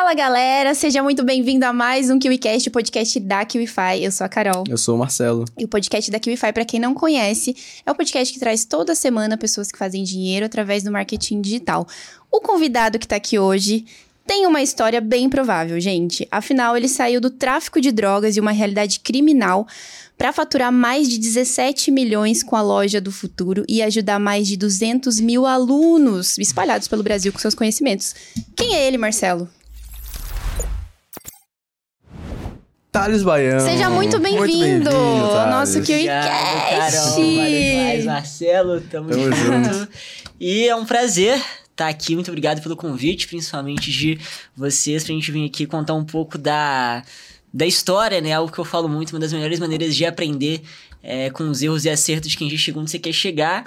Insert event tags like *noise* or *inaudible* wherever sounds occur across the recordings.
Fala galera, seja muito bem-vindo a mais um KiwiCast, o podcast da KiwiFi. Eu sou a Carol. Eu sou o Marcelo. E o podcast da KiwiFi, para quem não conhece, é o podcast que traz toda semana pessoas que fazem dinheiro através do marketing digital. O convidado que tá aqui hoje tem uma história bem provável, gente. Afinal, ele saiu do tráfico de drogas e uma realidade criminal para faturar mais de 17 milhões com a loja do futuro e ajudar mais de 200 mil alunos espalhados pelo Brasil com seus conhecimentos. Quem é ele, Marcelo? Thales Baiano. Seja muito bem-vindo ao nosso KiwiCast. Valeu Marcelo. Tamo, Tamo junto. junto. E é um prazer estar aqui. Muito obrigado pelo convite, principalmente de vocês, pra gente vir aqui contar um pouco da, da história, né? Algo que eu falo muito, uma das melhores maneiras de aprender é, com os erros e acertos de quem já chegou onde você quer chegar.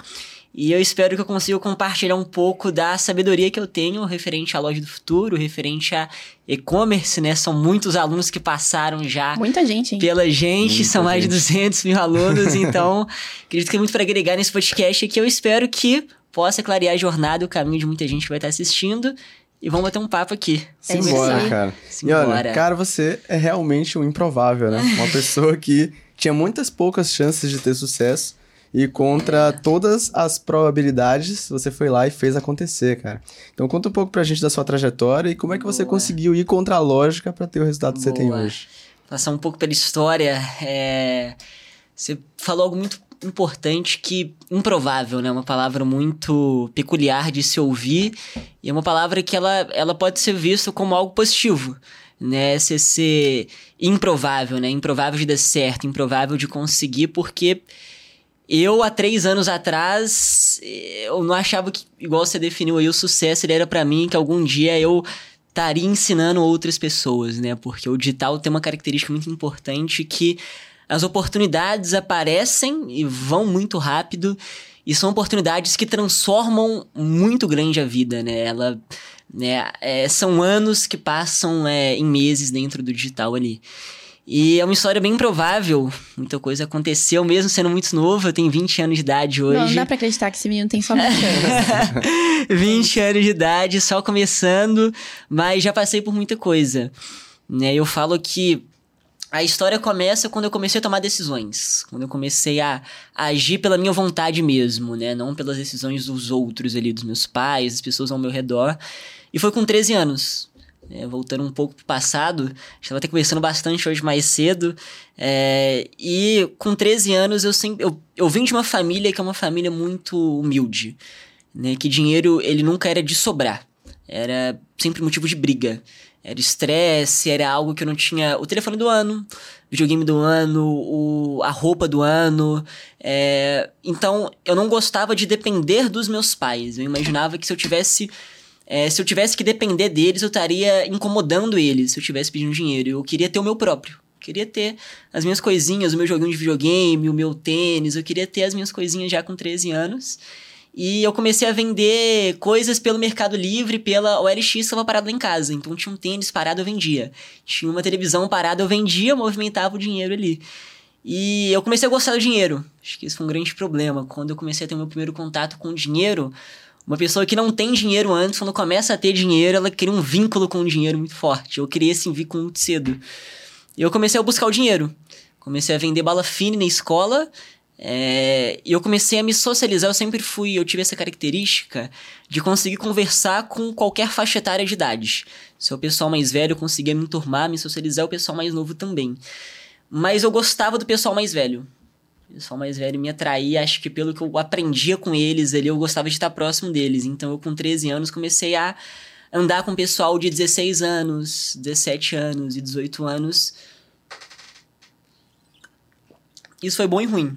E eu espero que eu consiga compartilhar um pouco da sabedoria que eu tenho referente à loja do futuro, referente a e-commerce, né? São muitos alunos que passaram já Muita gente, hein? pela gente, Muita são mais de gente. 200 mil alunos, *laughs* então acredito que tem muito para agregar nesse podcast aqui. Eu espero que possa clarear a jornada e o caminho de muita gente que vai estar assistindo. E vamos bater um papo aqui. É Simbora, aí. cara. E Simbora. olha, cara, você é realmente um improvável, né? Uma pessoa que tinha muitas poucas chances de ter sucesso e contra todas as probabilidades, você foi lá e fez acontecer, cara. Então conta um pouco pra gente da sua trajetória e como é que você Boa. conseguiu ir contra a lógica pra ter o resultado que você tem hoje. passar um pouco pela história, é... você falou algo muito importante que improvável, né? Uma palavra muito peculiar de se ouvir e é uma palavra que ela, ela pode ser vista como algo positivo, né? Você ser improvável, né? Improvável de dar certo, improvável de conseguir, porque eu, há três anos atrás, eu não achava que, igual você definiu aí, o sucesso ele era pra mim que algum dia eu estaria ensinando outras pessoas, né? Porque o digital tem uma característica muito importante que as oportunidades aparecem e vão muito rápido e são oportunidades que transformam muito grande a vida, né? Ela, né? é, são anos que passam é, em meses dentro do digital ali. E é uma história bem improvável. Muita coisa aconteceu, mesmo sendo muito novo. Eu tenho 20 anos de idade hoje. Não, não dá pra acreditar que esse menino tem só 20 *laughs* anos. 20 anos de idade, só começando, mas já passei por muita coisa. Né? Eu falo que a história começa quando eu comecei a tomar decisões, quando eu comecei a, a agir pela minha vontade mesmo, né? Não pelas decisões dos outros ali, dos meus pais, das pessoas ao meu redor. E foi com 13 anos. Né? voltando um pouco pro passado, a gente estava até conversando bastante hoje mais cedo. é, e com 13 anos eu sempre. Eu, eu vim de uma família que é uma família muito humilde né? Que dinheiro ele nunca era de sobrar. Era sempre motivo de briga. Era estresse, era algo que eu não tinha. O telefone do ano, videogame do ano, o, a roupa do ano. é, Então, eu não gostava de depender dos meus pais. Eu imaginava que se eu tivesse. É, se eu tivesse que depender deles, eu estaria incomodando eles se eu tivesse pedindo dinheiro. Eu queria ter o meu próprio. Eu queria ter as minhas coisinhas, o meu joguinho de videogame, o meu tênis. Eu queria ter as minhas coisinhas já com 13 anos. E eu comecei a vender coisas pelo Mercado Livre, pela OLX estava parado lá em casa. Então tinha um tênis parado, eu vendia. Tinha uma televisão parada, eu vendia, movimentava o dinheiro ali. E eu comecei a gostar do dinheiro. Acho que esse foi um grande problema. Quando eu comecei a ter meu primeiro contato com o dinheiro, uma pessoa que não tem dinheiro antes, quando começa a ter dinheiro, ela cria um vínculo com o dinheiro muito forte. Eu criei esse vínculo muito cedo. E eu comecei a buscar o dinheiro. Comecei a vender bala fine na escola. é, e eu comecei a me socializar. Eu sempre fui, eu tive essa característica de conseguir conversar com qualquer faixa etária de idade. Se o pessoal mais velho, conseguia me enturmar, me socializar, o pessoal mais novo também. Mas eu gostava do pessoal mais velho. O pessoal mais velho me atraía, acho que pelo que eu aprendia com eles ali, eu gostava de estar próximo deles. Então eu, com 13 anos, comecei a andar com pessoal de 16 anos, 17 anos e 18 anos. Isso foi bom e ruim.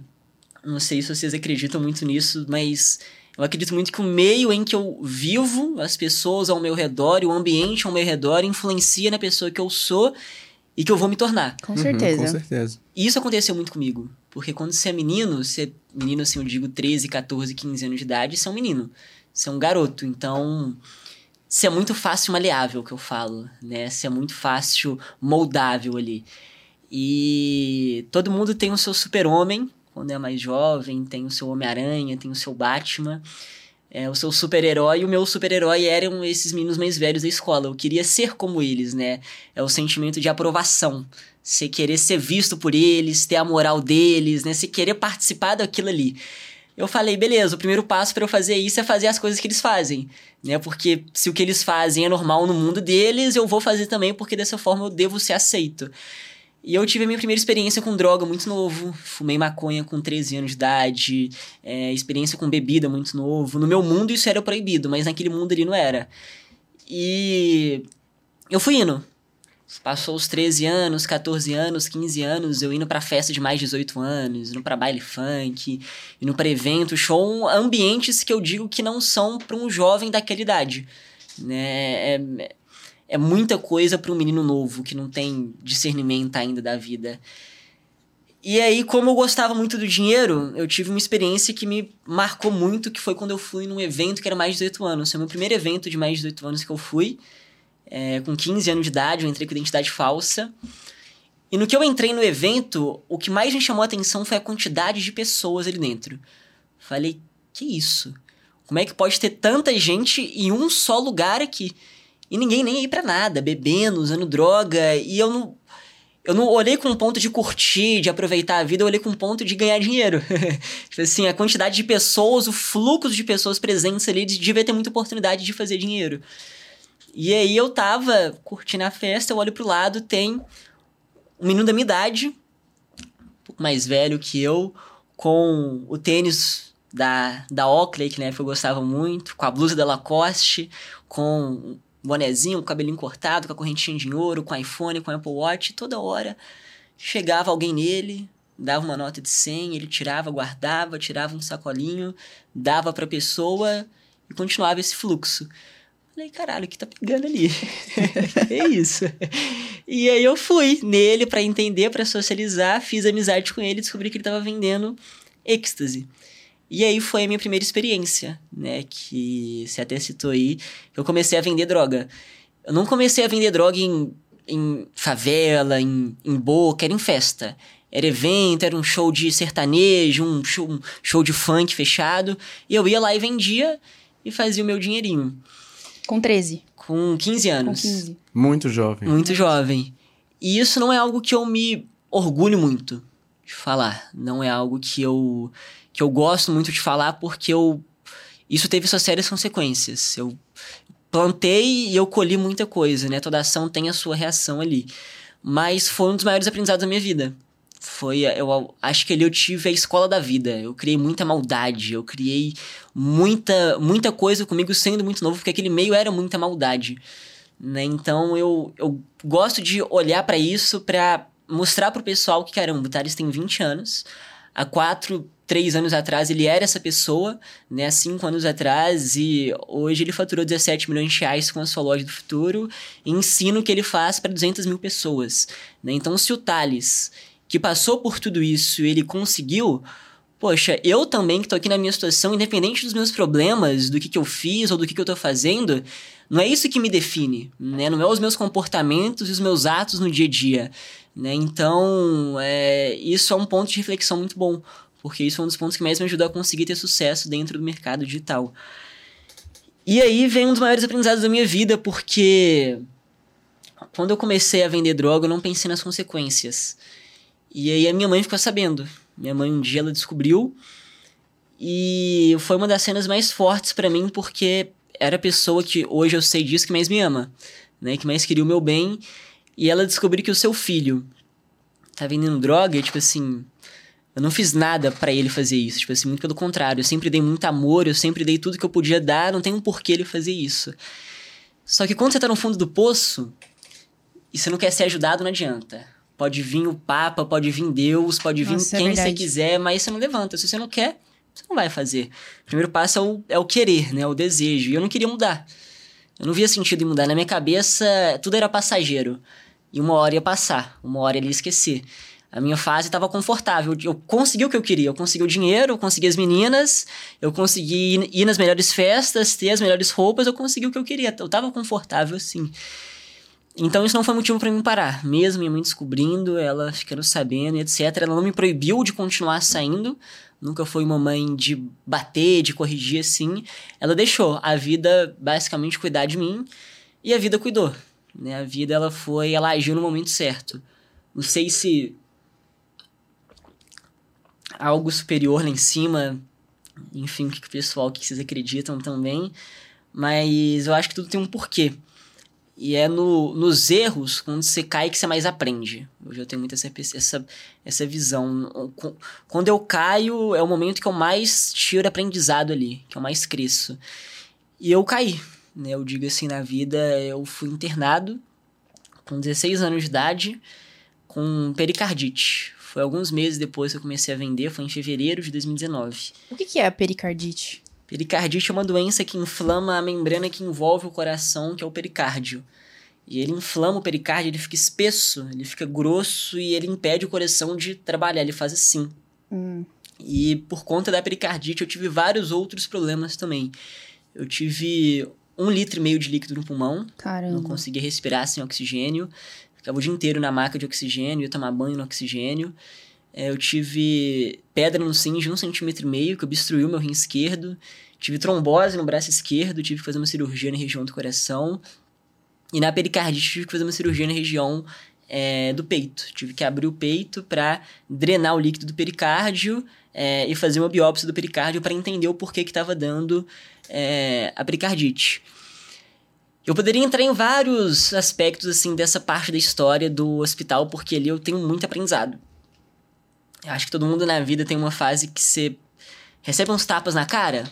Não sei se vocês acreditam muito nisso, mas eu acredito muito que o meio em que eu vivo, as pessoas ao meu redor e o ambiente ao meu redor influencia na pessoa que eu sou e que eu vou me tornar. Com Uhum, certeza. com certeza. E isso aconteceu muito comigo. Porque quando você é menino, você. Menino, assim, eu digo 13, 14, 15 anos de idade, você é um menino. Você é um garoto. Então. Você é muito fácil maleável, que eu falo, né? Você é muito fácil moldável ali. E todo mundo tem o seu super-homem, quando é mais jovem, tem o seu Homem-Aranha, tem o seu Batman. É, o seu super-herói, e o meu super-herói eram esses meninos mais velhos da escola. Eu queria ser como eles, né? É o sentimento de aprovação. Você querer ser visto por eles, ter a moral deles, né? Você querer participar daquilo ali. Eu falei, beleza, o primeiro passo para eu fazer isso é fazer as coisas que eles fazem, né? Porque se o que eles fazem é normal no mundo deles, eu vou fazer também, porque dessa forma eu devo ser aceito. E eu tive a minha primeira experiência com droga muito novo. Fumei maconha com 13 anos de idade. É, experiência com bebida muito novo. No meu mundo isso era proibido, mas naquele mundo ali não era. E eu fui indo. Passou os 13 anos, 14 anos, 15 anos, eu indo pra festa de mais de 18 anos, indo pra baile funk, indo pra evento, show, ambientes que eu digo que não são para um jovem daquela idade. Né? É, é muita coisa para um menino novo que não tem discernimento ainda da vida. E aí, como eu gostava muito do dinheiro, eu tive uma experiência que me marcou muito, que foi quando eu fui num evento que era mais de 18 anos. Foi o meu primeiro evento de mais de 18 anos que eu fui. É, com 15 anos de idade, eu entrei com identidade falsa. E no que eu entrei no evento, o que mais me chamou a atenção foi a quantidade de pessoas ali dentro. Falei, que isso? Como é que pode ter tanta gente em um só lugar aqui? E ninguém nem ia pra nada, bebendo, usando droga. E eu não. Eu não olhei com um ponto de curtir, de aproveitar a vida, eu olhei com um ponto de ganhar dinheiro. *laughs* tipo assim, a quantidade de pessoas, o fluxo de pessoas presentes ali, devia ter muita oportunidade de fazer dinheiro. E aí eu tava curtindo a festa, eu olho pro lado, tem um menino da minha idade, um pouco mais velho que eu, com o tênis da, da Oakley, que na época eu gostava muito, com a blusa da Lacoste, com bonezinho, com o cabelinho cortado, com a correntinha de ouro, com iPhone, com Apple Watch, toda hora chegava alguém nele, dava uma nota de 100, ele tirava, guardava, tirava um sacolinho, dava pra pessoa e continuava esse fluxo. Falei, caralho, o que tá pegando ali? *laughs* é isso. E aí eu fui nele para entender, para socializar, fiz amizade com ele, descobri que ele tava vendendo êxtase. E aí foi a minha primeira experiência, né? Que você até citou aí. Eu comecei a vender droga. Eu não comecei a vender droga em, em favela, em, em boca, era em festa. Era evento, era um show de sertanejo, um show, um show de funk fechado. E eu ia lá e vendia e fazia o meu dinheirinho. Com 13? Com 15 anos. Com 15. Muito jovem. Muito jovem. E isso não é algo que eu me orgulho muito de falar. Não é algo que eu que eu gosto muito de falar porque eu isso teve suas sérias consequências. Eu plantei e eu colhi muita coisa, né? Toda ação tem a sua reação ali. Mas foi um dos maiores aprendizados da minha vida. Foi, eu acho que ali eu tive a escola da vida. Eu criei muita maldade, eu criei muita muita coisa comigo sendo muito novo, porque aquele meio era muita maldade. Né? Então eu, eu gosto de olhar para isso para mostrar pro pessoal que, caramba, o Thales tem 20 anos. Há quatro, três anos atrás ele era essa pessoa, né? Cinco anos atrás, e hoje ele faturou 17 milhões de reais com a sua loja do futuro e ensina o que ele faz para 200 mil pessoas. Né? Então, se o Thales, que passou por tudo isso, ele conseguiu. Poxa, eu também que tô aqui na minha situação, independente dos meus problemas, do que, que eu fiz ou do que, que eu tô fazendo, não é isso que me define, né? Não é os meus comportamentos e os meus atos no dia a dia, né? Então, é, isso é um ponto de reflexão muito bom, porque isso é um dos pontos que mais me ajudou a conseguir ter sucesso dentro do mercado digital. E aí vem um dos maiores aprendizados da minha vida, porque quando eu comecei a vender droga, eu não pensei nas consequências. E aí a minha mãe ficou sabendo. Minha mãe um dia ela descobriu e foi uma das cenas mais fortes para mim porque era a pessoa que hoje eu sei disso que mais me ama, né, que mais queria o meu bem, e ela descobriu que o seu filho tá vendendo droga, e, tipo assim, eu não fiz nada para ele fazer isso. Tipo assim, muito pelo contrário. Eu sempre dei muito amor, eu sempre dei tudo que eu podia dar, não tem um porquê ele fazer isso. Só que quando você tá no fundo do poço e você não quer ser ajudado, não adianta. Pode vir o Papa, pode vir Deus, pode vir Nossa, é quem você verdade. quiser, mas você não levanta. Se você não quer, você não vai fazer. O primeiro passo é o, é o querer, né? O desejo. E eu não queria mudar. Eu não via sentido em mudar. Na minha cabeça, tudo era passageiro. E uma hora ia passar, uma hora ele ia esquecer. A minha fase estava confortável. Eu consegui o que eu queria. Eu consegui o dinheiro, eu consegui as meninas, eu consegui ir- nas melhores festas, ter as melhores roupas, eu consegui o que eu queria. Eu estava confortável, sim. Então isso não foi motivo para mim parar. Mesmo minha mãe descobrindo, ela ficando sabendo, etc. Ela não me proibiu de continuar saindo. Nunca foi uma mãe de bater, de corrigir assim. Ela deixou a vida basicamente cuidar de mim e a vida cuidou. Né? A vida ela foi, ela agiu no momento certo. Não sei se algo superior lá em cima, enfim, o que o pessoal, o que vocês acreditam também, mas eu acho que tudo tem um porquê. E é no, nos erros, quando você cai, que você mais aprende. Hoje eu tenho muito essa, essa, essa visão. Quando eu caio, é o momento que eu mais tiro aprendizado ali, que eu mais cresço. E eu caí, né? Eu digo assim, na vida, eu fui internado com 16 anos de idade com pericardite. Foi alguns meses depois que eu comecei a vender, foi em fevereiro de 2019. O que, que é a pericardite? Pericardite é uma doença que inflama a membrana que envolve o coração, que é o pericárdio. E ele inflama o pericárdio, ele fica espesso, ele fica grosso e ele impede o coração de trabalhar, ele faz assim. Hum. E por conta da pericardite eu tive vários outros problemas também. Eu tive um litro e meio de líquido no pulmão. Caramba. Não conseguia respirar sem oxigênio. Ficava o dia inteiro na maca de oxigênio, ia tomar banho no oxigênio. É, eu tive pedra no rim de um centímetro e meio, que obstruiu meu rim esquerdo. Tive trombose no braço esquerdo, tive que fazer uma cirurgia na região do coração. E na pericardite, tive que fazer uma cirurgia na região é, do peito. Tive que abrir o peito para drenar o líquido do pericárdio é, e fazer uma biópsia do pericárdio para entender o porquê que estava dando é, a pericardite. Eu poderia entrar em vários aspectos assim dessa parte da história do hospital, porque ali eu tenho muito aprendizado. Eu acho que todo mundo na vida tem uma fase que você recebe uns tapas na cara.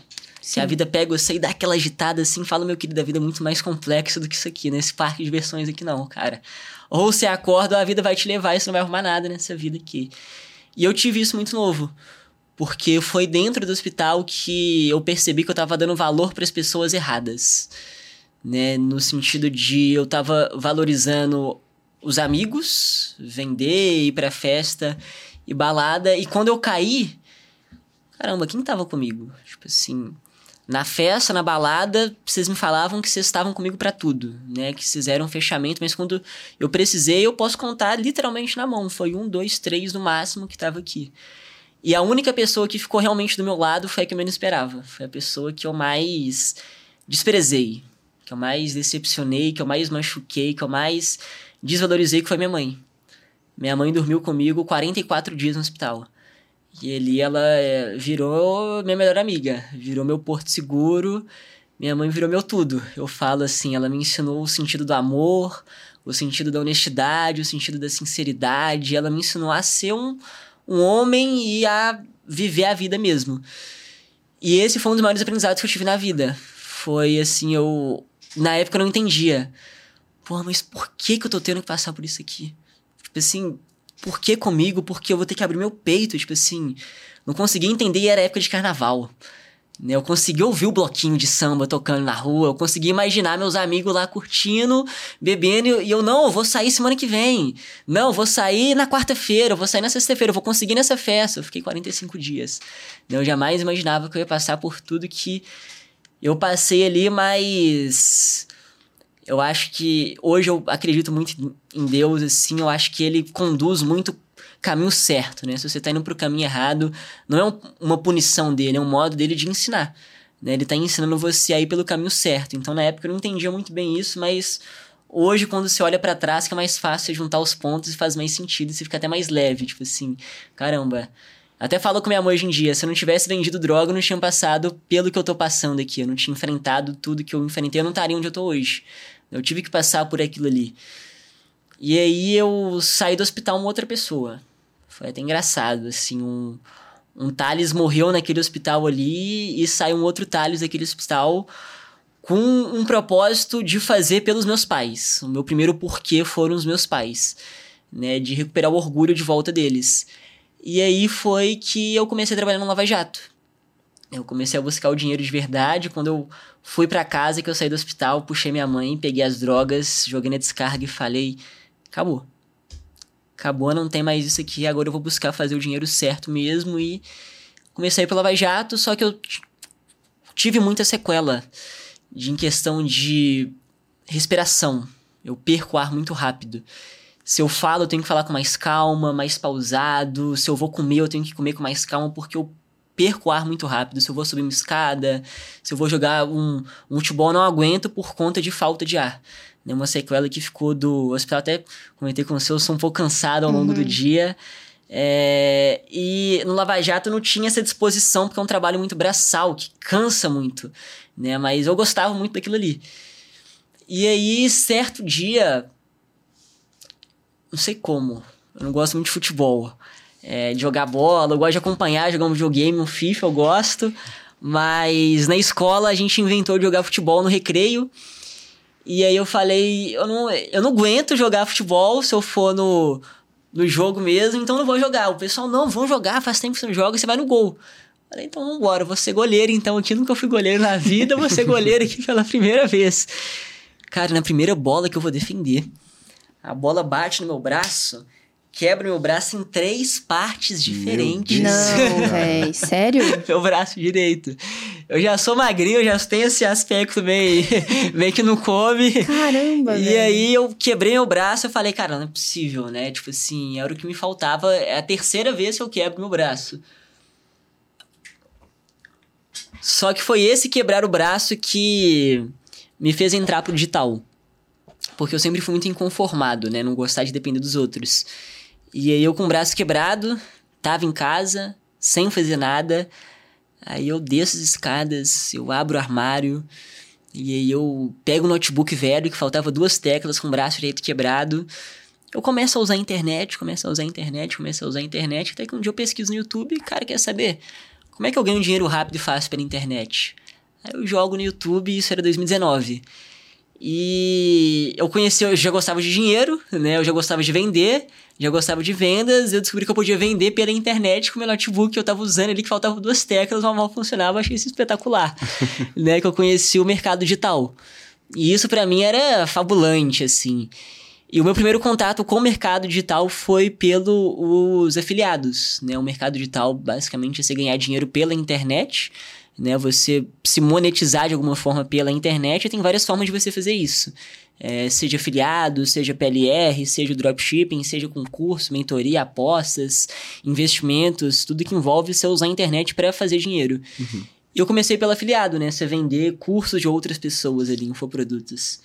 Se a vida pega você e dá aquela agitada assim, fala, meu querido, a vida é muito mais complexa do que isso aqui, nesse parque de versões aqui não, cara. Ou você acorda ou a vida vai te levar e você não vai arrumar nada nessa vida aqui. E eu tive isso muito novo. Porque foi dentro do hospital que eu percebi que eu tava dando valor para as pessoas erradas. Né? No sentido de eu tava valorizando os amigos, vender, ir pra festa e balada. E quando eu caí, caramba, quem tava comigo? Tipo assim, na festa, na balada, vocês me falavam que vocês estavam comigo para tudo, né? Que vocês eram um fechamento, mas quando eu precisei, eu posso contar literalmente na mão. Foi um, dois, três no máximo que tava aqui. E a única pessoa que ficou realmente do meu lado foi a que eu menos esperava. Foi a pessoa que eu mais desprezei, que eu mais decepcionei, que eu mais machuquei, que eu mais desvalorizei, que foi minha mãe. Minha mãe dormiu comigo 44 dias no hospital. E ali ela é, virou minha melhor amiga, virou meu porto seguro. Minha mãe virou meu tudo. Eu falo assim, ela me ensinou o sentido do amor, o sentido da honestidade, o sentido da sinceridade. Ela me ensinou a ser um, um homem e a viver a vida mesmo. E esse foi um dos maiores aprendizados que eu tive na vida. Foi assim, eu. Na época eu não entendia. Pô, mas por que, que eu tô tendo que passar por isso aqui? Tipo assim, por que comigo? Porque eu vou ter que abrir meu peito, tipo assim. Não conseguia entender e era época de carnaval. Né? Eu consegui ouvir o bloquinho de samba tocando na rua, eu consegui imaginar meus amigos lá curtindo, bebendo, e eu, não, eu vou sair semana que vem. Não, eu vou sair na quarta-feira, eu vou sair na sexta-feira, eu vou conseguir nessa festa. Eu fiquei 45 dias. Né? Eu jamais imaginava que eu ia passar por tudo que eu passei ali, mas eu acho que hoje eu acredito muito em Deus, assim, eu acho que ele conduz muito caminho certo, né? Se você tá indo pro caminho errado, não é um, uma punição dele, é um modo dele de ensinar. Né? Ele tá ensinando você a ir pelo caminho certo. Então, na época, eu não entendia muito bem isso, mas hoje, quando você olha para trás, que é mais fácil juntar os pontos e faz mais sentido, você fica até mais leve, tipo assim, caramba. Até falo com minha mãe hoje em dia, se eu não tivesse vendido droga, eu não tinha passado pelo que eu tô passando aqui, eu não tinha enfrentado tudo que eu enfrentei, eu não estaria onde eu tô hoje. Eu tive que passar por aquilo ali. E aí eu saí do hospital uma outra pessoa. Foi até engraçado, assim, um, um Thales morreu naquele hospital ali e saiu um outro Thales daquele hospital com um propósito de fazer pelos meus pais. O meu primeiro porquê foram os meus pais, né, de recuperar o orgulho de volta deles. E aí foi que eu comecei a trabalhar no Lava Jato. Eu comecei a buscar o dinheiro de verdade. Quando eu fui para casa, que eu saí do hospital, puxei minha mãe, peguei as drogas, joguei na descarga e falei: acabou. Acabou, não tem mais isso aqui, agora eu vou buscar fazer o dinheiro certo mesmo. E comecei pela Lava Jato, só que eu tive muita sequela de, em questão de respiração. Eu perco ar muito rápido. Se eu falo, eu tenho que falar com mais calma, mais pausado. Se eu vou comer, eu tenho que comer com mais calma, porque eu perco ar muito rápido. Se eu vou subir uma escada, se eu vou jogar um, um futebol, eu não aguento por conta de falta de ar. Né? Uma sequela que ficou do hospital, até comentei com você, eu sou um pouco cansado ao longo uhum. do dia. É, e no Lava Jato eu não tinha essa disposição, porque é um trabalho muito braçal, que cansa muito, né? Mas eu gostava muito daquilo ali. E aí, certo dia, não sei como, eu não gosto muito de futebol, é, de jogar bola, eu gosto de acompanhar, jogar um videogame, um FIFA, eu gosto. Mas na escola a gente inventou de jogar futebol no recreio. E aí eu falei, eu não, eu não aguento jogar futebol se eu for no, no jogo mesmo, então não vou jogar. O pessoal, não, vão jogar, faz tempo que você não joga, você vai no gol. Falei, então vambora, vou ser goleiro, então aqui nunca fui goleiro na vida, vou ser goleiro aqui pela primeira vez. Cara, na primeira bola que eu vou defender, a bola bate no meu braço, quebra meu braço em três partes diferentes. Não, velho, *laughs* sério? meu braço direito. Eu já sou magrinho, já tenho esse aspecto meio, *laughs* meio que não come. Caramba, E véio. aí eu quebrei meu braço, eu falei, cara, não é possível, né? Tipo assim, era o que me faltava, é a terceira vez que eu quebro meu braço. Só que foi esse quebrar o braço que me fez entrar pro digital. Porque eu sempre fui muito inconformado, né? Não gostar de depender dos outros. E aí eu com o braço quebrado, tava em casa, sem fazer nada. Aí eu desço as escadas, eu abro o armário, e aí eu pego o notebook velho, que faltava duas teclas com o braço direito quebrado. Eu começo a usar a internet, começo a usar a internet, começo a usar a internet, até que um dia eu pesquiso no YouTube e, cara, quer saber? Como é que eu ganho dinheiro rápido e fácil pela internet? Aí eu jogo no YouTube, isso era 2019. E eu conheci, eu já gostava de dinheiro, né? Eu já gostava de vender, já gostava de vendas. Eu descobri que eu podia vender pela internet com o meu notebook que eu tava usando ali, que faltavam duas teclas, mas mal funcionava. Achei isso espetacular, *laughs* né? Que eu conheci o mercado digital. E isso para mim era fabulante, assim. E o meu primeiro contato com o mercado digital foi pelos afiliados, né? O mercado digital, basicamente, é você ganhar dinheiro pela internet, né? Você se monetizar de alguma forma pela internet, tem várias formas de você fazer isso. É, seja afiliado, seja PLR, seja dropshipping, seja concurso, mentoria, apostas, investimentos, tudo que envolve você usar a internet para fazer dinheiro. Uhum. Eu comecei pelo afiliado, né? Você vender cursos de outras pessoas ali, infoprodutos.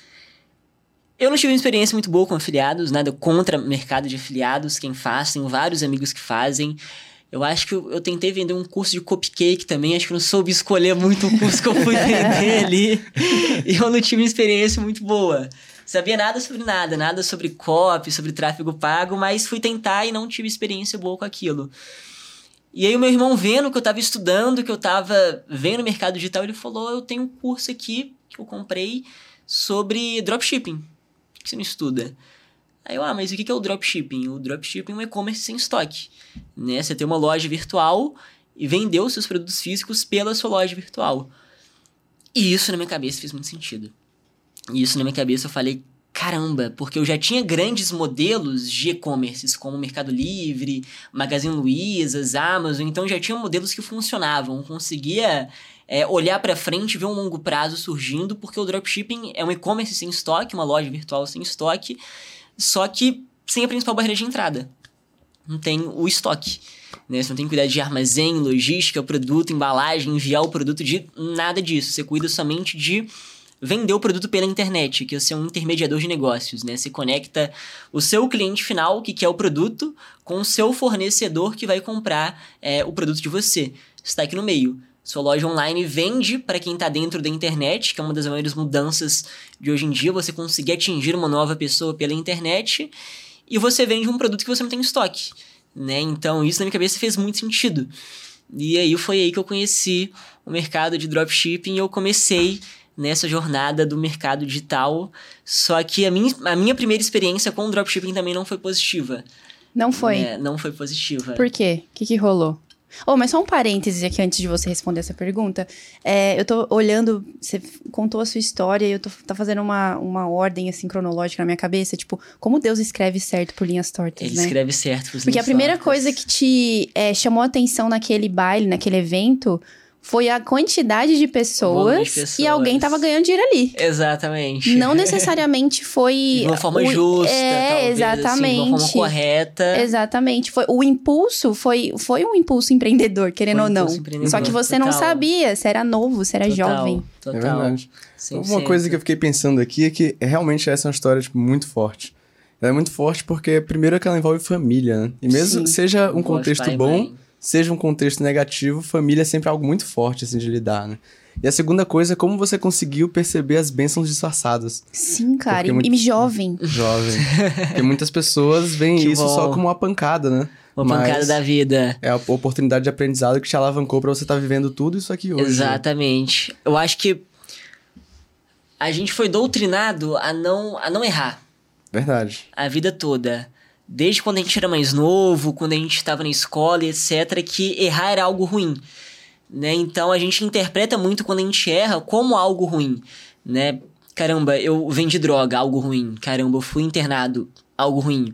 Eu não tive uma experiência muito boa com afiliados, nada contra mercado de afiliados, quem faz, tem vários amigos que fazem. Eu acho que eu, eu, tentei vender um curso de cupcake também, acho que não soube escolher muito o curso que eu fui *laughs* vender ali. E eu não tive uma experiência muito boa. Sabia nada sobre nada, nada sobre copy, sobre tráfego pago, mas fui tentar e não tive experiência boa com aquilo. E aí o meu irmão vendo que eu estava estudando, que eu estava vendo o mercado digital, ele falou, eu tenho um curso aqui que eu comprei sobre dropshipping. Por que você não estuda? Aí eu, ah, mas o que é o dropshipping? O dropshipping é um e-commerce sem estoque. Né? Você tem uma loja virtual e vender os seus produtos físicos pela sua loja virtual. E isso na minha cabeça fez muito sentido. E isso na minha cabeça eu falei, caramba, porque eu já tinha grandes modelos de e-commerces, como Mercado Livre, Magazine Luiza, Amazon, então já tinha modelos que funcionavam, conseguia é, olhar para frente e ver um longo prazo surgindo, porque o dropshipping é um e-commerce sem estoque, uma loja virtual sem estoque, só que sem a principal barreira de entrada. Não tem o estoque. Né? Você não tem que cuidar de armazém, logística, produto, embalagem, enviar o produto, de nada disso. Você cuida somente de vender o produto pela internet, que você é um intermediador de negócios, né? Você conecta o seu cliente final, que quer o produto, com o seu fornecedor que vai comprar é, o produto de você. Você está aqui no meio. Sua loja online vende para quem está dentro da internet, que é uma das maiores mudanças de hoje em dia, você conseguir atingir uma nova pessoa pela internet, e você vende um produto que você não tem em estoque, né? Então, isso na minha cabeça fez muito sentido. E aí foi aí que eu conheci o mercado de dropshipping e eu comecei nessa jornada do mercado digital. Só que a minha, a minha primeira experiência com o dropshipping também não foi positiva. Não foi? É, não foi positiva. Por quê? O que, que rolou? Oh, mas só um parêntese aqui antes de você responder essa pergunta. É, eu tô olhando, você contou a sua história e eu tô tá fazendo uma, uma ordem assim cronológica na minha cabeça, tipo, como Deus escreve certo por linhas tortas, Ele né? escreve certo por Porque a primeira tortas. coisa que te é, chamou a atenção naquele baile, naquele evento, Foi a quantidade de pessoas, de pessoas. e alguém tava ganhando dinheiro ali. Exatamente. Não *laughs* necessariamente foi. De uma forma o- justa, É, talvez, exatamente. Assim, de uma forma correta. Exatamente. Foi, o impulso foi, foi um impulso empreendedor, querendo um ou não. Só que você não total. sabia, você era novo, você era Total, jovem. Total. É verdade. 100%. Uma coisa que eu fiquei pensando aqui é que realmente essa é uma história tipo, muito forte. Ela é muito forte porque, primeiro, é que ela envolve família, né? E mesmo Sim. seja um contexto pai bom, mãe. Seja um contexto negativo, família é sempre algo muito forte, assim, de lidar, né? E a segunda coisa é como você conseguiu perceber as bênçãos disfarçadas, Sim, cara. E, muito- e jovem. jovem. *laughs* porque muitas pessoas veem Que isso só bom. como uma pancada, né? Uma Mas pancada da vida. É a oportunidade de aprendizado que te alavancou pra você estar vivendo tudo isso aqui hoje. né? Exatamente. Eu acho que a gente foi doutrinado a não, a não errar Verdade. a vida toda. Desde quando a gente era mais novo, quando a gente estava na escola, etc., que errar era algo ruim. Né? Então a gente interpreta muito quando a gente erra como algo ruim. Né? Caramba, eu vendi droga, algo ruim. Caramba, eu fui internado, algo ruim.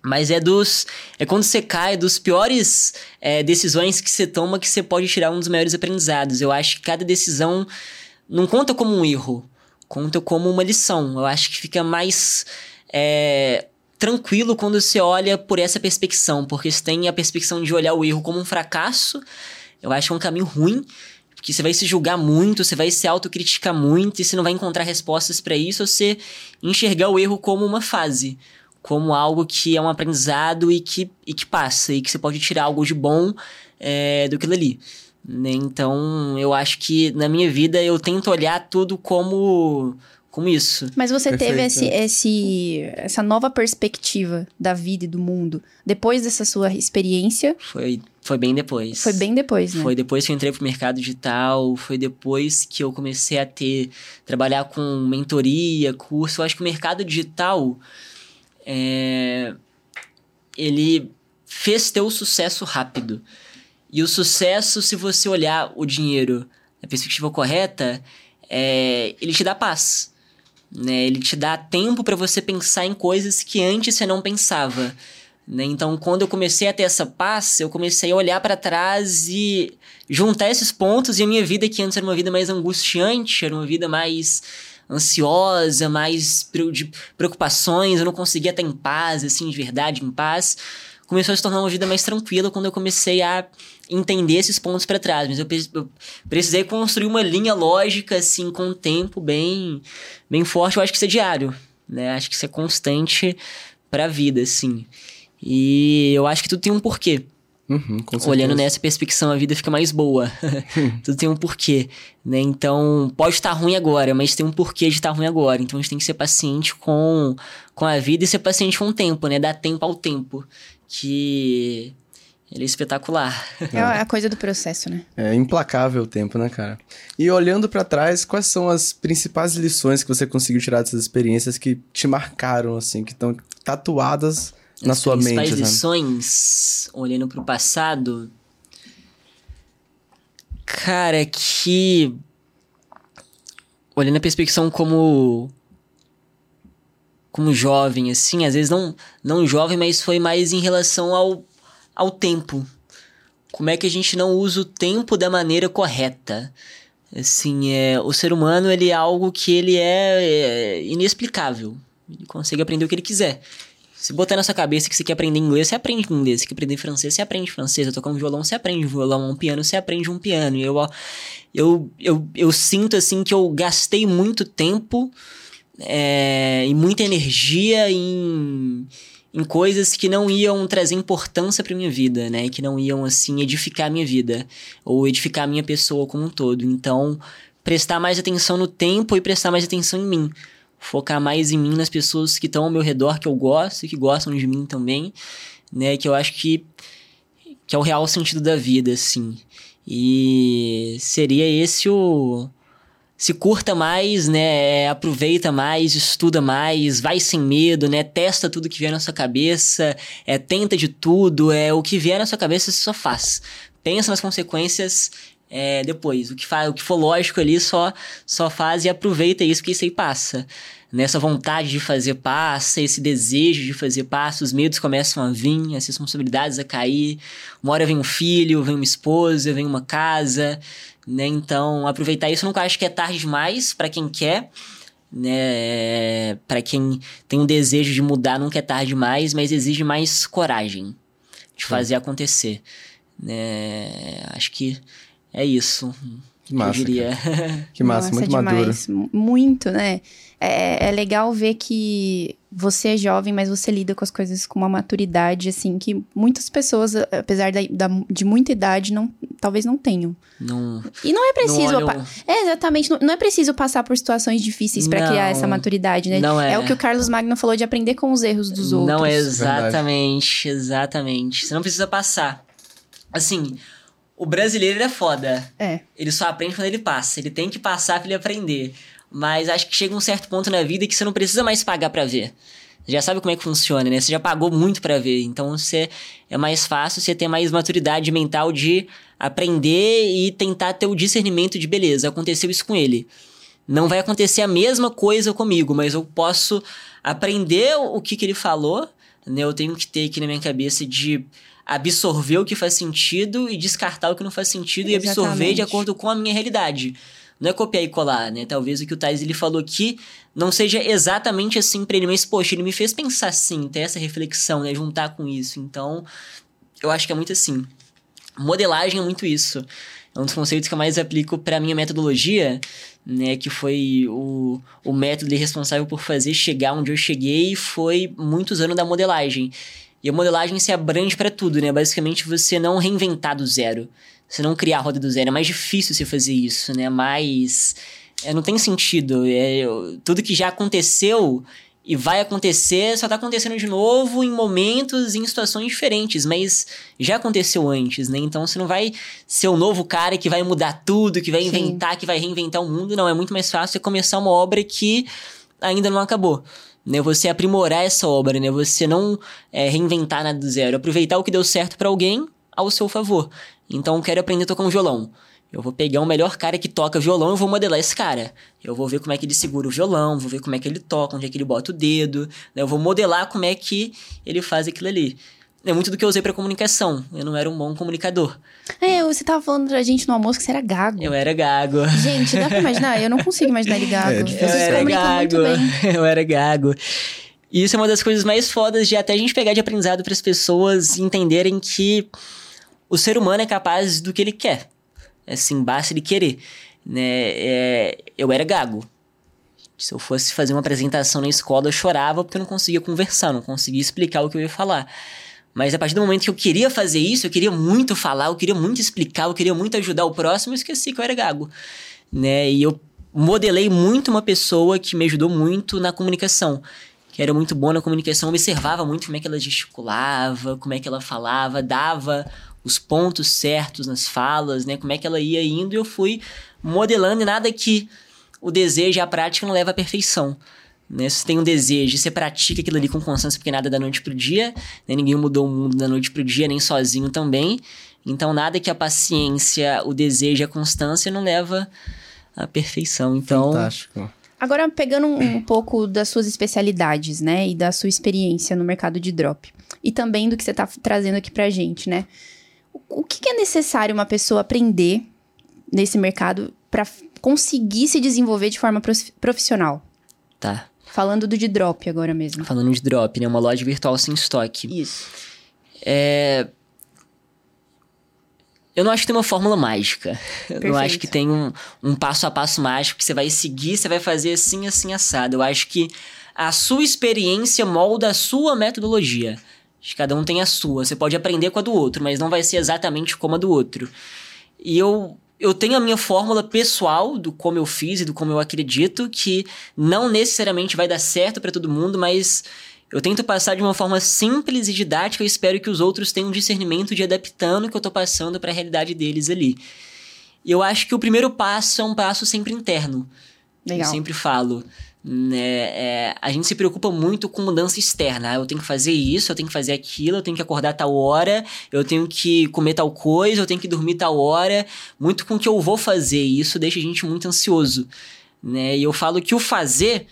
Mas é dos. É quando você cai, dos piores é, decisões que você toma que você pode tirar um dos maiores aprendizados. Eu acho que cada decisão não conta como um erro, conta como uma lição. Eu acho que fica mais é, tranquilo quando você olha por essa perspecção, porque você tem a perspecção de olhar o erro como um fracasso. Eu acho que é um caminho ruim, porque você vai se julgar muito, você vai se autocriticar muito e você não vai encontrar respostas para isso, você enxergar o erro como uma fase como algo que é um aprendizado e que, e que passa, e que você pode tirar algo de bom é, do que ali. Né? Então, eu acho que na minha vida eu tento olhar tudo como, como isso. Mas você teve Perfeito. esse, esse, essa nova perspectiva da vida e do mundo depois dessa sua experiência. Foi, foi bem depois. Foi bem depois, né? Foi depois que eu entrei pro mercado digital, foi depois que eu comecei a ter, trabalhar com mentoria, curso. Eu acho que o mercado digital, é, ele fez ter o sucesso rápido. E o sucesso, se você olhar o dinheiro na perspectiva correta, é, ele te dá paz. Né? Ele te dá tempo para você pensar em coisas que antes você não pensava. Né? Então, quando eu comecei a ter essa paz, eu comecei a olhar para trás e juntar esses pontos e a minha vida, que antes era uma vida mais angustiante, era uma vida mais ansiosa, mais de preocupações, eu não conseguia estar em paz, assim, de verdade, em paz. Começou a se tornar uma vida mais tranquila quando eu comecei a entender esses pontos para trás. Mas eu, eu precisei construir uma linha lógica, assim, com o tempo bem, bem forte. Eu acho que isso é diário, né? Acho que isso é constante pra vida, assim. E eu acho que tudo tem um porquê. Uhum. Olhando nessa perspectiva, a vida fica mais boa. *laughs* Tudo tem um porquê, né? Então, pode estar ruim agora, mas tem um porquê de estar ruim agora. Então, a gente tem que ser paciente com, com a vida e ser paciente com o tempo, né? Dar tempo ao tempo, que ele é espetacular. É a coisa do processo, né? É implacável o tempo, né, cara? E olhando pra trás, quais são as principais lições que você conseguiu tirar dessas experiências que te marcaram, assim, que estão tatuadas na As sua principais mente, sabe? lições, olhando pro passado... Cara, que... Olhando a perspectiva como como jovem, assim, às vezes não, não jovem, mas foi mais em relação ao, ao tempo. Como é que a gente não usa o tempo da maneira correta? Assim, é, o ser humano, ele é algo que ele é, é inexplicável. Ele consegue aprender o que ele quiser. Se botar na sua cabeça que você quer aprender inglês, você aprende inglês. Se quer aprender francês, você aprende francês. Tocar um violão, você aprende um violão. Um piano, você aprende um piano. Eu, eu, eu, eu sinto, assim, que eu gastei muito tempo é, e muita energia em, em coisas que não iam trazer importância para minha vida, né? Que não iam, assim, edificar a minha vida. Ou edificar a minha pessoa como um todo. Então, prestar mais atenção no tempo e prestar mais atenção em mim. Focar mais em mim, nas pessoas que estão ao meu redor, que eu gosto e que gostam de mim também, né? Que eu acho que, que é o real sentido da vida, assim. E seria esse o se curta mais, né? Aproveita mais, estuda mais, vai sem medo, né? Testa tudo que vier na sua cabeça, é, tenta de tudo, é o que vier na sua cabeça você só faz. Pensa nas consequências é, depois. O que, fa o que for lógico ali só, só faz e aproveita isso, que isso aí passa. nessa vontade de fazer passa, esse desejo de fazer passa, os medos começam a vir, as responsabilidades a cair. Uma hora vem um filho, vem uma esposa, vem uma casa, né? Então, aproveitar isso, eu nunca acho que é tarde demais para quem quer, né? Para quem tem um desejo de mudar, nunca é tarde demais, mas exige mais coragem de fazer acontecer, né? Acho que é isso. Que massa. eu diria. *laughs* Que massa, Nossa, muito demais. maduro. Muito, né? É, é legal ver que você é jovem, mas você lida com as coisas com uma maturidade, assim, que muitas pessoas, apesar da, da- de muita idade, não, talvez não tenham. Não, E não é preciso. não olham- É, exatamente. Não, não é preciso passar por situações difíceis pra Não, criar essa maturidade, né? não é. o que o Carlos Magno falou de aprender com os erros dos outros. Não é exatamente, exatamente. Você não precisa passar. Assim, o brasileiro é foda. É. Ele só aprende quando ele passa. Ele tem que passar pra ele aprender. Mas acho que chega um certo ponto na vida que você não precisa mais pagar pra ver. Você já sabe como é que funciona, né? Você já pagou muito pra ver. Então você é mais fácil você ter mais maturidade mental de aprender e tentar ter o discernimento de beleza. Aconteceu isso com ele. Não vai acontecer a mesma coisa comigo, mas eu posso aprender o que, que ele falou, né? Eu tenho que ter aqui na minha cabeça de absorver o que faz sentido e descartar o que não faz sentido e absorver Exatamente. de acordo com a minha realidade. Não é copiar e colar, né? Talvez o que o Thais ele falou aqui não seja exatamente assim pra ele, mas poxa, ele me fez pensar assim, ter essa reflexão, né? Juntar com isso. Então, eu acho que é muito assim. Modelagem é muito isso. É um dos conceitos que eu mais aplico para minha metodologia, né, que foi o, o método responsável por fazer chegar onde eu cheguei, foi muitos anos da modelagem. E a modelagem se abrange para tudo, né? Basicamente você não reinventar do zero. Você não criar a roda do zero. É mais difícil você fazer isso, né? Mais. é, não tem sentido. É, eu- tudo que já aconteceu e vai acontecer só tá acontecendo de novo em momentos, em situações diferentes, mas já aconteceu antes, né? Então você não vai ser o novo cara que vai mudar tudo, que vai Sim. inventar, que vai reinventar o mundo. Não, é muito mais fácil você começar uma obra que ainda não acabou. Né, você aprimorar essa obra, né? Você não é, reinventar nada do zero, aproveitar o que deu certo pra alguém ao seu favor. Então, eu quero aprender a tocar um violão. Eu vou pegar o melhor cara que toca violão e vou modelar esse cara. Eu vou ver como é que ele segura o violão, vou ver como é que ele toca, onde é que ele bota o dedo. né? Eu vou modelar como é que ele faz aquilo ali. É muito do que eu usei pra comunicação. Eu não era um bom comunicador. É, você tava falando pra gente no almoço que você era gago. Eu era gago. Gente, dá pra imaginar? Eu não consigo imaginar ele gago. É você difícil. Eu se era gago. bem. *laughs* Eu era gago. E isso é uma das coisas mais fodas de até a gente pegar de aprendizado para as pessoas entenderem que o ser humano é capaz do que ele quer. Assim, basta ele querer. Né? É, eu era gago. Se eu fosse fazer uma apresentação na escola, eu chorava porque eu não conseguia conversar, não conseguia explicar o que eu ia falar. Mas a partir do momento que eu queria fazer isso, eu queria muito falar, eu queria muito explicar, eu queria muito ajudar o próximo, eu esqueci que eu era gago. Né? E eu modelei muito uma pessoa que me ajudou muito na comunicação. Que era muito boa na comunicação, observava muito como é que ela gesticulava, como é que ela falava, dava os pontos certos nas falas, né? Como é que ela ia indo e eu fui modelando e nada que o desejo e a prática não leva à perfeição. Né? Se você tem um desejo e você pratica aquilo ali com constância, porque nada é da noite pro dia, né? ninguém mudou o mundo da noite pro dia, nem sozinho também. Então, nada que a paciência, o desejo e a constância não leva à perfeição. Então, Fantástico. Agora, pegando um, um pouco das suas especialidades, né? E da sua experiência no mercado de drop. E também do que você tá trazendo aqui pra gente, né? O, que, é necessário uma pessoa aprender nesse mercado pra conseguir se desenvolver de forma prof- profissional? tá. Falando do de drop agora mesmo. Falando de drop, né? Uma loja virtual sem estoque. Isso. É... Eu não acho que tem uma fórmula mágica. *laughs* Eu não acho Perfeito. que tem um, um passo a passo mágico que você vai seguir, você vai fazer assim, assim, assado. Eu acho que a sua experiência molda a sua metodologia. Cada um tem a sua. Você pode aprender com a do outro, mas não vai ser exatamente como a do outro. E eu, eu tenho a minha fórmula pessoal do como eu fiz e do como eu acredito, que não necessariamente vai dar certo para todo mundo, mas eu tento passar de uma forma simples e didática e espero que os outros tenham um discernimento de adaptando o que eu tô passando para a realidade deles ali. E eu acho que o primeiro passo é um passo sempre interno. Legal. Eu sempre falo. Né, é, a gente se preocupa muito com mudança externa. Ah, eu tenho que fazer isso, eu tenho que fazer aquilo, eu tenho que acordar tal hora, eu tenho que comer tal coisa, eu tenho que dormir tal hora. Muito com o que eu vou fazer. E isso deixa a gente muito ansioso. Né? E eu falo que o fazer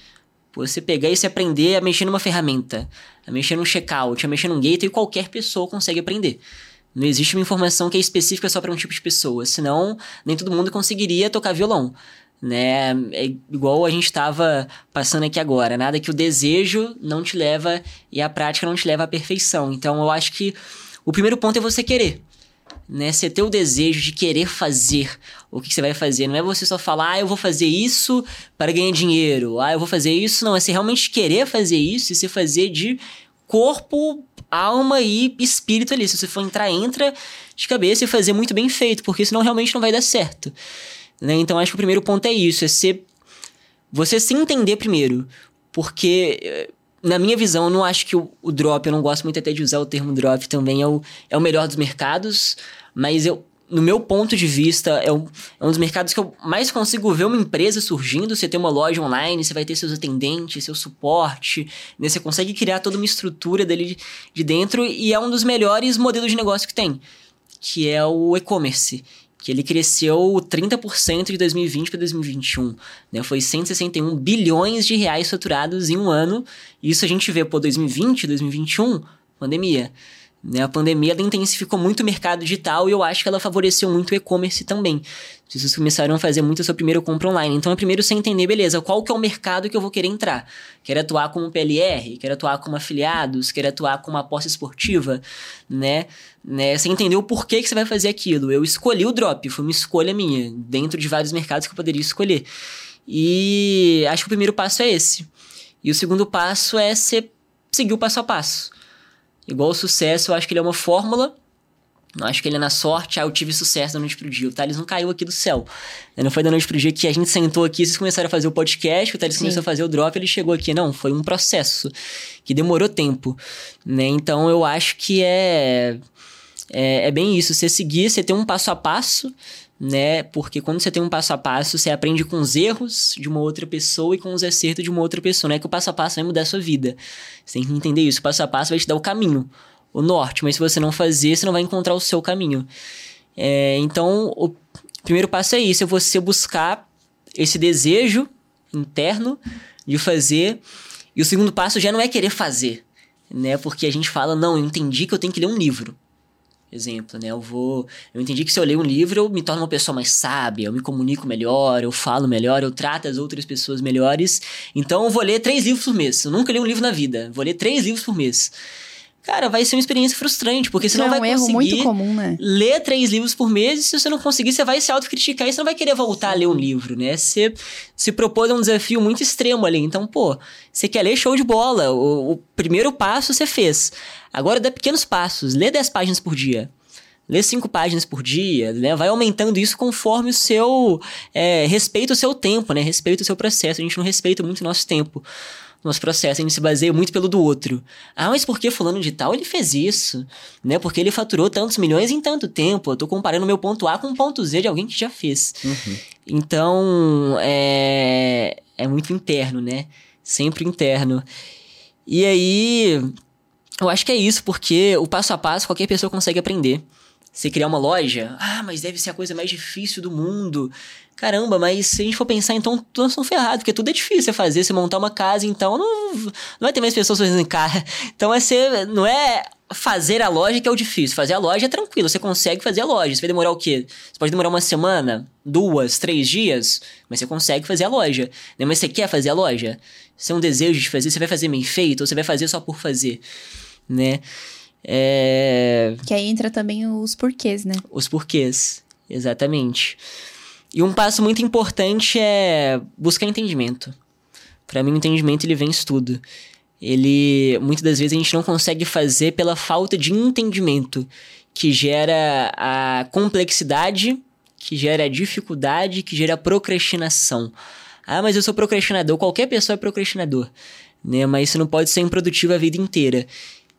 Você pegar e se aprender a mexer numa ferramenta, a mexer num checkout, a mexer num gateway, qualquer pessoa consegue aprender. Não existe uma informação que é específica só para um tipo de pessoa, senão nem todo mundo conseguiria tocar violão. Né? É igual a gente estava passando aqui agora, nada que o desejo não te leva e a prática não te leva à perfeição. Então eu acho que o primeiro ponto é você querer. Né? Você ter o desejo de querer fazer o que você vai fazer. Não é você só falar, ah, eu vou fazer isso para ganhar dinheiro. Ah, eu vou fazer isso. Não, é você realmente querer fazer isso e você fazer de corpo, alma e espírito ali. Se você for entrar, entra de cabeça e fazer muito bem feito, porque senão realmente não vai dar certo. Né? Então acho que o primeiro ponto é isso, é ser, você se entender primeiro. Porque, eh, na minha visão, eu não acho que o, o drop, eu não gosto muito até de usar o termo drop também, é o, é o melhor dos mercados, mas eu, no meu ponto de vista, é um, é um dos mercados que eu mais consigo ver uma empresa surgindo. Você tem uma loja online, você vai ter seus atendentes, seu suporte, né? você consegue criar toda uma estrutura dele de, de dentro e é um dos melhores modelos de negócio que tem, que é o e-commerce que ele cresceu 30% de 2020 para 2021. Né? Foi 161 bilhões de reais faturados em um ano. Isso a gente vê, pô, 2020, 2021, pandemia. Né? A pandemia intensificou muito o mercado digital e eu acho que ela favoreceu muito o e-commerce também. Vocês começaram a fazer muito a sua primeira compra online. Então é primeiro você entender, beleza, qual que é o mercado que eu vou querer entrar. Quero atuar como PLR, quero atuar como afiliados, quero atuar como aposta esportiva, né? né? Você entender o porquê que você vai fazer aquilo. Eu escolhi o drop, foi uma escolha minha, dentro de vários mercados que eu poderia escolher. E acho que o primeiro passo é esse. E o segundo passo é você seguir o passo a passo. Igual o sucesso, eu acho que ele é uma fórmula. Não acho que ele é na sorte, ah, eu tive sucesso da noite pro dia. O Thales não caiu aqui do céu. Não foi da noite pro dia que a gente sentou aqui, vocês começaram a fazer o podcast, o Thales Sim. começou a fazer o drop, ele chegou aqui. Não, foi um processo que demorou tempo. Né? Então eu acho que é, é, é bem isso. Você seguir, você ter um passo a passo, né? Porque quando você tem um passo a passo, você aprende com os erros de uma outra pessoa e com os acertos de uma outra pessoa. Não é que o passo a passo vai mudar a sua vida. Você tem que entender isso. O passo a passo vai te dar o caminho, o norte. Mas se você não fazer, você não vai encontrar o seu caminho. É, então, o primeiro passo é isso: é você buscar esse desejo interno de fazer. E o segundo passo já não é querer fazer, né? Porque a gente fala, não, eu entendi que eu tenho que ler um livro exemplo, né? Eu vou, eu entendi que se eu leio um livro, eu me torno uma pessoa mais sábia, eu me comunico melhor, eu falo melhor, eu trato as outras pessoas melhores. Então eu vou ler três livros por mês. Eu nunca li um livro na vida. Vou ler três livros por mês. Cara, vai ser uma experiência frustrante, porque você não, não é um vai conseguir muito comum, né? ler três livros por mês e se você não conseguir, você vai se autocriticar e você não vai querer voltar a ler um livro, né? Você se propôs um desafio muito extremo ali. Então, pô, você quer ler show de bola. O, o primeiro passo você fez. Agora dá pequenos passos. Lê 10 páginas por dia. Lê cinco páginas por dia, né? Vai aumentando isso conforme o seu... É, respeita o seu tempo, né? Respeita o seu processo. A gente não respeita muito o nosso tempo nosso processo, a gente se baseia muito pelo do outro. Ah, mas por que fulano de tal ele fez isso? Né? Porque ele faturou tantos milhões em tanto tempo. Eu tô comparando meu ponto A com o ponto Z de alguém que já fez. Uhum. Então, é... é muito interno, né? Sempre interno. E aí, eu acho que é isso, porque o passo a passo qualquer pessoa consegue aprender. Você criar uma loja, ah, mas deve ser a coisa mais difícil do mundo. Caramba, mas se a gente for pensar, então nós estamos ferrados, porque tudo é difícil fazer, você montar uma casa, então não, não vai ter mais pessoas fazendo casa. *laughs* Então é ser, não é fazer a loja que é o difícil. Fazer a loja é tranquilo, você consegue fazer a loja. Você vai demorar o quê? Você pode demorar uma semana, duas, três dias, mas você consegue fazer a loja. Né? Mas você quer fazer a loja? Se é um desejo de fazer, você vai fazer bem feito ou você vai fazer só por fazer, né? É... Que aí entra também os porquês, né? Os porquês, exatamente. E um passo muito importante é buscar entendimento. Para mim, o entendimento ele vem tudo. Ele, muitas das vezes, a gente não consegue fazer pela falta de entendimento, que gera a complexidade, que gera a dificuldade, que gera a procrastinação. Ah, mas eu sou procrastinador. Qualquer pessoa é procrastinador, né? Mas isso não pode ser improdutivo a vida inteira.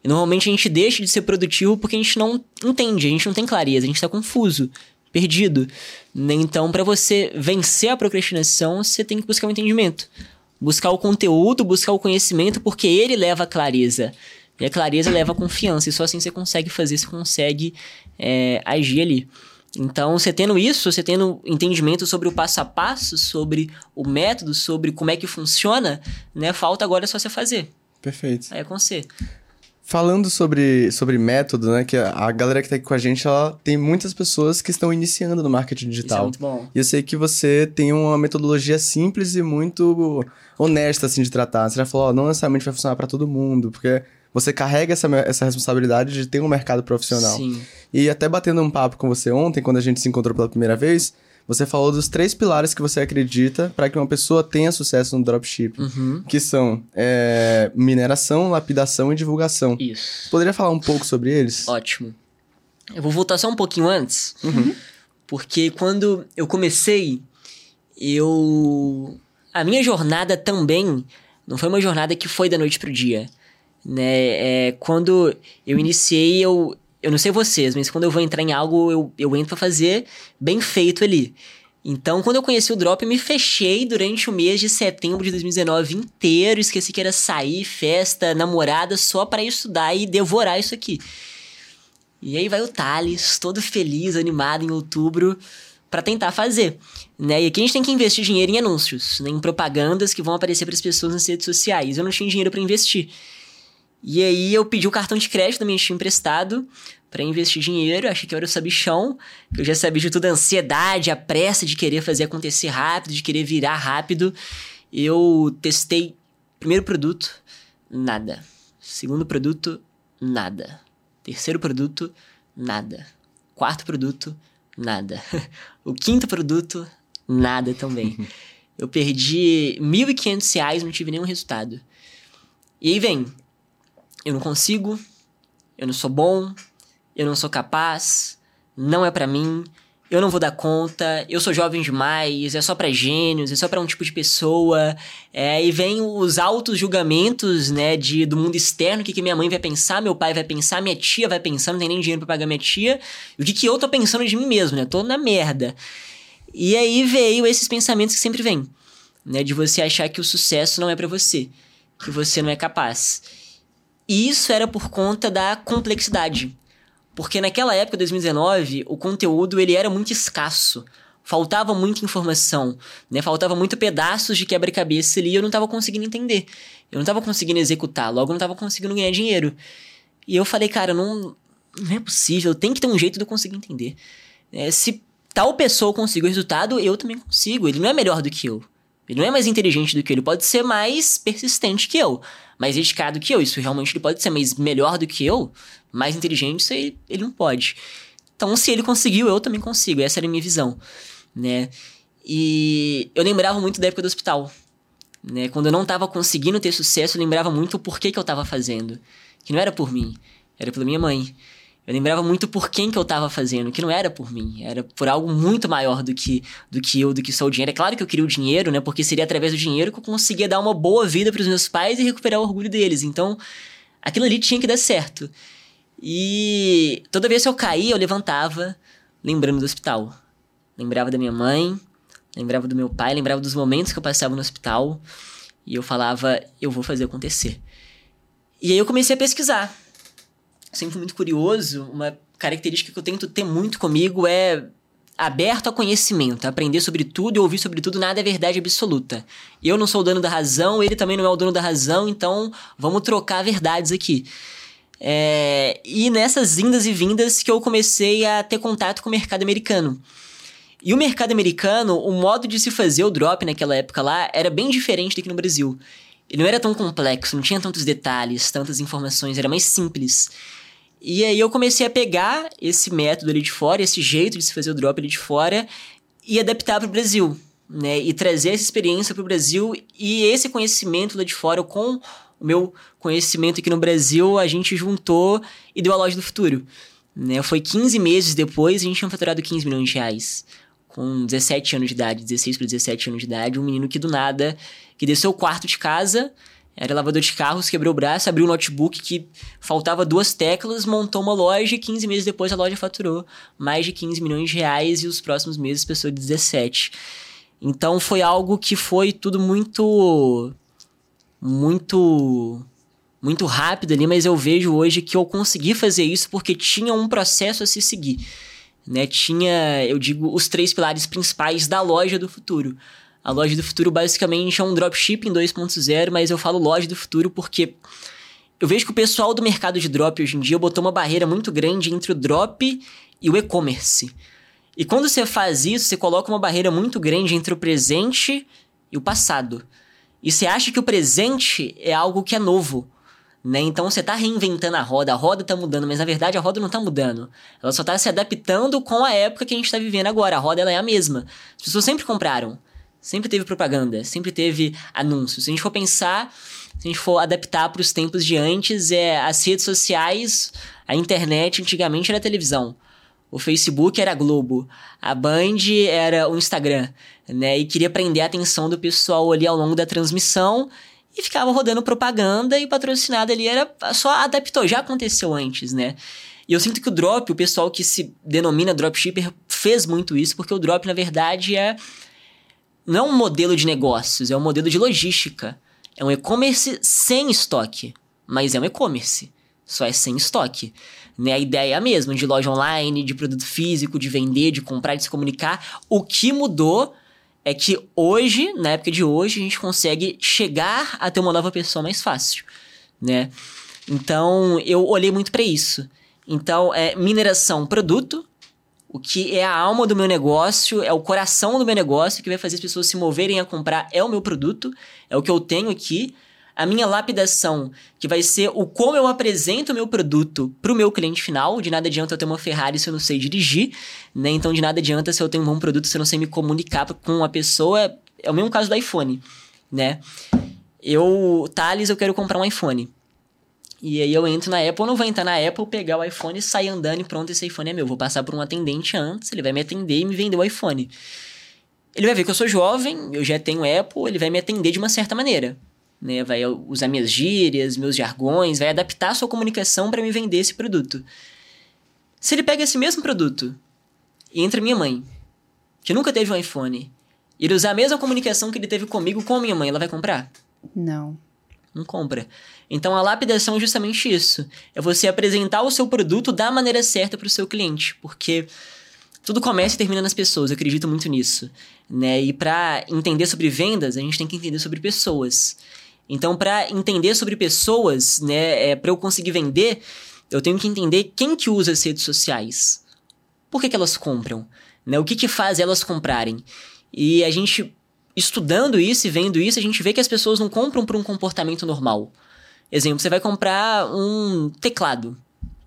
E normalmente a gente deixa de ser produtivo porque a gente não entende, a gente não tem clareza, a gente está confuso, perdido. Né? Então, para você vencer a procrastinação, você tem que buscar o um entendimento. Buscar o conteúdo, buscar o conhecimento, porque ele leva a clareza. E a clareza leva a confiança. E só assim você consegue fazer, você consegue é, agir ali. Então, você tendo isso, você tendo entendimento sobre o passo a passo, sobre o método, sobre como é que funciona, né? Falta agora só você fazer. Perfeito. Aí é com você. Falando sobre, sobre método, né? Que a galera que tá aqui com a gente, ela tem muitas pessoas que estão iniciando no marketing Isso é digital. muito bom. E eu sei que você tem uma metodologia simples e muito honesta, assim, de tratar. Você já falou, ó, não necessariamente vai funcionar para todo mundo, porque você carrega essa, essa responsabilidade de ter um mercado profissional. Sim. E até batendo um papo com você ontem, quando a gente se encontrou pela primeira vez, você falou dos três pilares que você acredita para que uma pessoa tenha sucesso no dropshipping. Uhum. Que são é, mineração, lapidação e divulgação. Isso. Poderia falar um pouco sobre eles? Ótimo. Eu vou voltar só um pouquinho antes, Uhum. porque quando eu comecei, eu. A minha jornada também não foi uma jornada que foi da noite pro dia. Né? É, quando eu iniciei, eu. Eu não sei vocês, mas quando eu vou entrar em algo, eu, eu entro pra fazer bem feito ali. Então, quando eu conheci o Drop, eu me fechei durante o mês de setembro de 2019 inteiro. Esqueci que era sair, festa, namorada, só para estudar e devorar isso aqui. E aí vai o Thales, todo feliz, animado em outubro, para tentar fazer. Né? E aqui a gente tem que investir dinheiro em anúncios, né? em propagandas que vão aparecer para as pessoas nas redes sociais. Eu não tinha dinheiro para investir. E aí eu pedi o cartão de crédito da minha Steam emprestado para investir dinheiro, achei que eu era o sabichão, que eu já sabia de toda a ansiedade, a pressa de querer fazer acontecer rápido, de querer virar rápido. Eu testei primeiro produto, nada. Segundo produto, nada. Terceiro produto, nada. Quarto produto, nada. *laughs* o quinto produto, nada também. *laughs* Eu perdi 1.500 reais, não tive nenhum resultado. E aí vem, eu não consigo, eu não sou bom, eu não sou capaz, não é pra mim, eu não vou dar conta, eu sou jovem demais, é só pra gênios, é só pra um tipo de pessoa. É, e vem os altos julgamentos, né, de, do mundo externo, o que, que minha mãe vai pensar, meu pai vai pensar, minha tia vai pensar, não tem nem dinheiro pra pagar minha tia, e o que, que eu tô pensando de mim mesmo, né? Tô na merda. E aí veio esses pensamentos que sempre vêm, né, de você achar que o sucesso não é pra você, que você não é capaz. E isso era por conta da complexidade. Porque naquela época, 2019, o conteúdo ele era muito escasso. Faltava muita informação, né? Faltava muito pedaços de quebra-cabeça ali e eu não tava conseguindo entender. Eu não tava conseguindo executar, logo eu não tava conseguindo ganhar dinheiro. E eu falei, cara, não, não é possível, tem que ter um jeito de eu conseguir entender. É, se tal pessoa conseguiu o resultado, eu também consigo. Ele não é melhor do que eu. Ele não é mais inteligente do que eu, ele pode ser mais persistente que eu, mais dedicado que eu. Isso realmente ele pode ser, mas melhor do que eu, mais inteligente, isso ele, ele não pode. Então, se ele conseguiu, eu também consigo. Essa era a minha visão, né? E eu lembrava muito da época do hospital, né? Quando eu não tava conseguindo ter sucesso, eu lembrava muito o porquê que eu tava fazendo. Que não era por mim, era pela minha mãe. Eu lembrava muito por quem que eu tava fazendo, que não era por mim, era por algo muito maior do que, do que eu, do que só o dinheiro. É claro que eu queria o dinheiro, né? Porque seria através do dinheiro que eu conseguia dar uma boa vida para os meus pais e recuperar o orgulho deles. Então, aquilo ali tinha que dar certo. E toda vez que eu caía, eu levantava, lembrando do hospital. Lembrava da minha mãe, lembrava do meu pai, lembrava dos momentos que eu passava no hospital. E eu falava, eu vou fazer acontecer. E aí eu comecei a pesquisar sempre muito curioso, uma característica que eu tento ter muito comigo é aberto a conhecimento, aprender sobre tudo e ouvir sobre tudo, nada é verdade absoluta. Eu não sou o dono da razão, ele também não é o dono da razão, então vamos trocar verdades aqui. É, e nessas indas e vindas que eu comecei a ter contato com o mercado americano. E o mercado americano, o modo de se fazer o drop naquela época lá era bem diferente daqui no Brasil. Ele não era tão complexo, não tinha tantos detalhes, tantas informações, era mais simples. E aí eu comecei a pegar esse método ali de fora, esse jeito de se fazer o drop ali de fora e adaptar para o Brasil, né? E trazer essa experiência para o Brasil e esse conhecimento lá de fora com o meu conhecimento aqui no Brasil, a gente juntou e deu a loja do futuro. Né? Foi 15 meses depois, a gente tinha faturado 15 milhões de reais. Com 17 anos de idade, 16 para 17 anos de idade, um menino que do nada, que desceu o quarto de casa, era lavador de carros, quebrou o braço, abriu um notebook que faltava duas teclas, montou uma loja e 15 meses depois a loja faturou mais de 15 milhões de reais e os próximos meses passou de 17. Então foi algo que foi tudo muito muito muito rápido ali, mas eu vejo hoje que eu consegui fazer isso porque tinha um processo a se seguir. né, tinha, eu digo, os três pilares principais da loja do futuro. A loja do futuro basicamente é um dropshipping 2.0, mas eu falo loja do futuro porque eu vejo que o pessoal do mercado de drop hoje em dia botou uma barreira muito grande entre o drop e o e-commerce. E quando você faz isso, você coloca uma barreira muito grande entre o presente e o passado. E você acha que o presente é algo que é novo. Né? Então você está reinventando a roda, a roda está mudando, mas na verdade a roda não está mudando. Ela só está se adaptando com a época que a gente está vivendo agora. A roda ela é a mesma. As pessoas sempre compraram. Sempre teve propaganda, sempre teve anúncios. Se a gente for pensar, se a gente for adaptar para os tempos de antes, é as redes sociais, a internet antigamente era televisão. O Facebook era a Globo, a Band era o Instagram, né? E queria prender a atenção do pessoal ali ao longo da transmissão e ficava rodando propaganda e patrocinado ali era só adaptou, já aconteceu antes, né? E eu sinto que o drop, o pessoal que se denomina dropshipper fez muito isso, porque o drop na verdade é não é um modelo de negócios, é um modelo de logística. É um e-commerce sem estoque, mas é um e-commerce, só é sem estoque. Né? A ideia é a mesma, de loja online, de produto físico, de vender, de comprar, de se comunicar. O que mudou é que hoje, na época de hoje, a gente consegue chegar a ter uma nova pessoa mais fácil, né? Então, eu olhei muito para isso. Então, é mineração produto, o que é a alma do meu negócio, é o coração do meu negócio, que vai fazer as pessoas se moverem a comprar é o meu produto, é o que eu tenho aqui a minha lapidação, que vai ser o como eu apresento o meu produto para o meu cliente final. De nada adianta eu ter uma Ferrari se eu não sei dirigir, né? Então, de nada adianta se eu tenho um bom produto se eu não sei me comunicar com a pessoa. É o mesmo caso do iPhone, né? Eu, Thales, eu quero comprar um iPhone. E aí eu entro na Apple, não vou entrar na Apple, pegar o iPhone, sair andando e pronto, esse iPhone é meu. Vou passar por um atendente antes, ele vai me atender e me vender o iPhone. Ele vai ver que eu sou jovem, eu já tenho Apple, ele vai me atender de uma certa maneira né? Vai usar minhas gírias, meus jargões, vai adaptar a sua comunicação para me vender esse produto. Se ele pega esse mesmo produto e entra minha mãe, que nunca teve um iPhone, e ele usar a mesma comunicação que ele teve comigo com a minha mãe, ela vai comprar? Não. Não compra. Então a lapidação é justamente isso. É você apresentar o seu produto da maneira certa para o seu cliente, porque tudo começa e termina nas pessoas, eu acredito muito nisso, né? E para entender sobre vendas, a gente tem que entender sobre pessoas. Então, para entender sobre pessoas, né, é, para eu conseguir vender, eu tenho que entender quem que usa as redes sociais. Por que, que elas compram? Né? O que, que faz elas comprarem? E a gente, estudando isso e vendo isso, a gente vê que as pessoas não compram por um comportamento normal. Exemplo, você vai comprar um teclado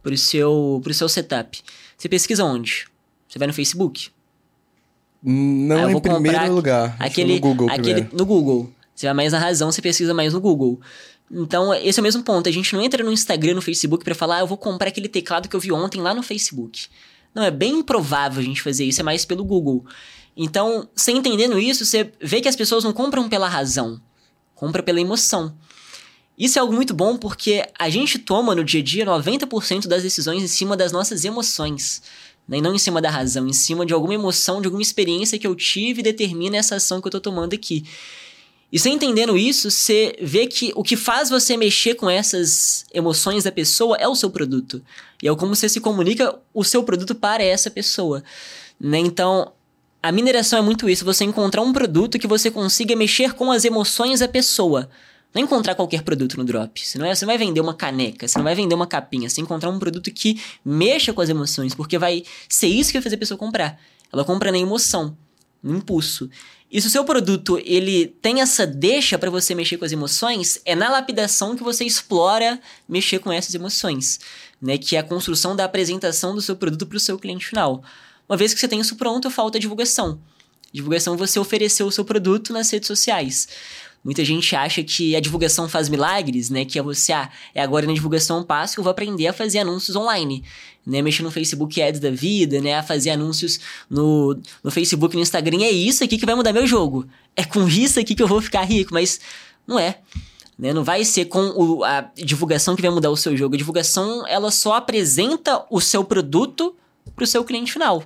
para o seu, pro seu setup. Você pesquisa onde? Você vai no Facebook? Não ah, em primeiro lugar. Aquele, no Google. Aquele, no Google. Você vai mais na razão, você pesquisa mais no Google. Então, esse é o mesmo ponto. A gente não entra no Instagram, no Facebook para falar, ah, eu vou comprar aquele teclado que eu vi ontem lá no Facebook. Não, é bem improvável a gente fazer isso, é mais pelo Google. Então, você entendendo isso, você vê que as pessoas não compram pela razão, compram pela emoção. Isso é algo muito bom porque a gente toma no dia a dia 90% das decisões em cima das nossas emoções. Né? Não em cima da razão, em cima de alguma emoção, de alguma experiência que eu tive e determina essa ação que eu estou tomando aqui. E você entendendo isso, você vê que o que faz você mexer com essas emoções da pessoa é o seu produto. E é como você se comunica o seu produto para essa pessoa. Né? Então, a mineração é muito isso, você encontrar um produto que você consiga mexer com as emoções da pessoa. Não é encontrar qualquer produto no drop. Você não, é, você não vai vender uma caneca, você não vai vender uma capinha. Você encontrar um produto que mexa com as emoções, porque vai ser isso que vai fazer a pessoa comprar. Ela compra na emoção, no impulso. E se o seu produto ele tem essa deixa para você mexer com as emoções, é na lapidação que você explora mexer com essas emoções, né? Que é a construção da apresentação do seu produto para o seu cliente final. Uma vez que você tem isso pronto, falta divulgação. Divulgação é você oferecer o seu produto nas redes sociais. Muita gente acha que a divulgação faz milagres, né? Que é você, ah, é agora na divulgação passo que eu vou aprender a fazer anúncios online, né? Mexer no Facebook Ads da vida, né? A fazer anúncios no, no Facebook e no Instagram. É isso aqui que vai mudar meu jogo. É com isso aqui que eu vou ficar rico, mas não é. Né? Não vai ser com o, a divulgação que vai mudar o seu jogo. A divulgação, ela só apresenta o seu produto para o seu cliente final.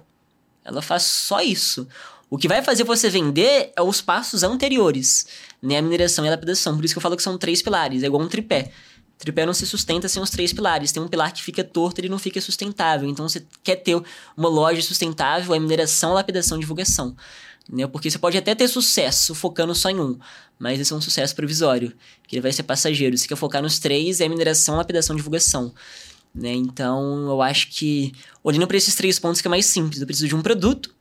Ela faz só isso. O que vai fazer você vender é os passos anteriores, né? A mineração e a lapidação. Por isso que eu falo que são três pilares, é igual um tripé. tripé não se sustenta sem os três pilares. Tem um pilar que fica torto, ele não fica sustentável. Então, você quer ter uma loja sustentável, é mineração, lapidação, divulgação. Né? Porque você pode até ter sucesso focando só em um, mas esse é um sucesso provisório, que ele vai ser passageiro. Se quer focar nos três, é mineração, lapidação, divulgação. Né? Então, eu acho que, olhando para esses três pontos, que é mais simples. Eu preciso de um produto,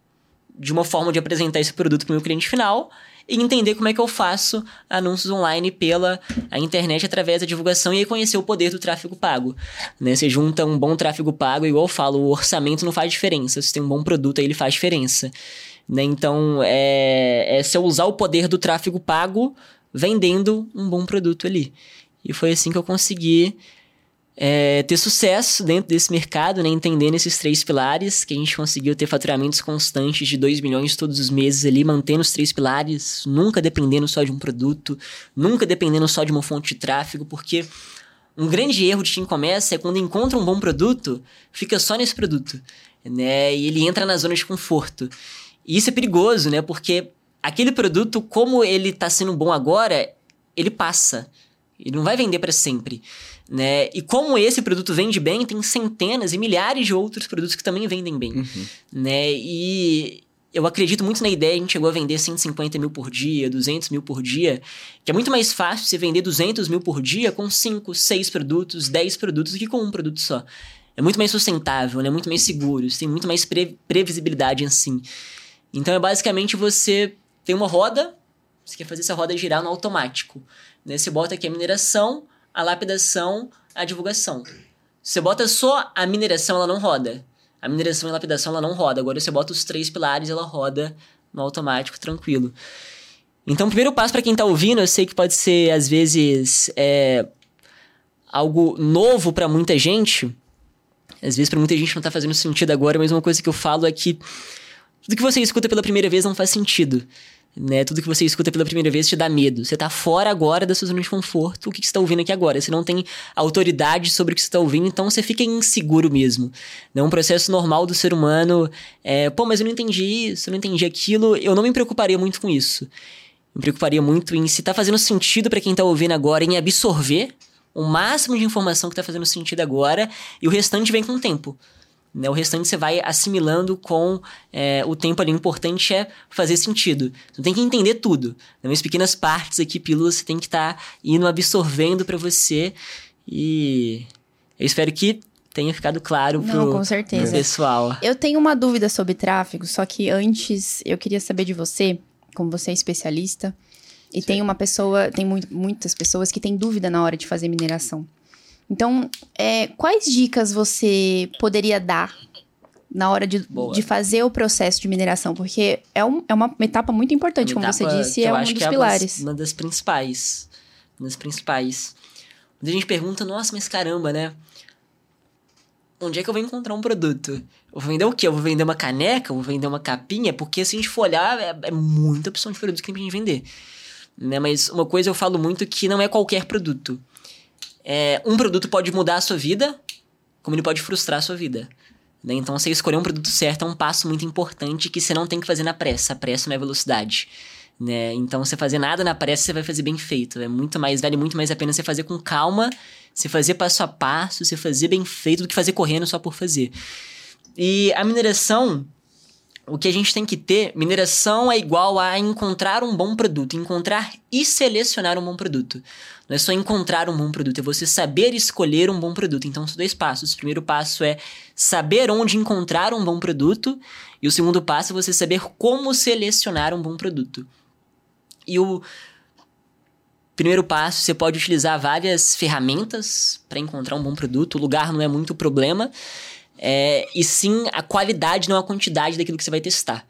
de uma forma de apresentar esse produto para o meu cliente final e entender como é que eu faço anúncios online pela internet através da divulgação e reconhecer o poder do tráfego pago. Né? Você junta um bom tráfego pago, igual eu falo, o orçamento não faz diferença. Se tem um bom produto, aí ele faz diferença. Né? Então, é, é se eu usar o poder do tráfego pago vendendo um bom produto ali. E foi assim que eu consegui é, ter sucesso dentro desse mercado, né? Entendendo esses três pilares, que a gente conseguiu ter faturamentos constantes de 2 milhões todos os meses ali, mantendo os três pilares, nunca dependendo só de um produto, nunca dependendo só de uma fonte de tráfego, porque um grande erro de quem começa é quando encontra um bom produto, fica só nesse produto, né? E ele entra na zona de conforto. E isso é perigoso, né? Porque aquele produto, como ele está sendo bom agora, ele passa. Ele não vai vender para sempre. Né? E como esse produto vende bem, tem centenas e milhares de outros produtos que também vendem bem. Uhum. Né? E eu acredito muito na ideia, a gente chegou a vender 150 mil por dia, 200 mil por dia, que é muito mais fácil você vender 200 mil por dia com 5, 6 produtos, 10 produtos do que com um produto só. É muito mais sustentável, é né? muito mais seguro, tem muito mais pre previsibilidade assim. Então é basicamente você tem uma roda, você quer fazer essa roda girar no automático. Você bota aqui a mineração, a lapidação, a divulgação. Você bota só a mineração, ela não roda. A mineração e a lapidação, ela não roda. Agora você bota os três pilares, ela roda no automático, tranquilo. Então, o primeiro passo para quem está ouvindo, eu sei que pode ser, às vezes, é, algo novo para muita gente. Às vezes, para muita gente não está fazendo sentido agora, mas uma coisa que eu falo é que tudo que você escuta pela primeira vez não faz sentido né? Tudo que você escuta pela primeira vez te dá medo. Você tá fora agora da sua zona de conforto. O que, você tá ouvindo aqui agora? Você não tem autoridade sobre o que você tá ouvindo, então você fica inseguro mesmo. É um processo normal do ser humano. É, Pô, mas eu não entendi isso, eu não entendi aquilo. Eu não me preocuparia muito com isso. Me preocuparia muito em se tá fazendo sentido para quem tá ouvindo agora, em absorver o máximo de informação que tá fazendo sentido agora, e o restante vem com o tempo. Né? O restante você vai assimilando com é, o tempo ali. O importante é fazer sentido. Você tem que entender tudo. Nas pequenas partes aqui, pílulas, você tem que estar tá indo absorvendo para você. E eu espero que tenha ficado claro pro, Não, com certeza. pro pessoal. Eu tenho uma dúvida sobre tráfego, só que antes eu queria saber de você, como você é especialista, e Sim. tem uma pessoa, tem mu muitas pessoas que têm dúvida na hora de fazer mineração. Então, é, quais dicas você poderia dar na hora de, de fazer o processo de mineração? Porque é, um, é uma etapa muito importante, como você disse, é um dos é pilares. Uma das principais. Uma das principais. Quando a gente pergunta, nossa, mas caramba, né? Onde é que eu vou encontrar um produto? Eu vou vender o quê? Eu vou vender uma caneca? Eu vou vender uma capinha? Porque se a gente for olhar, é, é muita opção de produtos que tem pra gente vender. Né? Mas uma coisa eu falo muito que não é qualquer produto. É, um produto pode mudar a sua vida, como ele pode frustrar a sua vida. Né? Então, você escolher um produto certo é um passo muito importante que você não tem que fazer na pressa. A pressa não é velocidade. Né? Então, você fazer nada na pressa, você vai fazer bem feito. É muito mais, vale muito mais a pena você fazer com calma, você fazer passo a passo, você fazer bem feito do que fazer correndo só por fazer. E a mineração, o que a gente tem que ter, mineração é igual a encontrar um bom produto, encontrar e selecionar um bom produto. Não é só encontrar um bom produto, é você saber escolher um bom produto. Então, são dois passos. O primeiro passo é saber onde encontrar um bom produto, e o segundo passo é você saber como selecionar um bom produto. E o primeiro passo, você pode utilizar várias ferramentas para encontrar um bom produto. O lugar não é muito problema é, e sim a qualidade, não a quantidade daquilo que você vai testar.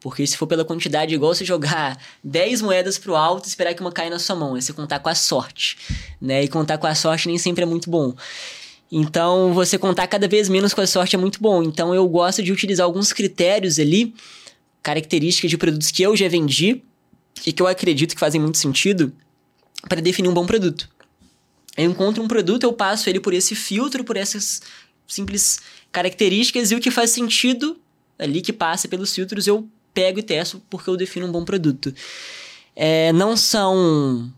Porque se for pela quantidade, igual você jogar *laughs* 10 moedas pro alto e esperar que uma caia na sua mão. É você contar com a sorte. Né? E contar com a sorte nem sempre é muito bom. Então, você contar cada vez menos com a sorte é muito bom. Então, eu gosto de utilizar alguns critérios ali, características de produtos que eu já vendi e que eu acredito que fazem muito sentido para definir um bom produto. Eu encontro um produto, eu passo ele por esse filtro, por essas simples características e o que faz sentido ali que passa pelos filtros eu pego e testo porque eu defino um bom produto. É, não são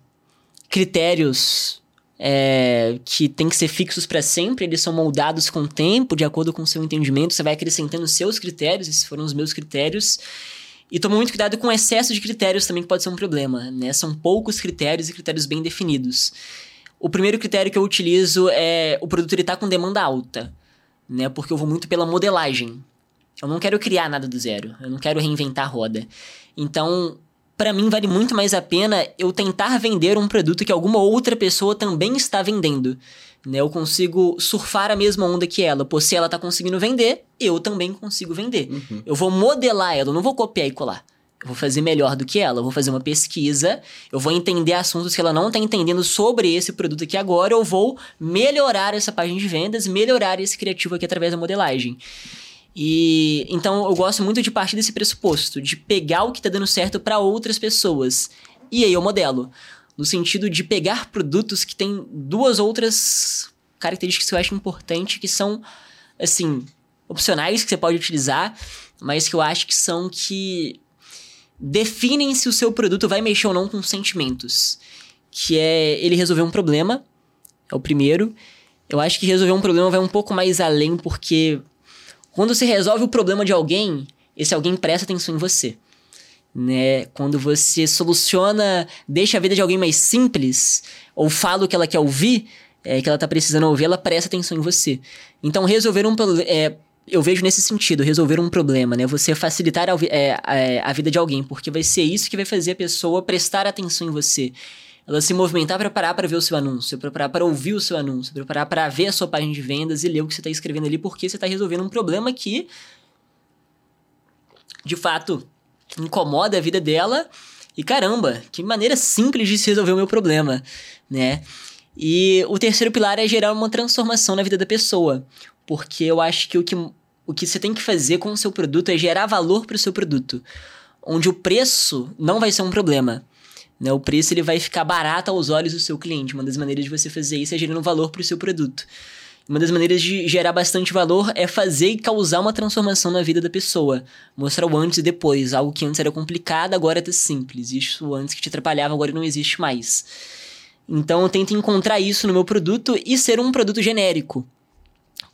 critérios é, que tem que ser fixos para sempre, eles são moldados com o tempo, de acordo com o seu entendimento, você vai acrescentando seus critérios, esses foram os meus critérios. E toma muito cuidado com o excesso de critérios também, que pode ser um problema, né? São poucos critérios e critérios bem definidos. O primeiro critério que eu utilizo é o produto ele tá com demanda alta, né? Porque eu vou muito pela modelagem. Eu não quero criar nada do zero, eu não quero reinventar a roda. Então, para mim vale muito mais a pena eu tentar vender um produto que alguma outra pessoa também está vendendo. Né? Eu consigo surfar a mesma onda que ela. Pô, se ela tá conseguindo vender, eu também consigo vender. Uhum. Eu vou modelar ela, eu não vou copiar e colar. Eu vou fazer melhor do que ela, eu vou fazer uma pesquisa, eu vou entender assuntos que ela não está entendendo sobre esse produto aqui agora, eu vou melhorar essa página de vendas, melhorar esse criativo aqui através da modelagem. E então eu gosto muito de partir desse pressuposto, de pegar o que está dando certo para outras pessoas. E aí eu modelo no sentido de pegar produtos que têm duas outras características que eu acho importante, que são, assim, opcionais que você pode utilizar, mas que eu acho que são que definem se o seu produto vai mexer ou não com sentimentos. Que é ele resolver um problema, é o primeiro. Eu acho que resolver um problema vai um pouco mais além, porque quando você resolve o problema de alguém, esse alguém presta atenção em você né? Quando você soluciona, deixa a vida de alguém mais simples, ou fala o que ela quer ouvir, é, que ela tá precisando ouvir, ela presta atenção em você. Então, resolver um. É, eu vejo nesse sentido, resolver um problema, né? Você facilitar a, é, é, a, vida de alguém, porque vai ser isso que vai fazer a pessoa prestar atenção em você. Ela se movimentar para parar para ver o seu anúncio, para parar para ouvir o seu anúncio, para parar para ver a sua página de vendas e ler o que você está escrevendo ali, porque você está resolvendo um problema que, de fato, incomoda a vida dela. E caramba, que maneira simples de se resolver o meu problema, né? E o terceiro pilar é gerar uma transformação na vida da pessoa. Porque eu acho que o que, o que você tem que fazer com o seu produto é gerar valor para o seu produto. Onde o preço não vai ser um problema. Né? O preço ele vai ficar barato aos olhos do seu cliente. Uma das maneiras de você fazer isso é gerando valor para o seu produto. Uma das maneiras de gerar bastante valor é fazer e causar uma transformação na vida da pessoa. Mostrar o antes e depois. Algo que antes era complicado, agora é simples. Isso antes que te atrapalhava, agora não existe mais. Então eu tento encontrar isso no meu produto e ser um produto genérico.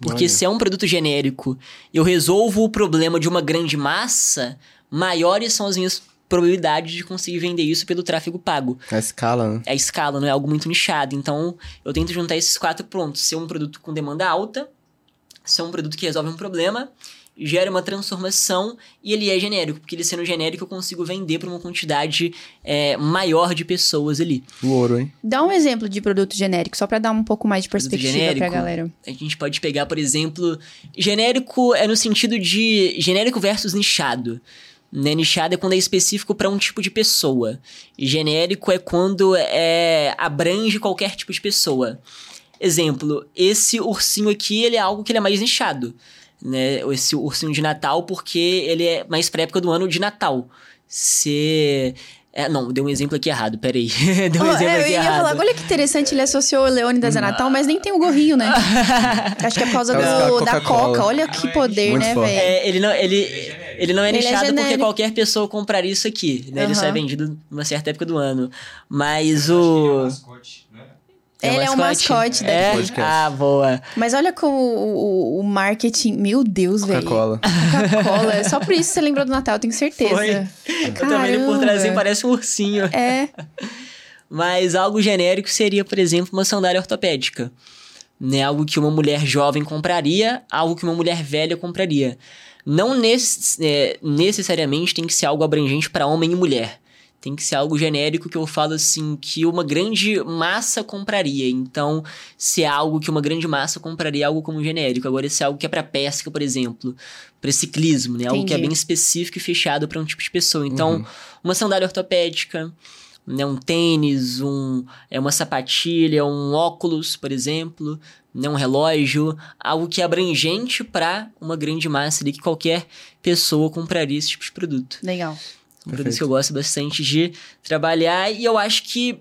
Porque Olha. se é um produto genérico, eu resolvo o problema de uma grande massa, maiores são as minhas probabilidade de conseguir vender isso pelo tráfego pago. É a escala, né? É a escala, não é algo muito nichado. Então, eu tento juntar esses quatro pontos. Ser um produto com demanda alta, ser um produto que resolve um problema, gera uma transformação e ele é genérico, porque ele sendo genérico eu consigo vender para uma quantidade é, maior de pessoas ali. O ouro, hein? Dá um exemplo de produto genérico, só para dar um pouco mais de perspectiva para a galera. A gente pode pegar, por exemplo, genérico é no sentido de genérico versus nichado. Né? Nichado é quando é específico para um tipo de pessoa. Genérico é quando é, abrange qualquer tipo de pessoa. Exemplo, esse ursinho aqui, ele é algo que ele é mais nichado. Né? Esse ursinho de Natal, porque ele é mais pra época do ano de Natal. Se é, não, deu um exemplo aqui errado, peraí. *laughs* deu um oh, exemplo é, aqui errado. Falar, olha que interessante, ele associou o Leônidas a Natal, mas nem tem o gorrinho, né? *laughs* Acho que é por causa do, da Coca. Olha que poder, né, velho? É, ele não, ele, ele não é ele é nichado é porque qualquer pessoa compraria isso aqui, né? Uhum. Ele só é vendido numa certa época do ano. Mas o... É ele é o mascote da é? Ah, boa. Mas olha como o, o, o marketing. Meu Deus, velho. Coca-Cola. Coca-Cola. Só por isso você lembrou do Natal, tenho certeza. Foi. Eu tô vendo por trás assim, parece um ursinho. É. Mas algo genérico seria, por exemplo, uma sandália ortopédica. Né? Algo que uma mulher jovem compraria, algo que uma mulher velha compraria. Não nesse, é, necessariamente tem que ser algo abrangente para homem e mulher tem que ser algo genérico que eu falo assim que uma grande massa compraria. Então, se é algo que uma grande massa compraria, algo como genérico. Agora, se é algo que é para pesca, por exemplo, para ciclismo, né? Algo que é bem específico e fechado para um tipo de pessoa. Então, uhum. uma sandália ortopédica, né, um tênis, um, é uma sapatilha, um óculos, por exemplo, né, um relógio, algo que é abrangente para uma grande massa ali que qualquer pessoa compraria esse tipo de produto. Legal. Um produto que eu gosto bastante de trabalhar. E eu acho que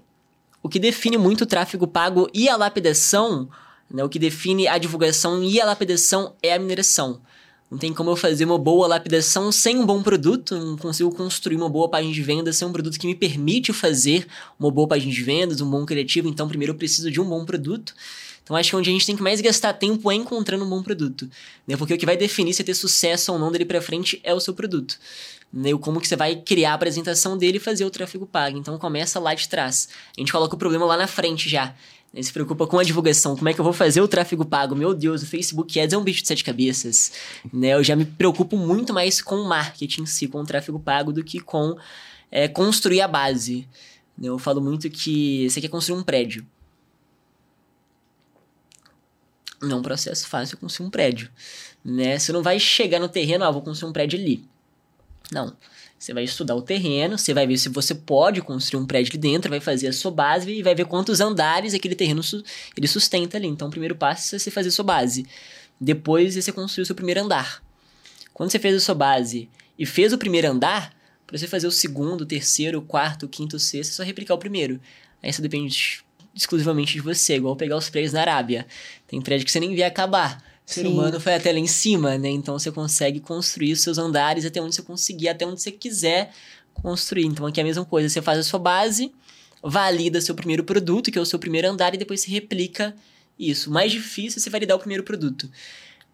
o que define muito o tráfego pago e a lapidação, né, o que define a divulgação e a lapidação é a mineração. Não tem como eu fazer uma boa lapidação sem um bom produto, não consigo construir uma boa página de vendas sem um produto que me permite fazer uma boa página de vendas, um bom criativo. Então, primeiro eu preciso de um bom produto. Então, acho que é onde a gente tem que mais gastar tempo é encontrando um bom produto. Né? Porque o que vai definir se ter sucesso ou não dele para frente é o seu produto. Né? O como que você vai criar a apresentação dele e fazer o tráfego pago. Então, começa lá de trás. A gente coloca o problema lá na frente já. Ele se preocupa com a divulgação, como é que eu vou fazer o tráfego pago? Meu Deus, o Facebook Ads é um bicho de sete cabeças. Né? Eu já me preocupo muito mais com o marketing em si, com o tráfego pago, do que com é, construir a base. Né? Eu falo muito que você quer construir um prédio. Não é um processo fácil construir um prédio. Né? Você não vai chegar no terreno, ah, vou construir um prédio ali. Não. Você vai estudar o terreno, você vai ver se você pode construir um prédio ali dentro, vai fazer a sua base e vai ver quantos andares aquele terreno ele sustenta ali. Então, o primeiro passo é você fazer a sua base. Depois você construir o seu primeiro andar. Quando você fez a sua base e fez o primeiro andar, para você fazer o segundo, o terceiro, o quarto, o quinto, o sexto, é só replicar o primeiro. Aí isso depende exclusivamente de você, igual pegar os prédios na Arábia. Tem prédio que você nem vê acabar. O ser humano foi até lá em cima, né? Então você consegue construir os seus andares até onde você conseguir, até onde você quiser construir. Então aqui é a mesma coisa, você faz a sua base, valida seu primeiro produto, que é o seu primeiro andar, e depois você replica isso. O mais difícil é você validar o primeiro produto.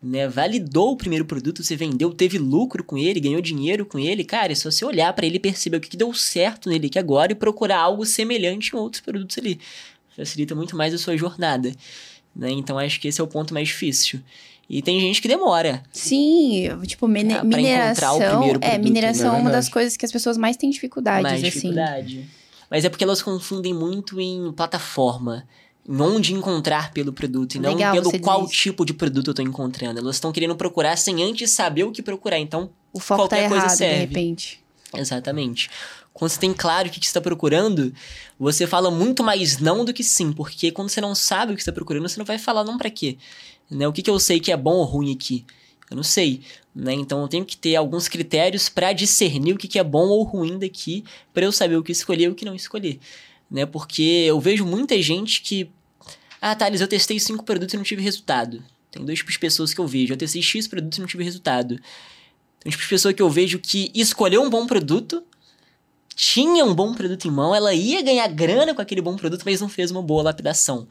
Né? Validou o primeiro produto, você vendeu, teve lucro com ele, ganhou dinheiro com ele, cara, é só você olhar para ele e perceber o que, que deu certo nele aqui agora e procurar algo semelhante em outros produtos ali. Facilita muito mais a sua jornada. Né? Então acho que esse é o ponto mais difícil. E tem gente que demora. Sim, tipo, mine ah, mineração. Produto, é, mineração é, é uma das coisas que as pessoas mais têm dificuldades, mais assim. dificuldade. Mas é porque elas confundem muito em plataforma. Em onde encontrar pelo produto e Legal, não pelo qual diz. tipo de produto eu tô encontrando. Elas estão querendo procurar sem antes saber o que procurar. Então, o foco tá qualquer tá coisa errado, serve. de repente. Exatamente. Quando você tem claro o que, você está procurando, você fala muito mais não do que sim, porque quando você não sabe o que está procurando, você não vai falar não para quê. Né? O que, que eu sei que é bom ou ruim aqui? Eu não sei. Né? Então eu tenho que ter alguns critérios para discernir o que, que é bom ou ruim daqui, para eu saber o que escolher e o que não escolher. Né? Porque eu vejo muita gente que. Ah, Thales, eu testei cinco produtos e não tive resultado. Tem dois tipos de pessoas que eu vejo. Eu testei X produtos e não tive resultado. Tem um tipo de pessoa que eu vejo que escolheu um bom produto, tinha um bom produto em mão, ela ia ganhar grana com aquele bom produto, mas não fez uma boa lapidação.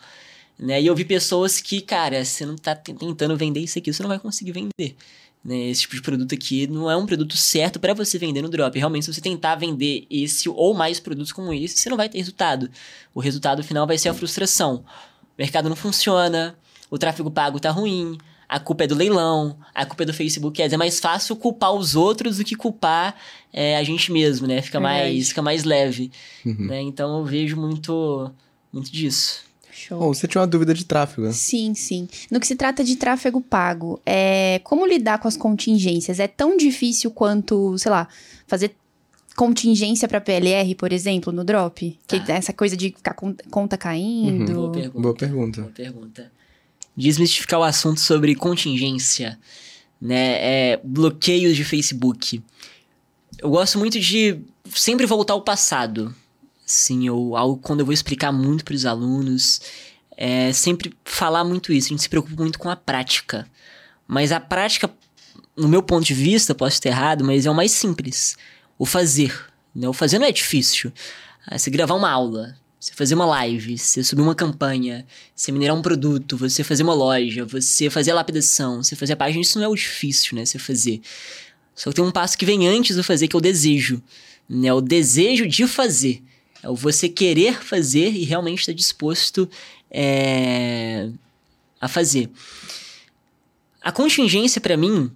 Né? E eu vi pessoas que, cara, você não tá tentando vender isso aqui, você não vai conseguir vender. Né? Esse tipo de produto aqui não é um produto certo para você vender no drop. Realmente, se você tentar vender esse ou mais produtos como esse, você não vai ter resultado. O resultado final vai ser a frustração. O mercado não funciona, o tráfego pago tá ruim, a culpa é do leilão, a culpa é do Facebook Ads. É mais fácil culpar os outros do que culpar é, a gente mesmo, né? Fica, mais, fica mais leve. Uhum. Né? Então eu vejo muito, muito disso. Show. Bom, você tinha uma dúvida de tráfego, né? Sim, sim. No que se trata de tráfego pago, é como lidar com as contingências? É tão difícil quanto, sei lá, fazer contingência para PLR, por exemplo, no drop? Tá. Que essa coisa de ficar conta caindo. Uhum. Boa pergunta. Boa pergunta. Boa pergunta desmistificar o assunto sobre contingência, né? É, bloqueios de Facebook. Eu gosto muito de sempre voltar ao passado. Sim, eu, algo quando eu vou explicar muito para os alunos, é sempre falar muito isso. A gente se preocupa muito com a prática. Mas a prática, no meu ponto de vista, posso estar errado, mas é o mais simples. O fazer. Né? O fazer não é difícil. Ah, você gravar uma aula, você fazer uma live, você subir uma campanha, você minerar um produto, você fazer uma loja, você fazer a lapidação, você fazer a página, isso não é o difícil, né? Você fazer. Só que tem um passo que vem antes do fazer, que é o desejo. Né? O desejo de fazer. É o você querer fazer e realmente estar disposto é, a fazer. A contingência, para mim,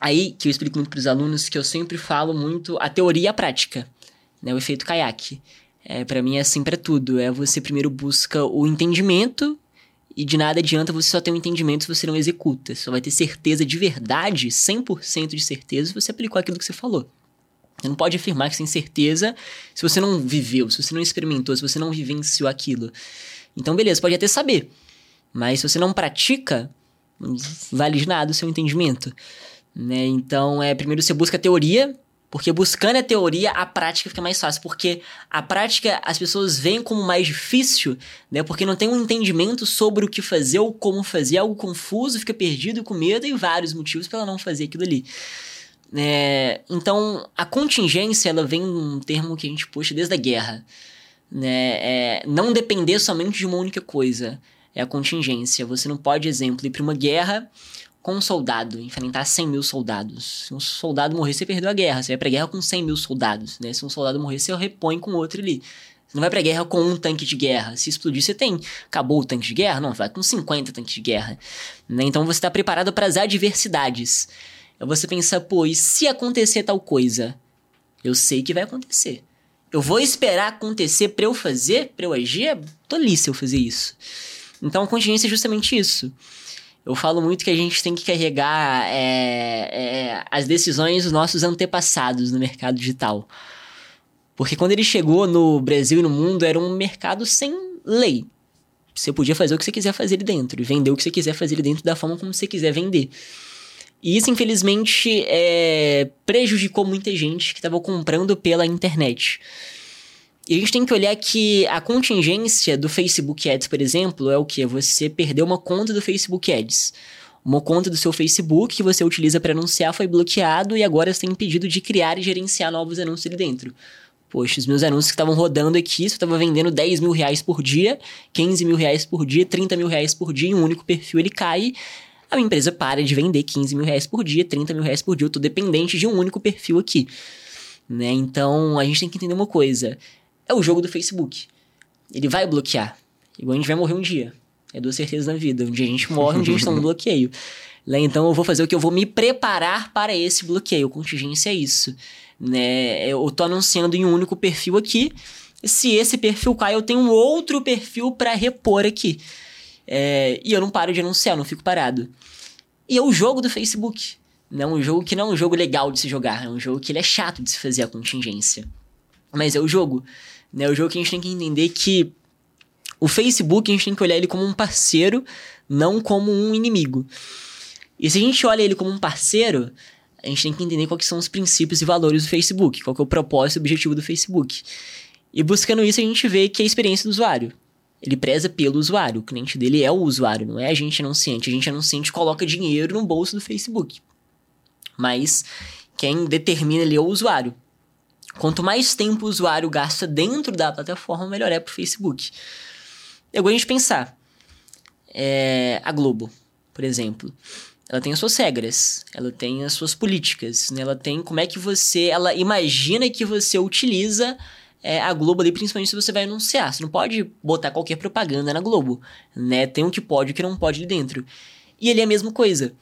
aí que eu explico muito para os alunos, que eu sempre falo muito a teoria e a prática. Né? O efeito caiaque. É, para mim é assim para tudo. É você primeiro busca o entendimento e de nada adianta você só ter um entendimento se você não executa. Você só vai ter certeza de verdade, 100% de certeza, se você aplicou aquilo que você falou. Você não pode afirmar que você tem certeza se você não viveu, se você não experimentou, se você não vivenciou aquilo. Então, beleza, pode até saber. Mas se você não pratica, não vale de nada o seu entendimento. Né? Então, é, primeiro você busca a teoria Porque buscando a teoria, a prática fica mais fácil. Porque a prática as pessoas veem como mais difícil, né? Porque não tem um entendimento sobre o que fazer ou como fazer, algo confuso, fica perdido com medo e vários motivos para não fazer aquilo ali. É, então, a contingência, ela vem um termo que a gente puxa desde a guerra. Né? É, não depender somente de uma única coisa. É a contingência. Você não pode, exemplo, ir para uma guerra com um soldado, enfrentar 100 mil soldados. Se um soldado morrer, você perdeu a guerra. Você vai pra guerra com 100 mil soldados, né? Se um soldado morrer, você repõe com outro ali. Você não vai pra guerra com um tanque de guerra. Se explodir, você tem. Acabou o tanque de guerra? Não, vai com 50 tanques de guerra. Né? Então você está preparado para as adversidades. É você pensar, pô, e se acontecer tal coisa? Eu sei que vai acontecer. Eu vou esperar acontecer para eu fazer, para eu agir? É tolice eu fazer isso. Então a contingência é justamente isso. Eu falo muito que a gente tem que carregar é, é, as decisões dos nossos antepassados no mercado digital. Porque quando ele chegou no Brasil e no mundo, era um mercado sem lei. Você podia fazer o que você quiser fazer ali dentro, e vender o que você quiser fazer ali dentro da forma como você quiser vender. E isso, infelizmente, é, prejudicou muita gente que estava comprando pela internet. E a gente tem que olhar que a contingência do Facebook Ads, por exemplo, é o que? Você perdeu uma conta do Facebook Ads. Uma conta do seu Facebook que você utiliza para anunciar foi bloqueado e agora você tem impedido de criar e gerenciar novos anúncios ali dentro. Poxa, os meus anúncios que estavam rodando aqui, se eu estava vendendo 10 mil reais por dia, 15 mil reais por dia, 30 mil reais por dia, em um único perfil ele cai, a minha empresa para de vender 15 mil reais por dia, 30 mil reais por dia, eu estou dependente de um único perfil aqui. Né? Então, a gente tem que entender uma coisa é o jogo do Facebook. Ele vai bloquear. Igual a gente vai morrer um dia. É duas certezas na vida. Um dia a gente morre, um dia a gente tá no *laughs* bloqueio. Né? Então eu vou fazer o que? Eu vou me preparar para esse bloqueio. Contingência é isso. Né? Eu tô anunciando em um único perfil aqui. Se esse perfil cai, eu tenho um outro perfil para repor aqui. É, e eu não paro de anunciar, não fico parado. E é o jogo do Facebook. Né? Um jogo que não é um jogo legal de se jogar. É um jogo que ele é chato de se fazer a contingência. Mas é o jogo. Né? O jogo que a gente tem que entender que o Facebook a gente tem que olhar ele como um parceiro, não como um inimigo. E se a gente olha ele como um parceiro, a gente tem que entender quais são os princípios e valores do Facebook, qual é o propósito e objetivo do Facebook. E buscando isso, a gente vê que é a experiência do usuário. Ele preza pelo usuário, o cliente dele é o usuário, não é a gente anunciante. A gente anunciante coloca dinheiro no bolso do Facebook. Mas quem determina ali é o usuário. Quanto mais tempo o usuário gasta dentro da plataforma, melhor é para o Facebook. Eu gosto de pensar. É, a Globo, por exemplo, ela tem as suas regras, ela tem as suas políticas, né? ela tem como é que você, ela imagina que você utiliza é, a Globo ali, principalmente se você vai anunciar. Você não pode botar qualquer propaganda na Globo, né? Tem o que pode e o que não pode ali dentro. E ele é a mesma coisa.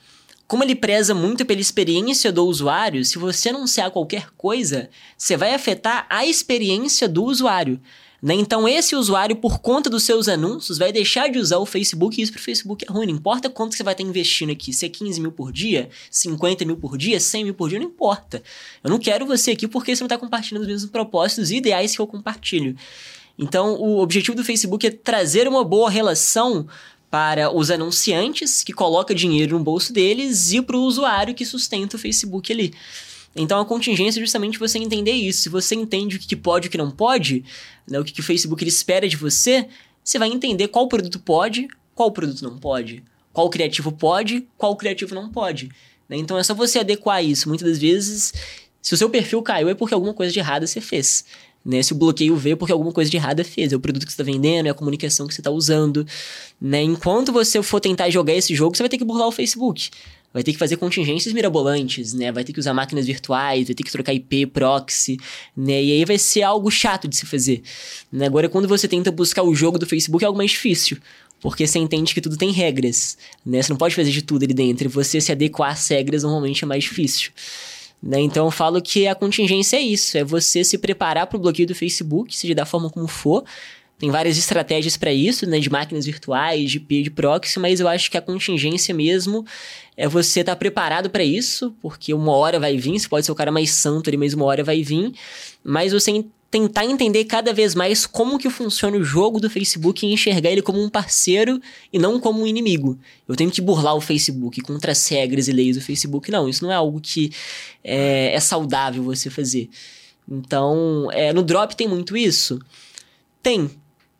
Como ele preza muito pela experiência do usuário, se você anunciar qualquer coisa, você vai afetar a experiência do usuário. Né? Então, esse usuário, por conta dos seus anúncios, vai deixar de usar o Facebook e isso para o Facebook é ruim. Não importa quanto você vai estar investindo aqui, se é 15 mil por dia, 50 mil por dia, 100 mil por dia, não importa. Eu não quero você aqui porque você não está compartilhando os mesmos propósitos e ideais que eu compartilho. Então, o objetivo do Facebook é trazer uma boa relação para os anunciantes, que coloca dinheiro no bolso deles, e para o usuário que sustenta o Facebook ali. Então a contingência é justamente você entender isso. Se você entende o que pode e o que não pode, né, o que o Facebook espera de você, você vai entender qual produto pode, qual produto não pode, qual criativo pode, qual criativo não pode. Né? Então é só você adequar isso. Muitas das vezes, se o seu perfil caiu, é porque alguma coisa de errado você fez. Né? Se o bloqueio veio porque alguma coisa de errada fez, é o produto que você está vendendo, é a comunicação que você está usando. Né? Enquanto você for tentar jogar esse jogo, você vai ter que burlar o Facebook. Vai ter que fazer contingências mirabolantes, né? Vai ter que usar máquinas virtuais, vai ter que trocar IP, proxy, né? E aí vai ser algo chato de se fazer. Né? Agora, quando você tenta buscar o jogo do Facebook, é algo mais difícil. Porque você entende que tudo tem regras, né? Você não pode fazer de tudo ali dentro. Você se adequar às regras normalmente é mais difícil. Né? Então eu falo que a contingência é isso, é você se preparar para o bloqueio do Facebook, seja da forma como for. Tem várias estratégias para isso, né, de máquinas virtuais, de IP, de proxy, mas eu acho que a contingência mesmo é você estar tá preparado para isso, porque uma hora vai vir, você pode ser o cara mais santo ali, mas uma hora vai vir, mas você tentar entender cada vez mais como que funciona o jogo do Facebook e enxergar ele como um parceiro e não como um inimigo. Eu tenho que burlar o Facebook contra as regras e leis do Facebook. Não, isso não é algo que é, é saudável você fazer. Então, é, no Drop tem muito isso? Tem.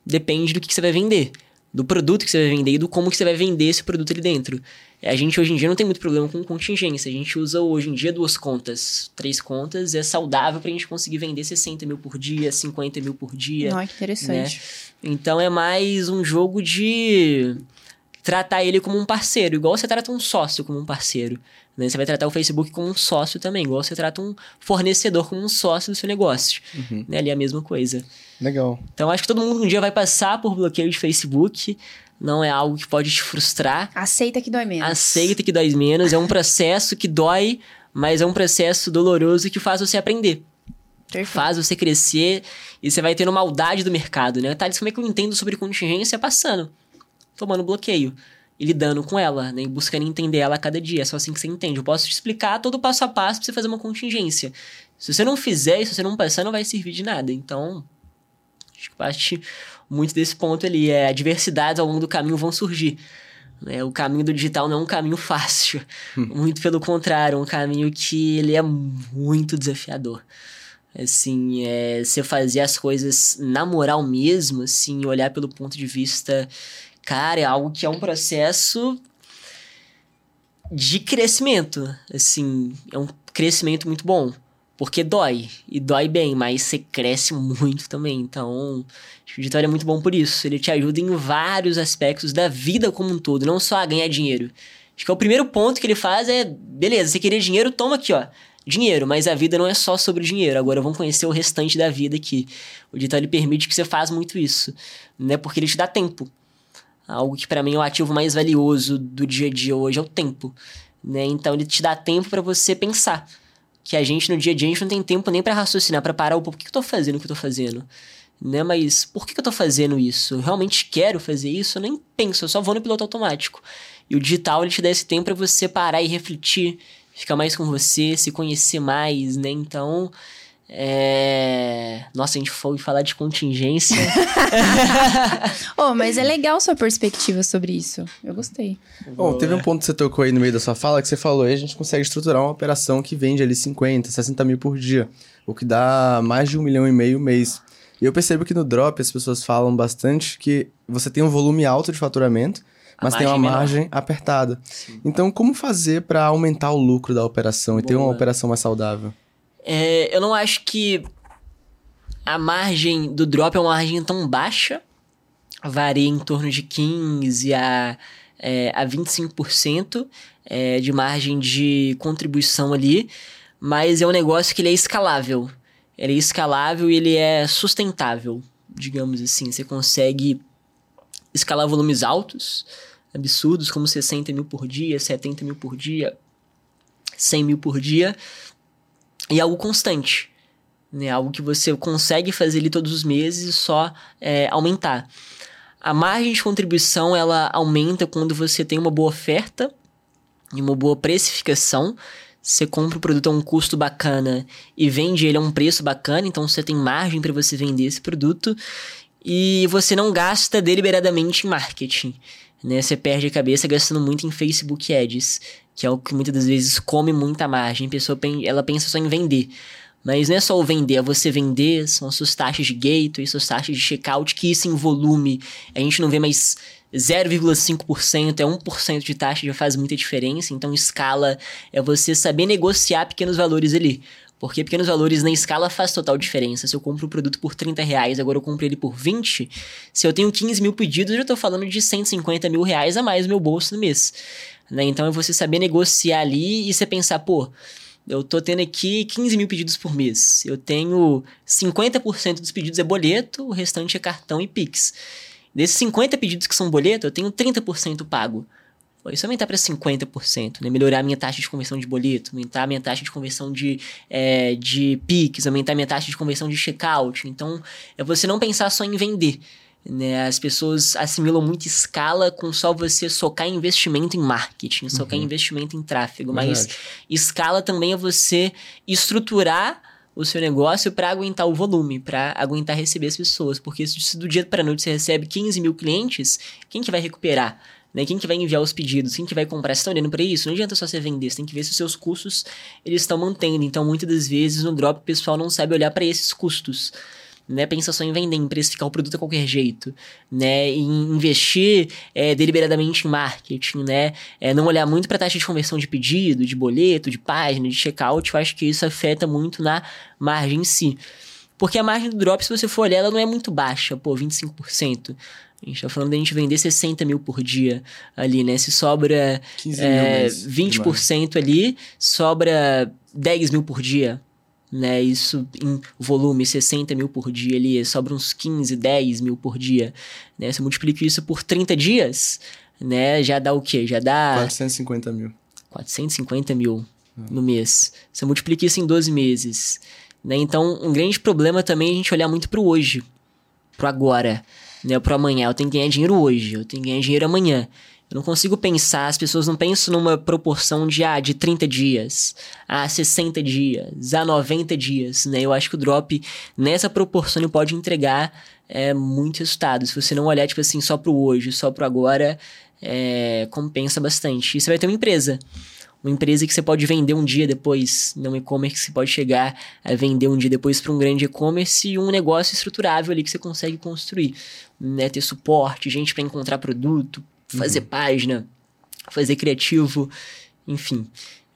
Depende do que, que você vai vender do produto que você vai vender e do como que você vai vender esse produto ali dentro. A gente hoje em dia não tem muito problema com contingência. A gente usa hoje em dia duas contas, três contas. É saudável para a gente conseguir vender 60 mil por dia, 50 mil por dia. Olha que interessante. Né? Então é mais um jogo de tratar ele como um parceiro, igual você trata um sócio como um parceiro. Né? Você vai tratar o Facebook como um sócio também, igual você trata um fornecedor como um sócio do seu negócio. Uhum. Né? Ali é a mesma coisa. Legal. Então acho que todo mundo um dia vai passar por bloqueio de Facebook. Não é algo que pode te frustrar. Aceita que dói menos. Aceita que dói menos. É um processo que dói, mas é um processo doloroso que faz você aprender. Perfeito. Faz você crescer e você vai tendo maldade do mercado, né? Thales, como é que eu entendo sobre contingência? Passando, tomando bloqueio e lidando com ela, né? E buscando entender ela a cada dia. É só assim que você entende. Eu posso te explicar todo o passo a passo pra você fazer uma contingência. Se você não fizer, se você não passar, não vai servir de nada. Então, acho que parte muito desse ponto ali. É, adversidades ao longo do caminho vão surgir. Né? O caminho do digital não é um caminho fácil. *laughs* Muito pelo contrário, é um caminho que ele é muito desafiador. Assim, é, você fazer as coisas na moral mesmo, assim, olhar pelo ponto de vista Cara, é algo que é um processo de crescimento. Assim, é um crescimento muito bom. Porque dói. E dói bem, mas você cresce muito também. Então, o Vitória é muito bom por isso. Ele te ajuda em vários aspectos da vida como um todo, não só a ganhar dinheiro. Acho que é o primeiro ponto que ele faz é: beleza, você queria dinheiro, toma aqui, ó. Dinheiro, mas a vida não é só sobre dinheiro. Agora vamos conhecer o restante da vida aqui. O Digital ele permite que você faça muito isso, né? Porque ele te dá tempo. Algo que para mim é o ativo mais valioso do dia a dia hoje é o tempo, né? Então ele te dá tempo para você pensar. Que a gente no dia a dia a gente não tem tempo nem para raciocinar, para parar o por que eu tô fazendo o que eu tô fazendo, né? Mas por que eu tô fazendo isso? Eu realmente quero fazer isso? Eu nem penso, eu só vou no piloto automático. E o digital ele te dá esse tempo para você parar e refletir, ficar mais com você, se conhecer mais, né? Então, é... Nossa, a gente foi falar de contingência. *laughs* oh, mas é legal sua perspectiva sobre isso. Eu gostei. Bom, teve um ponto que você tocou aí no meio da sua fala que você falou aí, a gente consegue estruturar uma operação que vende ali 50, 60 mil por dia, o que dá mais de um milhão e meio mês. E eu percebo que no Drop as pessoas falam bastante que você tem um volume alto de faturamento, mas tem uma margem menor. apertada. Sim. Então, como fazer para aumentar o lucro da operação Boa. e ter uma operação mais saudável? É, eu não acho que a margem do drop é uma margem tão baixa. Varia em torno de 15% a, é, a 25% é, de margem de contribuição ali. Mas é um negócio que ele é escalável. Ele é escalável e ele é sustentável, digamos assim. Você consegue escalar volumes altos, absurdos, como 60 mil por dia, 70 mil por dia, 100 mil por dia, e algo constante. Né? Algo que você consegue fazer ali todos os meses e só é, aumentar. A margem de contribuição ela aumenta quando você tem uma boa oferta e uma boa precificação. Você compra o produto a um custo bacana e vende ele a um preço bacana, então você tem margem para você vender esse produto e você não gasta deliberadamente em marketing. Né? Você perde a cabeça gastando muito em Facebook Ads que é o que muitas das vezes come muita margem. A pessoa ela pensa só em vender. Mas não é só o vender, é você vender, são as suas taxas de gateway, suas taxas de checkout, que isso em volume, a gente não vê mais 0,5%, é 1% de taxa já faz muita diferença. Então, escala é você saber negociar pequenos valores ali. Porque pequenos valores na escala faz total diferença. Se eu compro um produto por 30 reais, agora eu compro ele por 20, se eu tenho 15 mil pedidos, eu já estou falando de 150 mil reais a mais no meu bolso no mês. Né? Então é você saber negociar ali e você pensar, pô, eu tô tendo aqui 15 mil pedidos por mês. Eu tenho 50% dos pedidos é boleto, o restante é cartão e Pix. Desses 50 pedidos que são boleto, eu tenho 30% pago. Pô, isso aumentar para 50%, né? Melhorar a minha taxa de conversão de boleto, aumentar a minha taxa de conversão de, é, de Pix, aumentar a minha taxa de conversão de checkout. Então, é você não pensar só em vender. Né? As pessoas assimilam muito escala com só você socar investimento em marketing, socar uhum. investimento em tráfego. Verdade. Mas escala também é você estruturar o seu negócio para aguentar o volume, para aguentar receber as pessoas. Porque se do dia para noite você recebe 15 mil clientes, quem que vai recuperar? Né? Quem que vai enviar os pedidos? Quem que vai comprar? Você está olhando para isso? Não adianta só você vender, você tem que ver se os seus custos eles estão mantendo. Então, muitas das vezes no drop o pessoal não sabe olhar para esses custos né? Pensa só em vender, em precificar o produto a qualquer jeito, né? Em investir é, deliberadamente em marketing, né? É, não olhar muito para taxa de conversão de pedido, de boleto, de página, de checkout. Eu acho que isso afeta muito na margem em si. Porque a margem do drop, se você for olhar, ela não é muito baixa, pô, 25%. A gente tá falando da gente vender 60 mil por dia ali, né? Se sobra 15 é, 20% ali, sobra 10 mil por dia, né? Isso em volume, 60 mil por dia ali, sobra uns 15, 10 mil por dia, né? Se eu multiplico isso por 30 dias, né? Já dá o quê? Já dá... 450 mil. 450 mil no mês. Você multiplica isso em 12 meses, né? Então, um grande problema também é a gente olhar muito pro hoje, pro agora, né? Pro amanhã. Eu tenho que ganhar dinheiro hoje, eu tenho que ganhar dinheiro amanhã. Eu não consigo pensar, as pessoas não pensam numa proporção de, ah, de 30 dias, a 60 dias, a 90 dias, né? Eu acho que o drop, nessa proporção, ele pode entregar é, muito resultado. Se você não olhar, tipo assim, só pro hoje, só pro agora, é, compensa bastante. E você vai ter uma empresa. Uma empresa que você pode vender um dia depois, não um e-commerce que você pode chegar a vender um dia depois para um grande e-commerce e um negócio estruturável ali que você consegue construir. Né? Ter suporte, gente para encontrar produto, fazer uhum. página, fazer criativo, enfim.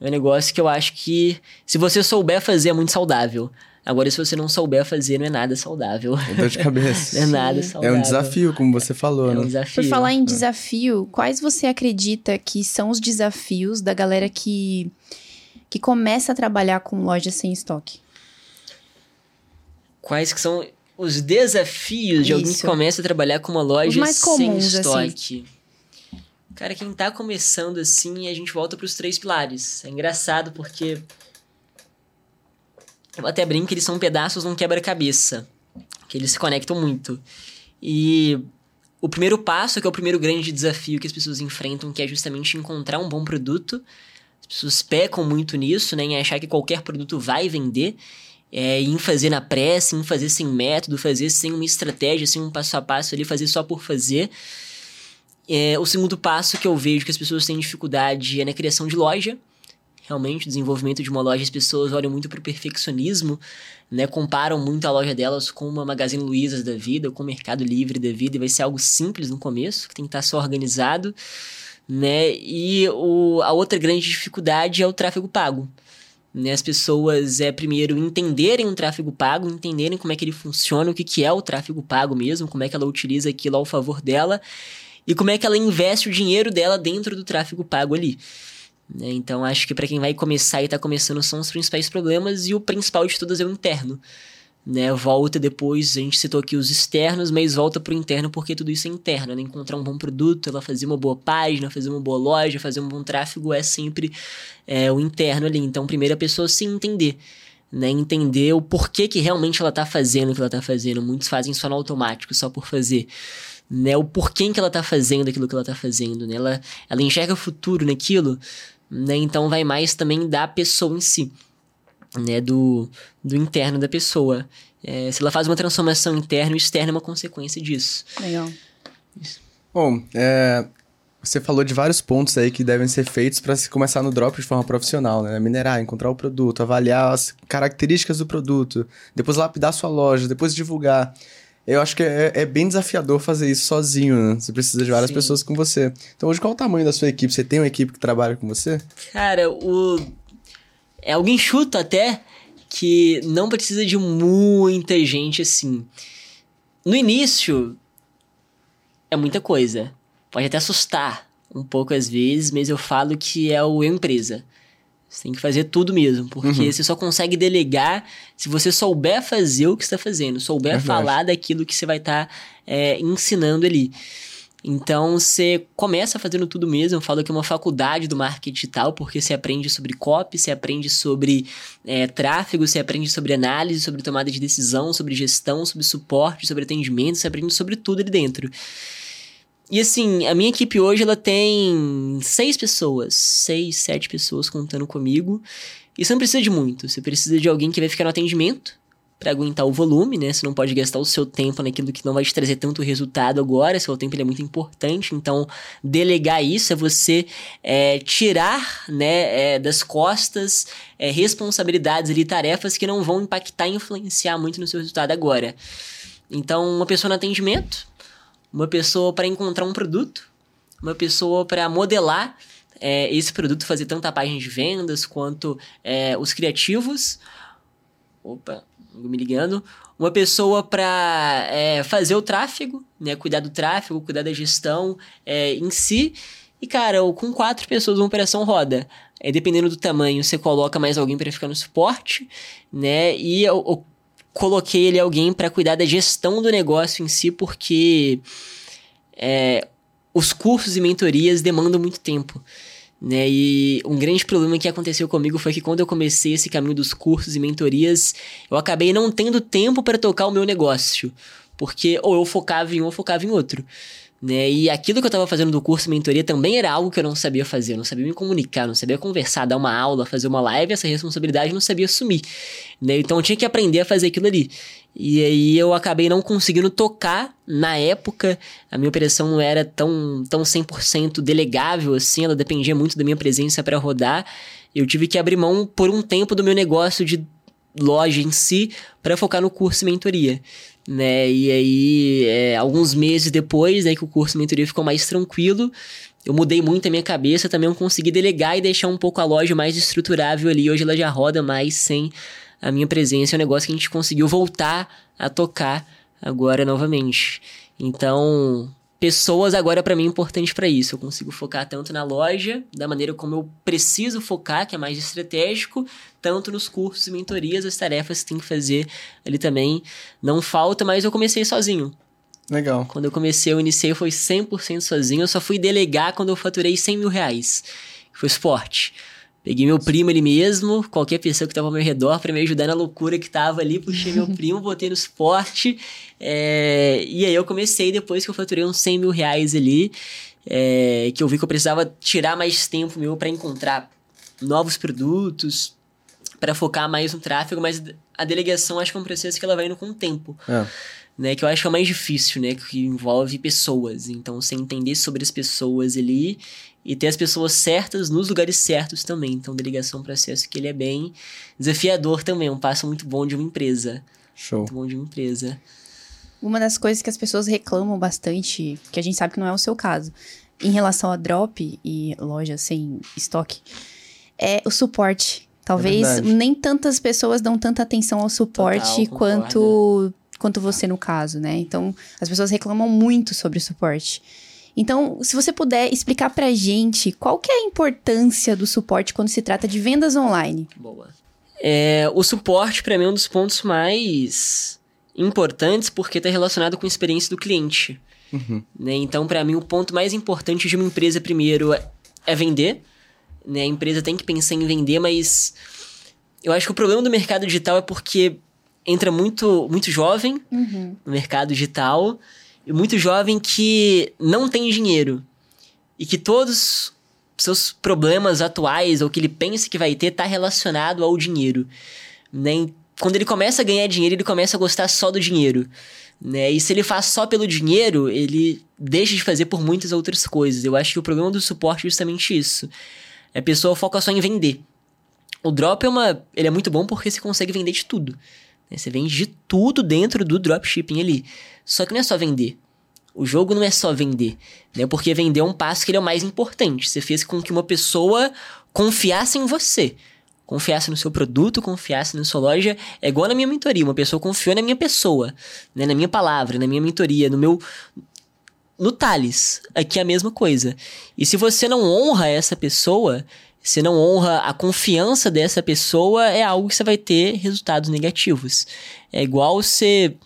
É um negócio que eu acho que, se você souber fazer, é muito saudável. Agora, se você não souber fazer, não é nada saudável. É dor de *laughs* cabeça. não é nada saudável. É um desafio, como você falou, é né? Um desafio. Por falar em desafio, quais você acredita que são os desafios da galera que, que começa a trabalhar com loja sem estoque? Quais que são os desafios de alguém que começa a trabalhar com uma loja comuns, sem assim. estoque? Assim. Cara, quem tá começando assim, a gente volta pros três pilares. É engraçado porque. Eu até brinco que eles são pedaços num quebra-cabeça. Que eles se conectam muito. E o primeiro passo, que é o primeiro grande desafio que as pessoas enfrentam, que é justamente encontrar um bom produto. As pessoas pecam muito nisso, né? Em achar que qualquer produto vai vender. É, em fazer na pressa, em fazer sem método, fazer sem uma estratégia, sem um passo a passo ali, fazer só por fazer. É, o segundo passo que eu vejo que as pessoas têm dificuldade é na criação de loja. Realmente, o desenvolvimento de uma loja, as pessoas olham muito para o perfeccionismo, né? Comparam muito a loja delas com uma Magazine Luiza da vida, com o Mercado Livre da vida, e vai ser algo simples no começo, que tem que estar só organizado, né? E o, a outra grande dificuldade é o tráfego pago. Né, as pessoas é primeiro entenderem o tráfego pago, entenderem como é que ele funciona, o que, que é o tráfego pago mesmo, como é que ela utiliza aquilo ao favor dela, e como é que ela investe o dinheiro dela dentro do tráfego pago ali. Né? Então, acho que para quem vai começar e está começando são os principais problemas e o principal de todas é o interno. Né? Volta depois, a gente citou aqui os externos, mas volta para o interno porque tudo isso é interno. Né? Encontrar um bom produto, ela fazer uma boa página, fazer uma boa loja, fazer um bom tráfego é sempre é, o interno ali. Então, primeiro a pessoa se entender. Né, entender o porquê que realmente ela está fazendo o que ela está fazendo. Muitos fazem só no automático, só por fazer né? O porquê que ela tá fazendo aquilo que ela tá fazendo, né? Ela, ela enxerga o futuro naquilo, né? Então vai mais também da pessoa em si, né? Do, do interno da pessoa. É, se ela faz uma transformação interna, o externo é uma consequência disso. Legal. Isso. Bom, é, você falou de vários pontos aí que devem ser feitos para se começar no drop de forma profissional, né? Minerar, encontrar o produto, avaliar as características do produto, depois lapidar sua loja, depois divulgar. Eu acho que é, é, bem desafiador fazer isso sozinho, né? Você precisa de várias Sim. pessoas com você. Então, hoje, qual o tamanho da sua equipe? Você tem uma equipe que trabalha com você? Cara, o. É alguém chuta até que não precisa de muita gente assim. No início, é muita coisa. Pode até assustar um pouco às vezes, mas eu falo que é o empresa. Você tem que fazer tudo mesmo, porque uhum. você só consegue delegar se você souber fazer o que está fazendo, souber Verdade. falar daquilo que você vai estar tá, é, ensinando ali. Então você começa fazendo tudo mesmo. Eu falo que é uma faculdade do marketing digital, porque você aprende sobre copy, você aprende sobre é, tráfego, você aprende sobre análise, sobre tomada de decisão, sobre gestão, sobre suporte, sobre atendimento, você aprende sobre tudo ali dentro. e assim, a minha equipe hoje ela tem seis pessoas, seis, sete pessoas contando comigo. E você não precisa de muito, você precisa de alguém que vai ficar no atendimento para aguentar o volume, né? Você não pode gastar o seu tempo naquilo que não vai te trazer tanto resultado agora. Seu tempo é muito importante, então delegar isso é você é, tirar, né, é, das costas é, responsabilidades e tarefas que não vão impactar e influenciar muito no seu resultado agora. Então, uma pessoa no atendimento, uma pessoa para encontrar um produto, uma pessoa para modelar é, esse produto, fazer tanto a página de vendas quanto é, os criativos. Opa, me ligando. Uma pessoa para é, fazer o tráfego, né? Cuidar do tráfego, cuidar da gestão é, em si. E, cara, com quatro pessoas uma operação roda. É, dependendo do tamanho, você coloca mais alguém para ficar no suporte, né? E eu, eu coloquei ele alguém para cuidar da gestão do negócio em si, porque é, os cursos e mentorias demandam muito tempo. Né? E um grande problema que aconteceu comigo foi que quando eu comecei esse caminho dos cursos e mentorias, eu acabei não tendo tempo para tocar o meu negócio, porque ou eu focava em um ou focava em outro. Né? E aquilo que eu estava fazendo do curso mentoria também era algo que eu não sabia fazer, eu não sabia me comunicar, não sabia conversar, dar uma aula, fazer uma live, essa responsabilidade eu não sabia assumir. Né? Então eu tinha que aprender a fazer aquilo ali. E aí eu acabei não conseguindo tocar na época. A minha operação não era tão, tão 100% delegável assim, ela dependia muito da minha presença para rodar. Eu tive que abrir mão por um tempo do meu negócio de loja em si para focar no curso mentoria né? E aí, é, alguns meses depois, né, que o curso de mentoria ficou mais tranquilo, eu mudei muito a minha cabeça, também eu consegui delegar e deixar um pouco a loja mais estruturável ali. Hoje ela já roda mais sem a minha presença. É um negócio que a gente conseguiu voltar a tocar agora novamente. Então, pessoas agora para mim é importante para isso. Eu consigo focar tanto na loja, da maneira como eu preciso focar, que é mais estratégico, tanto nos cursos e mentorias, as tarefas que tem que fazer ali também não falta, mas eu comecei sozinho. Legal. Quando eu comecei, eu iniciei foi 100% sozinho. Eu só fui delegar quando eu faturei 100 mil reais. Foi esporte. Peguei meu primo ele mesmo, qualquer pessoa que estava ao meu redor para me ajudar na loucura que tava ali, puxei meu *laughs* primo, botei no esporte. É, e aí eu comecei depois que eu faturei uns 100 mil reais ali, é, que eu vi que eu precisava tirar mais tempo meu para encontrar novos produtos, para focar mais no tráfego, mas a delegação acho que é um processo que ela vai indo com o tempo. É. Né, que eu acho que é o mais difícil, né? Que envolve pessoas. Então, você entender sobre as pessoas ali e ter as pessoas certas nos lugares certos também. Então, delegação é um processo que ele é bem desafiador também, um passo muito bom de uma empresa. Show. Muito bom de uma empresa. Uma das coisas que as pessoas reclamam bastante, que a gente sabe que não é o seu caso, em relação a drop e loja sem estoque, é o suporte. Talvez é nem tantas pessoas dão tanta atenção ao suporte Total, quanto quanto você no caso, né? Então, as pessoas reclamam muito sobre o suporte. Então, se você puder explicar pra gente qual que é a importância do suporte quando se trata de vendas online. Boa. É, o suporte, para mim, é um dos pontos mais importantes porque está relacionado com a experiência do cliente. Uhum. Né? Então, para mim, o ponto mais importante de uma empresa, primeiro, é, é vender. Né? A empresa tem que pensar em vender, mas eu acho que o problema do mercado digital é porque entra muito, muito jovem uhum. no mercado digital muito jovem que não tem dinheiro e que todos seus problemas atuais ou que ele pensa que vai ter tá relacionado ao dinheiro. Né? Quando ele começa a ganhar dinheiro, ele começa a gostar só do dinheiro. Né? E se ele faz só pelo dinheiro, ele deixa de fazer por muitas outras coisas. Eu acho que o problema do suporte é justamente isso. A pessoa foca só em vender. O drop é uma, ele é muito bom porque você consegue vender de tudo. Né? Você vende de tudo dentro do dropshipping ali. Só que não é só vender. O jogo não é só vender, né? Porque vender é um passo que ele é o mais importante. Você fez com que uma pessoa confiasse em você. Confiasse no seu produto, confiasse na sua loja. É igual na minha mentoria. Uma pessoa confiou na minha pessoa, né? na minha palavra, na minha mentoria, no meu. No Thales. Aqui é a mesma coisa. E se você não honra essa pessoa, se não honra a confiança dessa pessoa, é algo que você vai ter resultados negativos. É igual você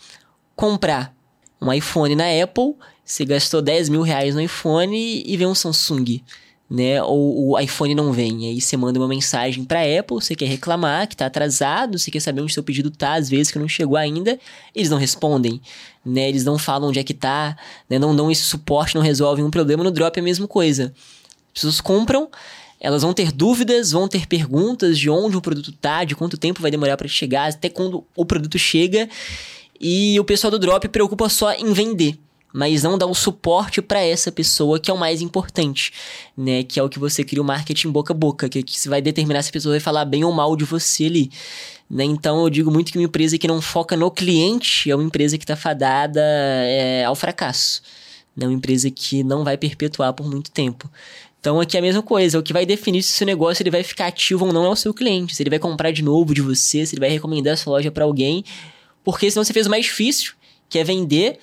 comprar um iPhone na Apple, você gastou 10 mil reais no iPhone e vê um Samsung. né? Ou o iPhone não vem. Aí você manda uma mensagem pra Apple, você quer reclamar que tá atrasado, você quer saber onde seu pedido tá, às vezes que não chegou ainda, eles não respondem, né? Eles não falam onde é que tá, né? Não dão esse suporte, não resolvem um problema. No Drop é a mesma coisa. As pessoas compram, elas vão ter dúvidas, vão ter perguntas de onde o produto tá, de quanto tempo vai demorar para chegar, até quando o produto chega. E o pessoal do Drop preocupa só em vender mas não dá o suporte para essa pessoa, que é o mais importante, né? Que é o que você cria o marketing boca a boca, que, que vai determinar se a pessoa vai falar bem ou mal de você ali. Né? Então eu digo muito que uma empresa que não foca no cliente é uma empresa que está fadada é, ao fracasso. Né? Uma empresa que não vai perpetuar por muito tempo. Então aqui é a mesma coisa, o que vai definir se o negócio ele vai ficar ativo ou não é o seu cliente, se ele vai comprar de novo de você, se ele vai recomendar a sua loja para alguém, porque senão você fez o mais difícil, que é vender,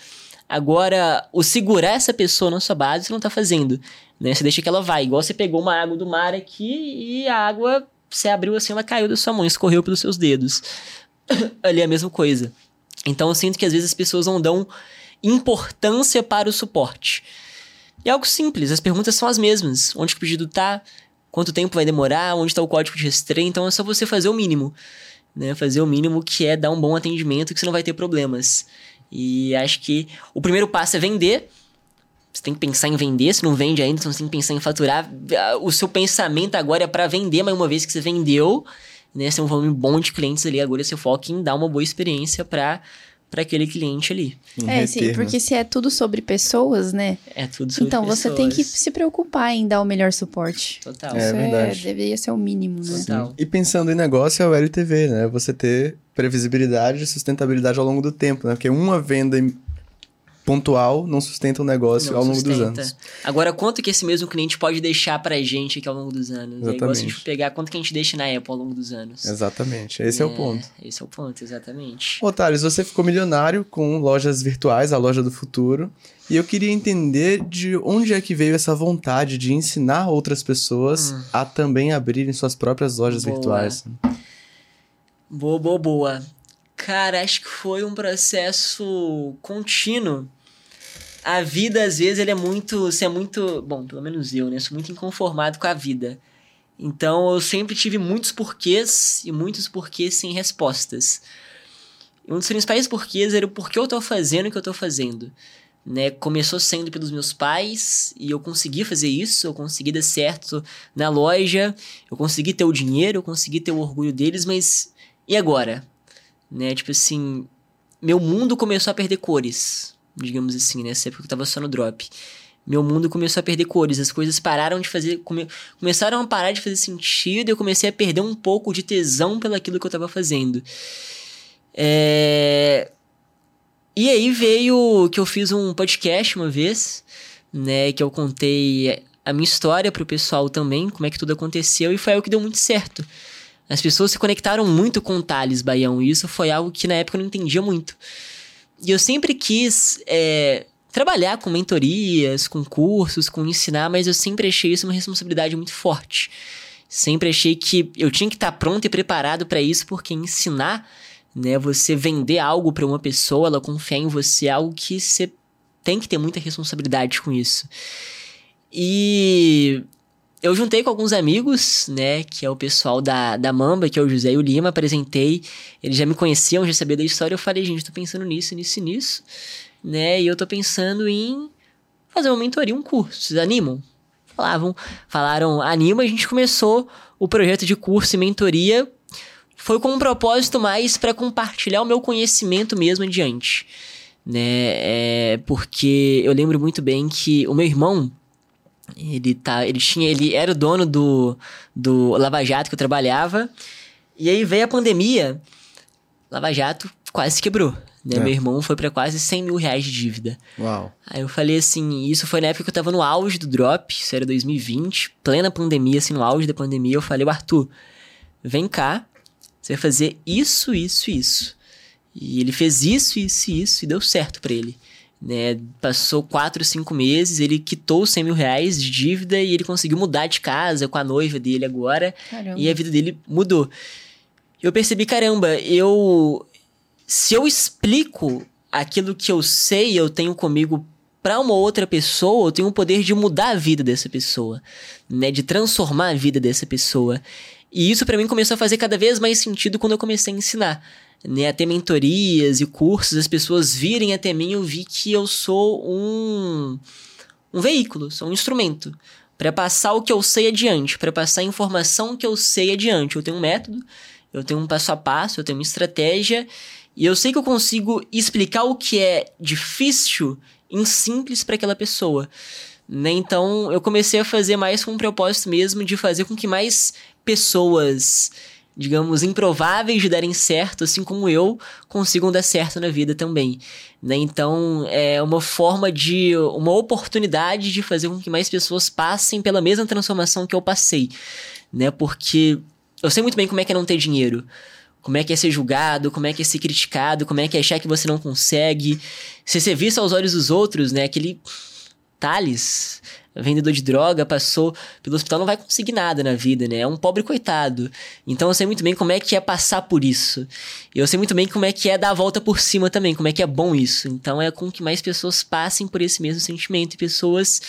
Agora, o segurar essa pessoa na sua base, você não tá fazendo. Né? Você deixa que ela vai. Igual você pegou uma água do mar aqui e a água, você abriu assim, ela caiu da sua mão, escorreu pelos seus dedos. *coughs* Ali é a mesma coisa. Então eu sinto que às vezes as pessoas não dão importância para o suporte. E é algo simples, as perguntas são as mesmas. Onde o pedido tá? Quanto tempo vai demorar? Onde está o código de restreio? Então é só você fazer o mínimo. Né? Fazer o mínimo que é dar um bom atendimento que você não vai ter problemas. E acho que o primeiro passo é vender. Você tem que pensar em vender, se não vende ainda, então você tem que pensar em faturar. O seu pensamento agora é para vender, mas uma vez que você vendeu, né, você tem um volume bom de clientes ali, agora você foca em dar uma boa experiência para para aquele cliente ali. É, sim, né? porque se é tudo sobre pessoas, né? É tudo sobre então, pessoas. Então você tem que se preocupar em dar o melhor suporte. Total. É, é verdade. É, deveria ser o mínimo, né? Total. E pensando em negócio é o LTV, né? Você ter previsibilidade e sustentabilidade ao longo do tempo, né? Porque uma venda pontual não sustenta o um negócio não ao longo sustenta. dos anos. Agora, quanto que esse mesmo cliente pode deixar pra gente aqui ao longo dos anos? Exatamente. É igual se a gente pegar quanto que a gente deixa na Apple ao longo dos anos. Exatamente, esse é, é o ponto. Esse é o ponto, exatamente. Ô, Thales, você ficou milionário com lojas virtuais, a loja do futuro. E eu queria entender de onde é que veio essa vontade de ensinar outras pessoas hum. a também abrirem suas próprias lojas boa. virtuais. Boa, boa, boa. Cara, acho que foi um processo contínuo. A vida, às vezes, ele é muito. Você é muito. Bom, pelo menos eu, né? Sou muito inconformado com a vida. Então, eu sempre tive muitos porquês e muitos porquês sem respostas. Um dos principais porquês era o porquê eu tô fazendo o que eu tô fazendo. Né? Começou sendo pelos meus pais e eu consegui fazer isso, eu consegui dar certo na loja, eu consegui ter o dinheiro, eu consegui ter o orgulho deles, mas e agora? né? Tipo assim, meu mundo começou a perder cores, digamos assim, nessa época que eu tava só no drop. Meu mundo começou a perder cores, as coisas pararam de fazer. Come, começaram a parar de fazer sentido e eu comecei a perder um pouco de tesão pelaquilo que eu tava fazendo. É... E aí veio que eu fiz um podcast uma vez, né? Que eu contei a minha história pro pessoal também, como é que tudo aconteceu, e foi algo que deu muito certo. As pessoas se conectaram muito com o Thales Baião, e isso foi algo que na época eu não entendia muito. E eu sempre quis é, trabalhar com mentorias, com cursos, com ensinar, mas eu sempre achei isso uma responsabilidade muito forte. Sempre achei que eu tinha que estar pronto e preparado para isso, porque ensinar, né, você vender algo para uma pessoa, ela confiar em você, é algo que você tem que ter muita responsabilidade com isso. E eu juntei com alguns amigos, né, que é o pessoal da, da Mamba, que é o José e o Lima, apresentei, eles já me conheciam, já sabiam da história, eu falei, gente, tô pensando nisso, nisso e nisso, né, e eu tô pensando em fazer uma mentoria, um curso, vocês animam? Falavam, falaram, anima, a gente começou o projeto de curso e mentoria, foi com um propósito mais para compartilhar o meu conhecimento mesmo adiante, né, é, porque eu lembro muito bem que o meu irmão, ele tá, ele tinha, ele era o dono do, do Lava Jato que eu trabalhava. E aí veio a pandemia, Lava Jato quase quebrou. Né? É. Meu irmão foi para quase 100 mil reais de dívida. Uau. Aí eu falei assim, isso foi na época que eu tava no auge do drop, isso era 2020, plena pandemia, assim, no auge da pandemia. Eu falei, Arthur, vem cá, você vai fazer isso, isso, isso. E ele fez isso, isso, isso, e deu certo para ele. Né, passou quatro, cinco meses, ele quitou 100 mil reais de dívida e ele conseguiu mudar de casa com a noiva dele agora. Caramba. E a vida dele mudou. Eu percebi, caramba, eu. Se eu explico aquilo que eu sei, eu tenho comigo para uma outra pessoa, eu tenho o poder de mudar a vida dessa pessoa, né, de transformar a vida dessa pessoa. E isso para mim começou a fazer cada vez mais sentido quando eu comecei a ensinar, né, a ter mentorias e cursos, as pessoas virem até mim, eu vi que eu sou um um veículo, sou um instrumento para passar o que eu sei adiante, para passar a informação que eu sei adiante. Eu tenho um método, eu tenho um passo a passo, eu tenho uma estratégia e eu sei que eu consigo explicar o que é difícil em simples para aquela pessoa. Né? Então eu comecei a fazer mais com um propósito mesmo de fazer com que mais pessoas, digamos, improváveis de darem certo, assim como eu, consigam dar certo na vida também. Né? Então é uma forma de. uma oportunidade de fazer com que mais pessoas passem pela mesma transformação que eu passei. Né? Porque eu sei muito bem como é que é não ter dinheiro. Como é que é ser julgado, como é que é ser criticado, como é que é achar que você não consegue. Se ser visto aos olhos dos outros, né? Aquele Thales, vendedor de droga, passou pelo hospital, não vai conseguir nada na vida, né? É um pobre coitado. Então eu sei muito bem como é que é passar por isso. E eu sei muito bem como é que é dar a volta por cima também, como é que é bom isso. Então é com que mais pessoas passem por esse mesmo sentimento e pessoas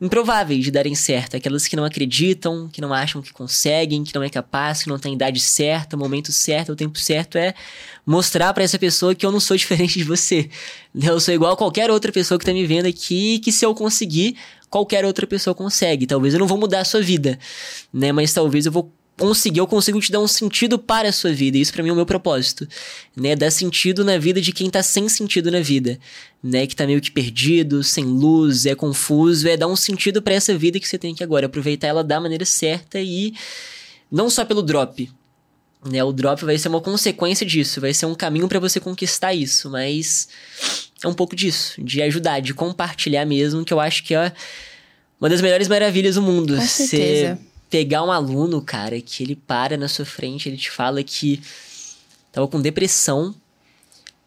improváveis de darem certo, aquelas que não acreditam, que não acham que conseguem, que não é capaz, que não tem idade certa, o momento certo, o tempo certo é mostrar para essa pessoa que eu não sou *laughs* diferente de você. Eu sou igual a qualquer outra pessoa que tá me vendo aqui, que se eu conseguir, qualquer outra pessoa consegue. Talvez eu não vou mudar a sua vida, né? Mas talvez eu vou conseguir, eu consigo te dar um sentido para a sua vida. Isso para mim é o meu propósito, né? Dar sentido na vida de quem tá sem sentido na vida, né? Que tá meio que perdido, sem luz, é confuso, é dar um sentido para essa vida que você tem aqui agora, aproveitar ela da maneira certa e não só pelo drop, né? O drop vai ser uma consequência disso, vai ser um caminho para você conquistar isso, mas é um pouco disso, de ajudar, de compartilhar mesmo, que eu acho que é uma das melhores maravilhas do mundo. Com certeza. Você pegar um aluno, cara, que ele para na sua frente, ele te fala que tava com depressão,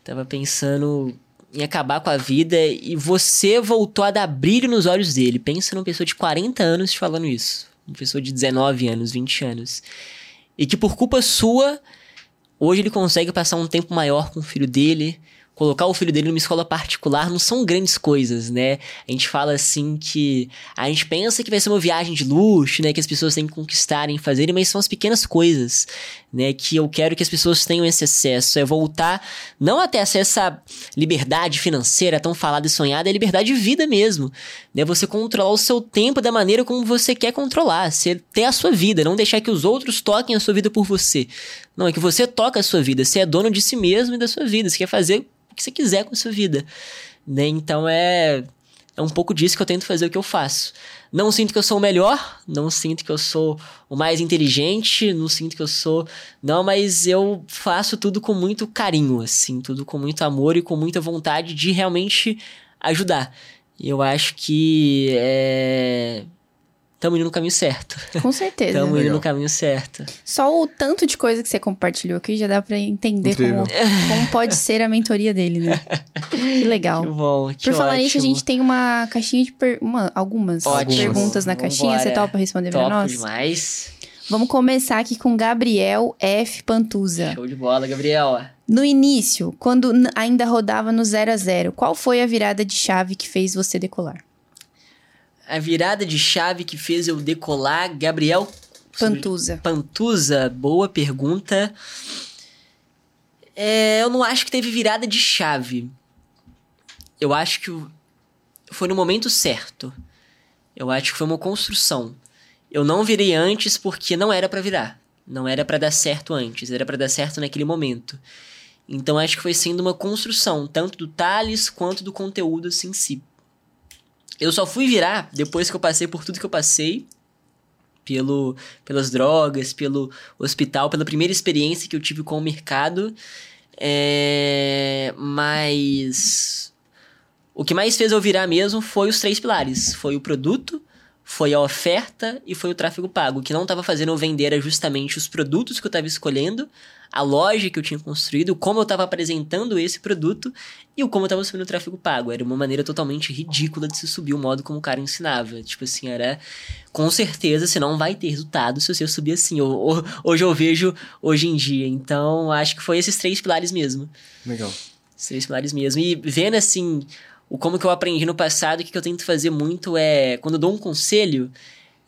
tava pensando em acabar com a vida e você voltou a dar brilho nos olhos dele. Pensa numa pessoa de 40 anos te falando isso. Uma pessoa de 19 anos, 20 anos. E que por culpa sua, hoje ele consegue passar um tempo maior com o filho dele, colocar o filho dele numa escola particular não são grandes coisas, né? A gente fala assim que a gente pensa que vai ser uma viagem de luxo, né, que as pessoas têm que conquistarem, fazerem, mas são as pequenas coisas, né, que eu quero que as pessoas tenham esse acesso, é voltar não até à liberdade financeira tão falada e sonhada, é liberdade de vida mesmo, né? Você controlar o seu tempo da maneira como você quer controlar, você ter a sua vida, não deixar que os outros toquem a sua vida por você. Não, é que você toca a sua vida, você é dono de si mesmo e da sua vida, você quer fazer o que você quiser com a sua vida. Né? Então é, é um pouco disso que eu tento fazer o que eu faço. Não sinto que eu sou o melhor, não sinto que eu sou o mais inteligente, não sinto que eu sou. Não, mas eu faço tudo com muito carinho, assim, tudo com muito amor e com muita vontade de realmente ajudar. Eu acho que é, estamos indo no caminho certo. Com certeza. Estamos indo no caminho certo. Só o tanto de coisa que você compartilhou aqui já dá pra entender como, Incrível. como pode ser a mentoria dele, né? Que legal. *laughs* Que bom, que Por falar nisso, a gente tem uma caixinha de per... uma- algumas Ótimo. perguntas na caixinha. Você Vambora. topa responder pra Topo nós? demais. Vamos começar aqui com Gabriel F. Pantuza. Show de bola, Gabriel. No início, quando ainda rodava no 0 a 0 qual foi a virada de chave que fez você decolar? A virada de chave que fez eu decolar, Gabriel Pantuza. Pantuza, boa pergunta. É, eu não acho que teve virada de chave. Eu acho que foi no momento certo. Eu acho que foi uma construção. Eu não virei antes porque não era pra virar. Não era pra dar certo antes, era pra dar certo naquele momento. Então acho que foi sendo uma construção, tanto do Thales quanto do conteúdo assim, em si. Eu só fui virar depois que eu passei por tudo que eu passei, pelo, pelas drogas, pelo hospital, pela primeira experiência que eu tive com o mercado. É, mas o que mais fez eu virar mesmo foi os três pilares: foi o produto, foi a oferta e foi o tráfego pago. O que não estava fazendo eu vender era justamente os produtos que eu estava escolhendo, a loja que eu tinha construído, como eu estava apresentando esse produto e o como eu estava subindo o tráfego pago. Era uma maneira totalmente ridícula de se subir o modo como o cara ensinava. Tipo assim, era com certeza você não vai ter resultado se você subir assim. Ou- Hoje eu vejo hoje em dia. Então, acho que foi esses três pilares mesmo. Legal. Esses três pilares mesmo. E vendo assim o como que eu aprendi no passado, o que, que eu tento fazer muito é, quando eu dou um conselho,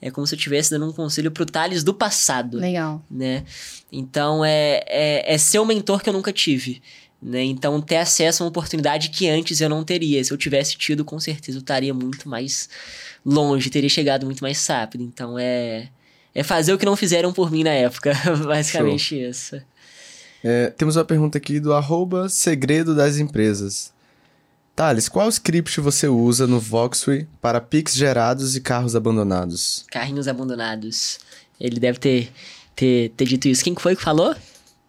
é como se eu estivesse dando um conselho pro Thales do passado. Legal. Né? Então, é, é, é ser o mentor que eu nunca tive. Né? Então, ter acesso a uma oportunidade que antes eu não teria. Se eu tivesse tido, com certeza eu estaria muito mais longe, teria chegado muito mais rápido. Então, é, é fazer o que não fizeram por mim na época. *laughs* Basicamente Show. isso. É, temos uma pergunta aqui do arroba segredo das empresas. Thales, qual script você usa no Voxway para Pix gerados e carros abandonados? Carrinhos abandonados. Ele deve ter, ter, ter dito isso. Quem foi que falou?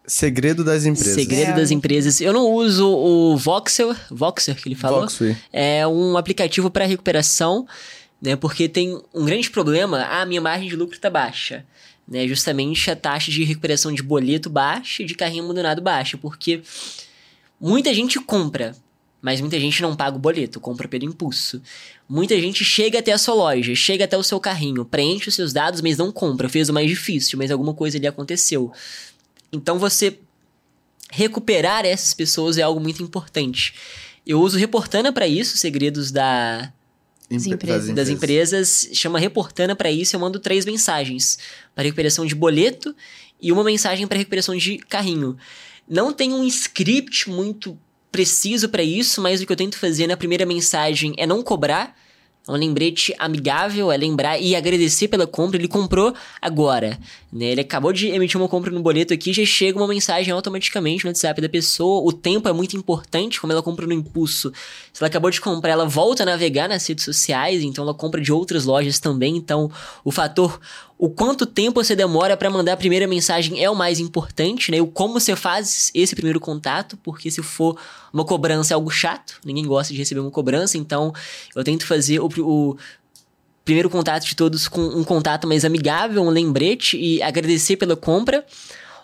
Segredo das empresas. Segredo é. das empresas. Eu não uso o Voxel, Voxer que ele falou. Voxway. É um aplicativo para recuperação, né? Porque tem um grande problema, a ah, minha margem de lucro está baixa. Né, justamente a taxa de recuperação de boleto baixa e de carrinho abandonado baixa, porque muita gente compra, mas muita gente não paga o boleto, compra pelo impulso. Muita gente chega até a sua loja, chega até o seu carrinho, preenche os seus dados, mas não compra, fez o mais difícil, mas alguma coisa ali aconteceu. Então você recuperar essas pessoas é algo muito importante. Eu uso Reportana para isso, segredos da das empresas. das empresas, chama Reportana para isso, eu mando três mensagens para recuperação de boleto e uma mensagem para recuperação de carrinho. Não tem um script muito preciso para isso, mas o que eu tento fazer na primeira mensagem é não cobrar. É um lembrete amigável, é lembrar e agradecer pela compra. Ele comprou agora, né? Ele acabou de emitir uma compra no boleto aqui, já chega uma mensagem automaticamente no WhatsApp da pessoa. O tempo é muito importante, como ela compra no impulso. Se ela acabou de comprar, ela volta a navegar nas redes sociais, então ela compra de outras lojas também. Então, o fator o quanto tempo você demora para mandar a primeira mensagem é o mais importante, né? O como você faz esse primeiro contato, porque se for uma cobrança é algo chato, ninguém gosta de receber uma cobrança, então eu tento fazer o, o primeiro contato de todos com um contato mais amigável, um lembrete e agradecer pela compra.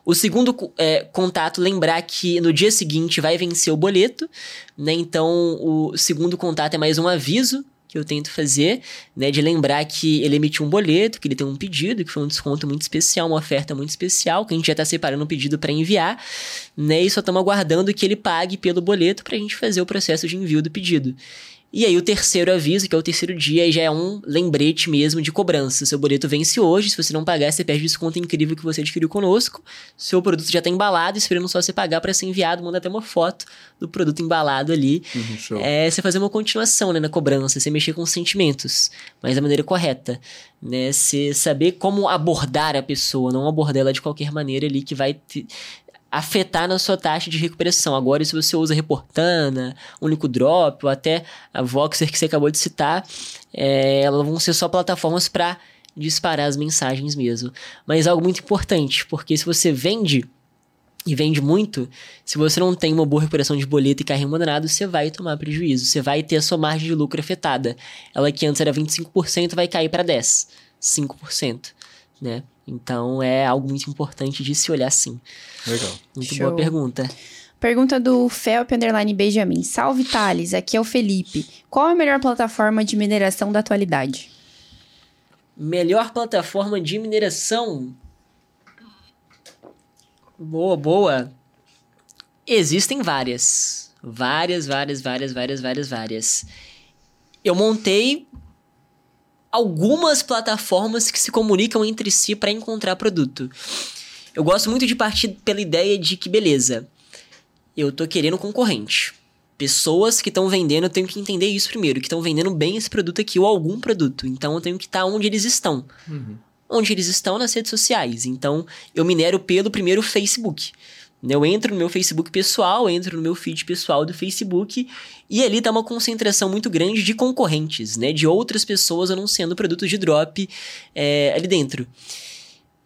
O segundo é, contato, lembrar que no dia seguinte vai vencer o boleto, né? Então, o segundo contato é mais um aviso que eu tento fazer, né, de lembrar que ele emitiu um boleto, que ele tem um pedido, que foi um desconto muito especial, uma oferta muito especial, que a gente já está separando um pedido para enviar, né, e só estamos aguardando que ele pague pelo boleto para a gente fazer o processo de envio do pedido. E aí o terceiro aviso, que é o terceiro dia, já é um lembrete mesmo de cobrança. Seu boleto vence hoje, se você não pagar, você perde o desconto incrível que você adquiriu conosco. Seu produto já está embalado, esperando só você pagar para ser enviado, manda até uma foto do produto embalado ali. Uhum, é você fazer uma continuação né, na cobrança, você mexer com sentimentos, mas da maneira correta. Né? Você saber como abordar a pessoa, não abordar ela de qualquer maneira ali que vai te, afetar na sua taxa de recuperação. Agora, se você usa Reportana, Único Drop ou até a Voxer que você acabou de citar, é, elas vão ser só plataformas para disparar as mensagens mesmo. Mas algo muito importante, porque se você vende e vende muito, se você não tem uma boa recuperação de boleto e carrinho abandonado, você vai tomar prejuízo, você vai ter a sua margem de lucro afetada. Ela que antes era 25% vai cair para 10, 5%, né? Então é algo muito importante de se olhar sim. Legal. Muito Show. boa pergunta. Pergunta do Felp Underline Benjamin. Salve Thales, aqui é o Felipe. Qual é a melhor plataforma de mineração da atualidade? Melhor plataforma de mineração? Boa, boa. Existem várias. Várias, várias, várias, várias, várias, várias. Eu montei algumas plataformas que se comunicam entre si para encontrar produto. Eu gosto muito de partir pela ideia de que, beleza, eu tô querendo concorrente. Pessoas que estão vendendo, eu tenho que entender isso primeiro, que estão vendendo bem esse produto aqui ou algum produto. Então eu tenho que estar tá onde eles estão. Uhum. Onde eles estão nas redes sociais. Então eu minero pelo primeiro Facebook. Eu entro no meu Facebook pessoal, entro no meu feed pessoal do Facebook e ali tá uma concentração muito grande de concorrentes, né? De outras pessoas anunciando produtos de drop é, ali dentro.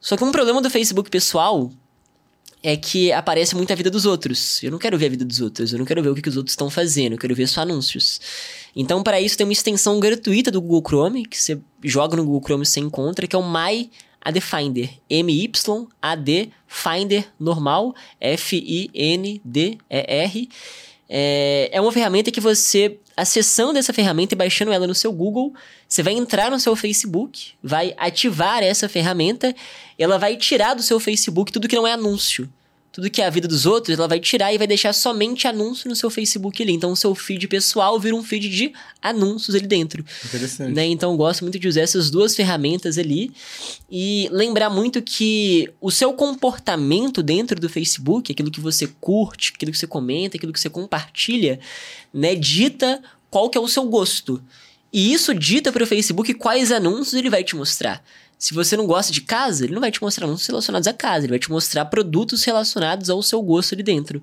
Só que um problema do Facebook pessoal é que aparece muito a vida dos outros. Eu não quero ver a vida dos outros, eu não quero ver o que, que os outros estão fazendo, eu quero ver só anúncios. Então, para isso, tem uma extensão gratuita do Google Chrome, que você joga no Google Chrome e você encontra, que é o My AD Finder. M-Y-A-D Finder normal, F-I-N-D-E-R. É, é uma ferramenta que você, acessando essa ferramenta e baixando ela no seu Google, você vai entrar no seu Facebook, vai ativar essa ferramenta, ela vai tirar do seu Facebook tudo que não é anúncio tudo que é a vida dos outros, ela vai tirar e vai deixar somente anúncio no seu Facebook ali. Então o seu feed pessoal vira um feed de anúncios ali dentro. Interessante. Né? Então eu gosto muito de usar essas duas ferramentas ali e lembrar muito que o seu comportamento dentro do Facebook, aquilo que você curte, aquilo que você comenta, aquilo que você compartilha, né, dita qual que é o seu gosto. E isso dita para o Facebook quais anúncios ele vai te mostrar. Se você não gosta de casa, ele não vai te mostrar anúncios relacionados à casa, ele vai te mostrar produtos relacionados ao seu gosto ali dentro.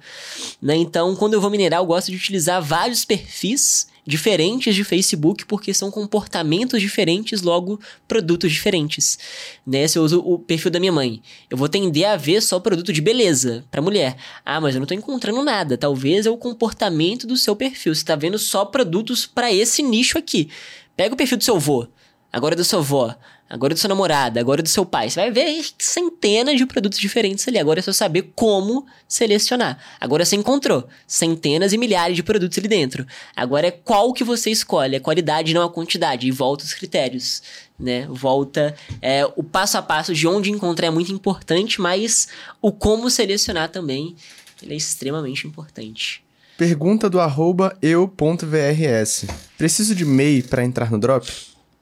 Né? Então, quando eu vou minerar, eu gosto de utilizar vários perfis diferentes de Facebook, porque são comportamentos diferentes, logo produtos diferentes. Né? Se eu uso o perfil da minha mãe, eu vou tender a ver só produto de beleza para mulher. Ah, mas eu não tô encontrando nada. Talvez é o comportamento do seu perfil. Você tá vendo só produtos para esse nicho aqui. Pega o perfil do seu avô, agora do seu avó agora é do seu namorado, agora é do seu pai. Você vai ver centenas de produtos diferentes ali. Agora é só saber como selecionar. Agora você encontrou centenas e milhares de produtos ali dentro. Agora é qual que você escolhe, a qualidade não a quantidade. E volta os critérios, né? Volta é, o passo a passo de onde encontrar é muito importante, mas o como selecionar também ele é extremamente importante. Pergunta do arroba eu.vrs. Preciso de MEI para entrar no Drop?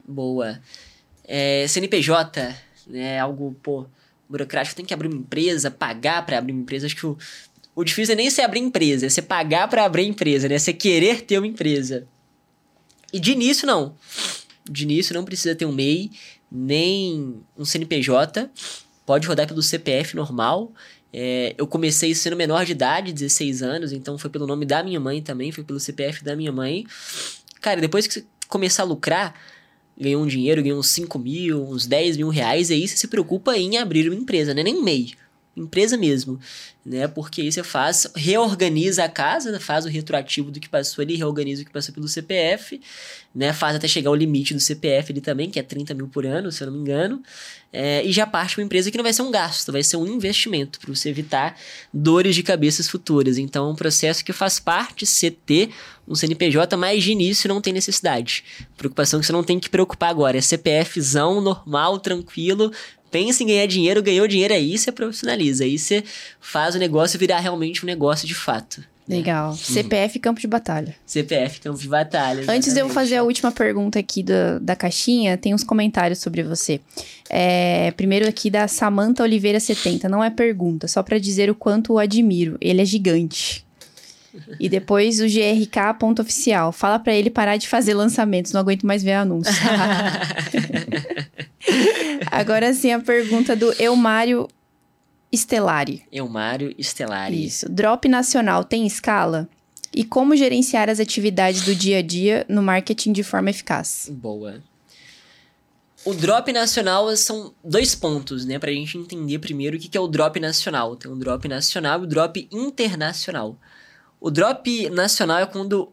Boa. É, CNPJ, né, algo, pô, burocrático, tem que abrir uma empresa, pagar para abrir uma empresa. Acho que o, o difícil é nem você abrir empresa, é você pagar para abrir empresa, né? Você querer ter uma empresa. E de início, não. De início, não precisa ter um MEI, nem um CNPJ. Pode rodar pelo CPF normal. É, eu comecei sendo menor de idade, 16 anos, então foi pelo nome da minha mãe também, foi pelo CPF da minha mãe. Cara, depois que você começar a lucrar, ganhou um dinheiro, ganhou uns 5 mil, uns 10 mil reais, e aí você se preocupa em abrir uma empresa, né? Nem MEI, empresa mesmo, né? Porque aí você faz, reorganiza a casa, faz o retroativo do que passou ali, reorganiza o que passou pelo CPF, né? Faz até chegar o limite do CPF ali também, que é 30 mil por ano, se eu não me engano, é, e já parte uma empresa que não vai ser um gasto, vai ser um investimento para você evitar dores de cabeças futuras. Então, é um processo que faz parte ter um CNPJ, mas de início não tem necessidade. Preocupação que você não tem que preocupar agora, é CPFzão normal, tranquilo, pensa em ganhar dinheiro, ganhou dinheiro aí, você profissionaliza. Aí você faz o negócio virar realmente um negócio de fato. Né? Legal. CPF Campo de Batalha. CPF Campo de Batalha. Exatamente. Antes de eu fazer a última pergunta aqui da, da caixinha, tem uns comentários sobre você. É, primeiro aqui da Samanta Oliveira 70. Não é pergunta, só para dizer o quanto o admiro. Ele é gigante. E depois o GRK.oficial. Fala para ele parar de fazer lançamentos, não aguento mais ver anúncios. *laughs* Agora sim, a pergunta do Eumário Estelari. Eumário Estelari. Isso. Drop nacional tem escala? E como gerenciar as atividades do dia a dia no marketing de forma eficaz? Boa. O drop nacional são dois pontos, né? Pra gente entender primeiro o que é o drop nacional. Tem o drop nacional e o drop internacional. O drop nacional é quando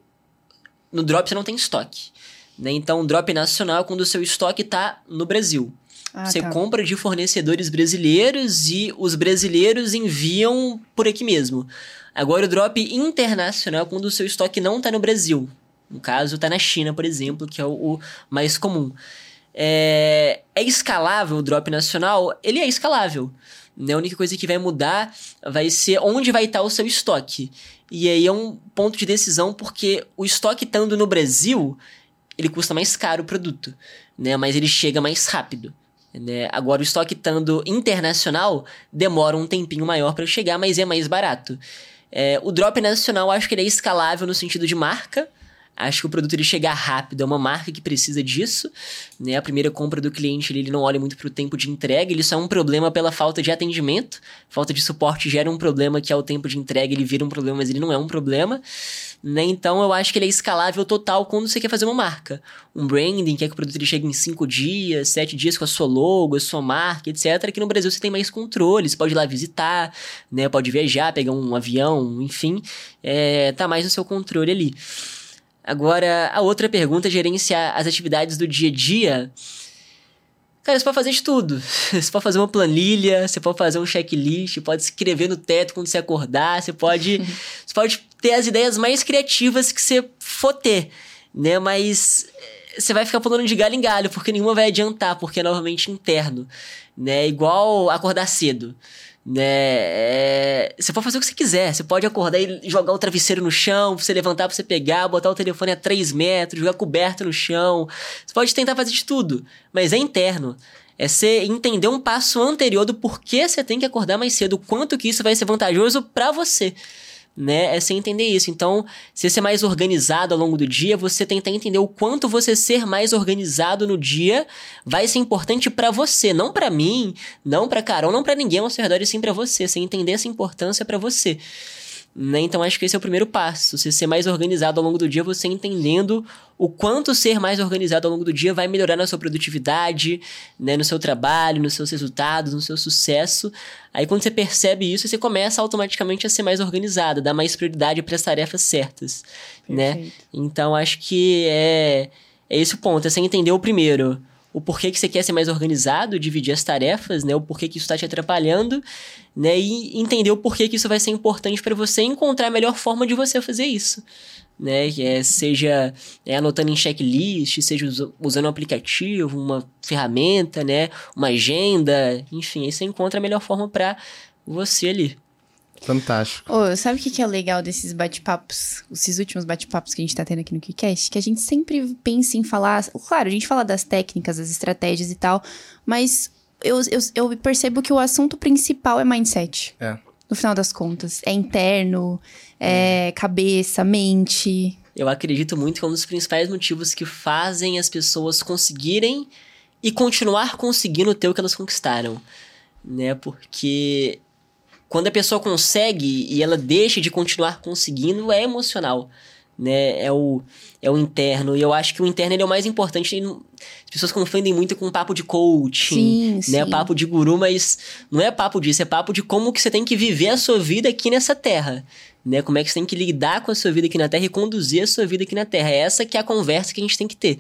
no drop você não tem estoque. Né? Então, o drop nacional é quando o seu estoque está no Brasil. Ah, você tá. compra de fornecedores brasileiros e os brasileiros enviam por aqui mesmo. Agora, o drop internacional é quando o seu estoque não está no Brasil. No caso, está na China, por exemplo, que é o, o mais comum. É, é, escalável o drop nacional? Ele é escalável. Né? A única coisa que vai mudar vai ser onde vai estar tá o seu estoque. E aí é um ponto de decisão, porque o estoque estando no Brasil, ele custa mais caro o produto, né? Mas ele chega mais rápido. Né? Agora, o estoque estando internacional demora um tempinho maior para chegar, mas é mais barato. É, o drop nacional, acho que ele é escalável no sentido de marca, Acho que o produto ele chegar rápido é uma marca que precisa disso, né? A primeira compra do cliente ele não olha muito para o tempo de entrega, ele só é um problema pela falta de atendimento, falta de suporte gera um problema que é o tempo de entrega, ele vira um problema, mas ele não é um problema, né? Então eu acho que ele é escalável total quando você quer fazer uma marca, um branding, quer que o produto ele chegue em 5 dias, 7 dias com a sua logo, a sua marca, etc. Aqui no Brasil você tem mais controle, você pode ir lá visitar, né? Pode viajar, pegar um avião, enfim, é, tá mais no seu controle ali. Agora, a outra pergunta é gerenciar as atividades do dia a dia. Cara, você pode fazer de tudo. *laughs* Você pode fazer uma planilha, você pode fazer um checklist, pode escrever no teto quando você acordar, você pode, *laughs* você pode ter as ideias mais criativas que você for ter, né? Mas você vai ficar pulando de galho em galho, porque nenhuma vai adiantar, porque é novamente interno, né? Igual acordar cedo, né? É... Você pode fazer o que você quiser, você pode acordar e jogar o travesseiro no chão, você levantar pra você pegar, botar o telefone a 3 metros, jogar coberto no chão, você pode tentar fazer de tudo, mas é interno. É você entender um passo anterior do porquê você tem que acordar mais cedo, quanto que isso vai ser vantajoso para você né? É você entender isso. Então, se você ser mais organizado ao longo do dia, você tentar entender o quanto você ser mais organizado no dia vai ser importante para você, não para mim, não para Carol, não para ninguém ao seu redor, e sim para você. Você entender essa importância para você. Né? Então acho que esse é o primeiro passo. Você ser mais organizado ao longo do dia, você entendendo o quanto ser mais organizado ao longo do dia vai melhorar na sua produtividade, né? no seu trabalho, nos seus resultados, no seu sucesso. Aí quando você percebe isso, você começa automaticamente a ser mais organizado, dar mais prioridade para as tarefas certas. Né? Então acho que é, é esse o ponto, é você entender o primeiro o porquê que você quer ser mais organizado, dividir as tarefas, né? O porquê que isso está te atrapalhando, né? E entender o porquê que isso vai ser importante para você encontrar a melhor forma de você fazer isso, né? Que é, seja é, anotando em checklist, seja usando um aplicativo, uma ferramenta, né? Uma agenda, enfim, aí você encontra a melhor forma para você ali. Fantástico. Oh, sabe o que é legal desses bate-papos, esses últimos bate-papos que a gente tá tendo aqui no KiCast? Que a gente sempre pensa em falar. Claro, a gente fala das técnicas, das estratégias e tal, mas eu, eu, eu percebo que o assunto principal é mindset. É. No final das contas. É interno, é cabeça, mente. Eu acredito muito que é um dos principais motivos que fazem as pessoas conseguirem e continuar conseguindo ter o que elas conquistaram. Né? Porque quando a pessoa consegue e ela deixa de continuar conseguindo, é emocional, né? É o, é o interno. E eu acho que o interno é o mais importante. As pessoas confundem muito com papo de coaching, sim, né? Sim. Papo de guru, mas não é papo disso, é papo de como que você tem que viver a sua vida aqui nessa terra. Né? Como é que você tem que lidar com a sua vida aqui na Terra e conduzir a sua vida aqui na Terra. É essa que é a conversa que a gente tem que ter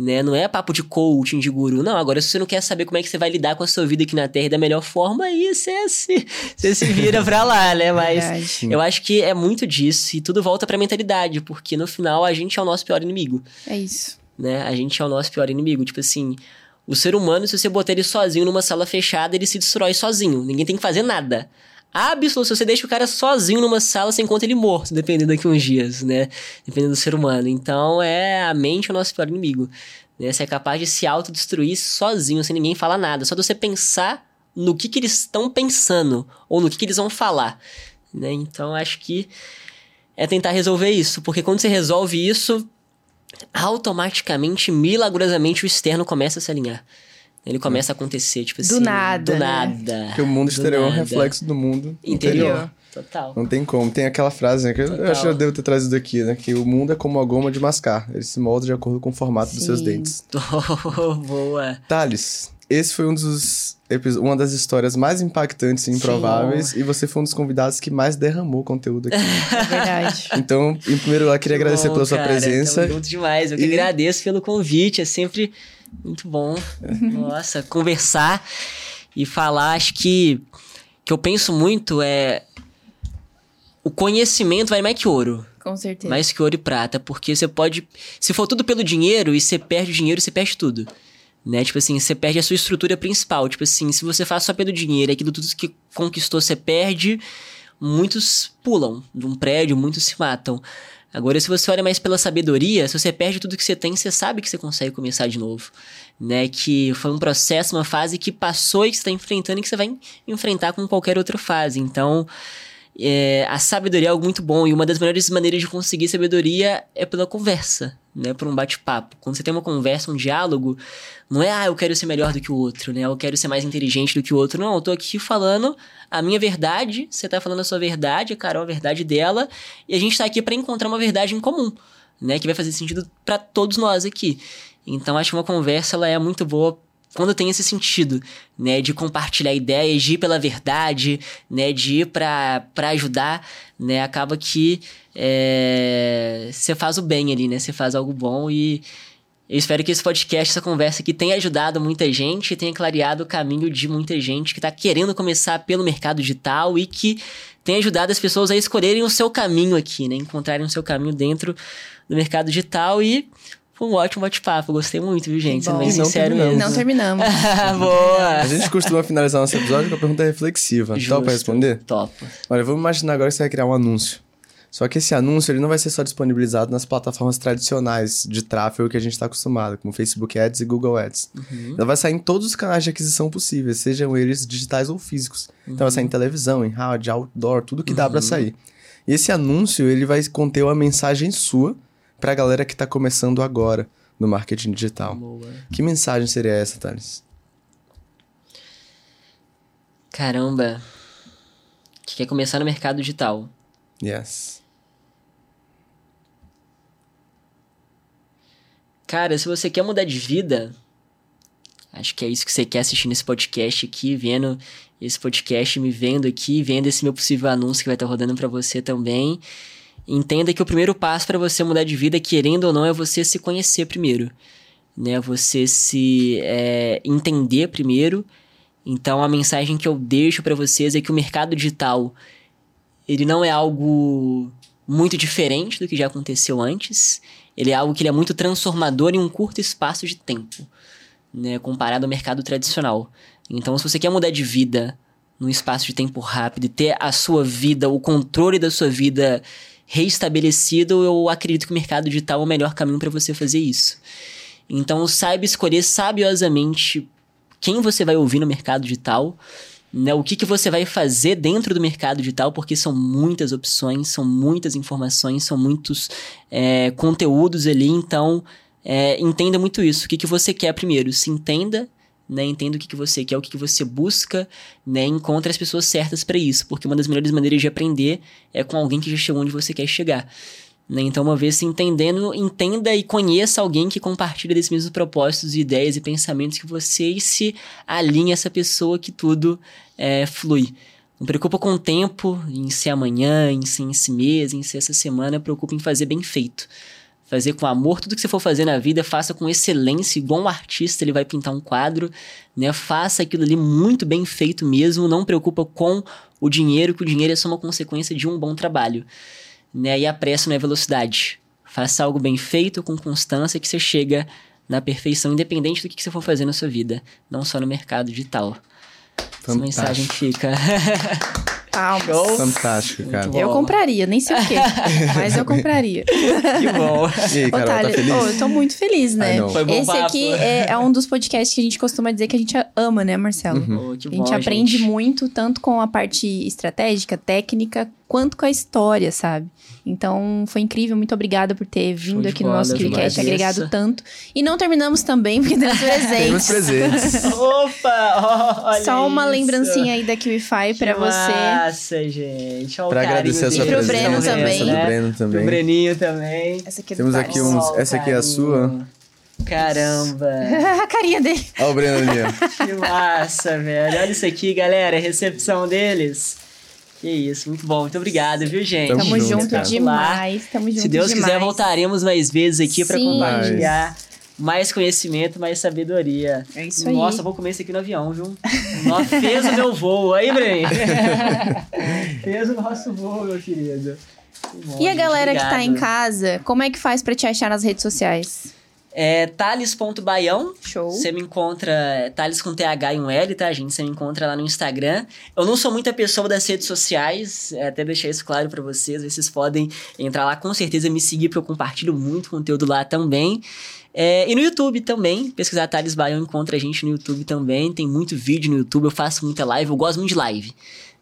né? Não é papo de coaching, de guru. Não, agora se você não quer saber como é que você vai lidar com a sua vida aqui na Terra da melhor forma, aí você se, você se vira pra lá, né? *laughs* Mas eu acho que é muito disso e tudo volta pra mentalidade, porque no final a gente é o nosso pior inimigo. É isso. Né? A gente é o nosso pior inimigo. Tipo assim, o ser humano, se você botar ele sozinho numa sala fechada, ele se destrói sozinho. Ninguém tem que fazer nada absoluto. Se você deixa o cara sozinho numa sala, você encontra ele morto, dependendo daqui uns dias, né? Dependendo do ser humano. Então, é a mente é o nosso pior inimigo. Né? Você é capaz de se autodestruir sozinho, sem ninguém falar nada. Só de você pensar no que, que eles estão pensando, ou no que, que eles vão falar. Né? Então, acho que é tentar resolver isso. Porque quando você resolve isso, automaticamente, milagrosamente, o externo começa a se alinhar. Ele começa a acontecer, tipo assim. Do nada. Do né? nada. Porque o mundo exterior é um reflexo do mundo interior. interior. Total. Não tem como. Tem aquela frase, né? Que eu acho que eu devo ter trazido aqui, né? Que o mundo é como a goma de mascar. Ele se molda de acordo com o formato Sim. dos seus dentes. *laughs* Boa. Thales, esse foi um dos uma das histórias mais impactantes e improváveis. Sim. E você foi um dos convidados que mais derramou conteúdo aqui. *laughs* É verdade. Então, em primeiro lugar, queria que agradecer bom, pela sua cara, presença. Tamo junto demais. Eu que agradeço pelo convite. É sempre muito bom. Nossa, conversar e falar, acho que que eu penso muito é o conhecimento vai mais que ouro. Com certeza. Mais que ouro e prata, porque você pode, se for tudo pelo dinheiro e você perde o dinheiro, você perde tudo. Né? Tipo assim, você perde a sua estrutura principal. Tipo assim, se você faz só pelo dinheiro, aquilo tudo que conquistou você perde, muitos pulam de um prédio, muitos se matam. Agora, se você olha mais pela sabedoria, se você perde tudo que você tem, você sabe que você consegue começar de novo. Né? Que foi um processo, uma fase que passou e que você está enfrentando e que você vai enfrentar com qualquer outra fase. Então, é, a sabedoria é algo muito bom e uma das melhores maneiras de conseguir sabedoria é pela conversa, né? Por um bate-papo. Quando você tem uma conversa, um diálogo, não é, ah, eu quero ser melhor do que o outro, né? Eu quero ser mais inteligente do que o outro. Não, eu tô aqui falando a minha verdade, você tá falando a sua verdade, a Carol a verdade dela, e a gente tá aqui para encontrar uma verdade em comum, né? Que vai fazer sentido para todos nós aqui. Então, acho que uma conversa ela é muito boa quando tem esse sentido, né, de compartilhar ideias, de ir pela verdade, né, de ir para ajudar, né, acaba que você é, faz o bem ali, né, você faz algo bom e eu espero que esse podcast, essa conversa aqui tenha ajudado muita gente, tenha clareado o caminho de muita gente que está querendo começar pelo mercado digital e que tenha ajudado as pessoas a escolherem o seu caminho aqui, né, encontrarem o seu caminho dentro do mercado digital e Foi um ótimo bate-papo, gostei muito, viu, gente? Que Sendo bom. bem E não sincero terminamos. mesmo. Não terminamos. *laughs* Boa! A gente costuma finalizar nosso episódio com a pergunta reflexiva. Justo. Topa responder? Topo. Olha, vamos imaginar agora que você vai criar um anúncio. Só que esse anúncio ele não vai ser só disponibilizado nas plataformas tradicionais de tráfego que a gente está acostumado, como Facebook Ads e Google Ads. Ela vai sair em todos os canais de aquisição possíveis, sejam eles digitais ou físicos. Então vai sair em televisão, em rádio, outdoor, tudo que dá para sair. E esse anúncio ele vai conter uma mensagem sua para a galera que está começando agora no marketing digital. Boa. Que mensagem seria essa, Thales? Caramba. Que quer começar no mercado digital. Yes. Cara, se você quer mudar de vida, acho que é isso que você quer assistindo esse podcast aqui, vendo esse podcast, me vendo aqui, vendo esse meu possível anúncio que vai estar rodando pra você também. Entenda que o primeiro passo pra você mudar de vida, querendo ou não, é você se conhecer primeiro, né? Você se é, entender primeiro. Então, a mensagem que eu deixo pra vocês é que o mercado digital ele não é algo muito diferente do que já aconteceu antes. Ele é algo que ele é muito transformador em um curto espaço de tempo, né, comparado ao mercado tradicional. Então, se você quer mudar de vida num espaço de tempo rápido e ter a sua vida, o controle da sua vida reestabelecido, eu acredito que o mercado digital é o melhor caminho para você fazer isso. Então, saiba escolher sabiosamente quem você vai ouvir no mercado digital, né, o que, que você vai fazer dentro do mercado digital, porque são muitas opções, são muitas informações, são muitos é, conteúdos ali, então é, entenda muito isso. O que, que você quer primeiro? Se entenda, né, entenda o que, que você quer, o que, que você busca, né, encontre as pessoas certas para isso, porque uma das melhores maneiras de aprender é com alguém que já chegou onde você quer chegar. Né? Então, uma vez se entendendo, entenda e conheça alguém que compartilha desses mesmos propósitos, ideias e pensamentos que você e se alinhe essa pessoa que tudo é, flui. Não preocupa com o tempo, em ser amanhã, em ser esse mês, em ser essa semana, preocupa em fazer bem feito. Fazer com amor, tudo que você for fazer na vida, faça com excelência, igual um artista, ele vai pintar um quadro, né? Faça aquilo ali muito bem feito mesmo, não preocupa com o dinheiro, que o dinheiro é só uma consequência de um bom trabalho né? E a pressa não é velocidade. Faça algo bem feito, com constância, que você chega na perfeição, independente do que você for fazer na sua vida. Não só no mercado digital. Essa mensagem fica. *laughs* Palmas. Fantástico, cara. Eu compraria, nem sei o quê, *laughs* mas eu compraria. que bom. *laughs* E aí, Ô, Carol, tá Thales, feliz? ô, eu tô muito feliz, né? Esse papo. aqui é, é um dos podcasts que a gente costuma dizer que a gente ama, né, Marcelo? Pô, que A gente bom, aprende gente. muito, tanto com a parte estratégica, técnica, quanto com a história, sabe? Então, foi incrível. Muito obrigada por ter vindo aqui no bola, nosso eu podcast, agradeço. agregado tanto. E não terminamos também, porque temos *laughs* Temos presentes. presentes. *laughs* Opa! Olha Só uma isso. lembrancinha aí da KiwiFi pra Que você. Massa, gente. Olha o Pra agradecer a sua deles, E pro Breno presença, também. né? Breno Pro também. Breninho também. Essa aqui é do Temos aqui uns- essa aqui é a sua. Caramba. *laughs* a carinha dele. Olha o Breno ali. Que massa, velho. Olha isso aqui, galera. A recepção deles. Que isso, muito bom. Muito obrigado, viu, gente? Tamo Tamo junto, junto demais. Tamo junto Se Deus demais. quiser, voltaremos mais vezes aqui pra Sim. compartilhar mais conhecimento, mais sabedoria. É isso aí. Nossa, vou comer isso aqui no avião, viu? Nossa, fez o meu voo. Aí, Bren. fez o nosso voo, meu querido. Que bom, E a gente, galera que tá obrigado. em casa, como é que faz pra te achar nas redes sociais? É thales.baião. Show. Você me encontra, é, Thales com TH e um L, tá, gente? Você me encontra lá no Instagram. Eu não sou muita pessoa das redes sociais, é, até deixar isso claro pra vocês. Vocês podem entrar lá, com certeza me seguir, porque eu compartilho muito conteúdo lá também. É, e no YouTube também, pesquisar Thales Baião, encontra a gente no YouTube também. Tem muito vídeo no YouTube, eu faço muita live, eu gosto muito de live.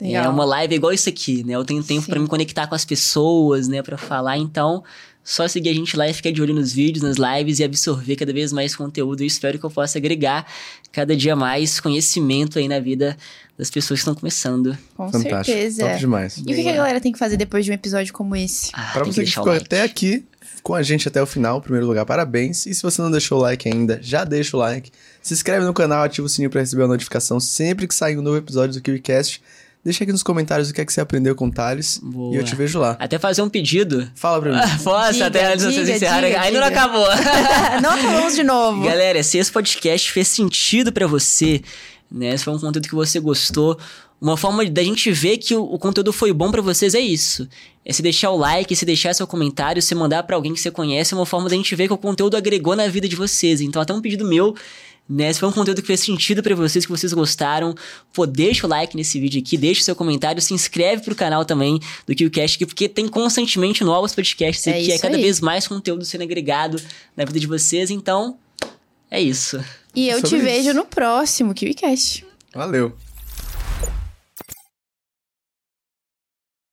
Legal. É uma live igual isso aqui, né? Eu tenho tempo pra me conectar com as pessoas, né? Pra falar, então... Só seguir a gente lá e ficar de olho nos vídeos, nas lives e absorver cada vez mais conteúdo. Eu espero que eu possa agregar cada dia mais conhecimento aí na vida das pessoas que estão começando. Com Fantástico. certeza. Top demais. E o que, que a galera tem que fazer depois de um episódio como esse? Ah, Pra você que o ficou like. até aqui com a gente até o final, em primeiro lugar, parabéns. E se você não deixou o like ainda, já deixa o like. Se inscreve no canal, ativa o sininho pra receber a notificação sempre que sair um novo episódio do KiwiCast. Deixa aqui nos comentários o que é que você aprendeu com o Thales. Boa. E eu te vejo lá. Até fazer um pedido. Fala pra mim. *laughs* Posso, Diga, até antes de vocês encerrarem. diga, Ainda não diga. acabou. *laughs* não acabamos de novo. Galera, se esse podcast fez sentido pra você, né? Se foi um conteúdo que você gostou, Uma forma da gente ver que o, o conteúdo foi bom para vocês é isso. É se deixar o like, se deixar seu comentário, se mandar para alguém que você conhece, é uma forma da gente ver que o conteúdo agregou na vida de vocês. Então, até um pedido meu, né? Se foi um conteúdo que fez sentido para vocês, que vocês gostaram, pô, deixa o like nesse vídeo aqui, deixa o seu comentário, se inscreve pro canal também do KillCast aqui, porque tem constantemente novos podcasts É aqui, é cada aí. vez mais conteúdo sendo agregado na vida de vocês, então é isso. E eu te Sobre vejo isso. no próximo KiwiCast. Valeu.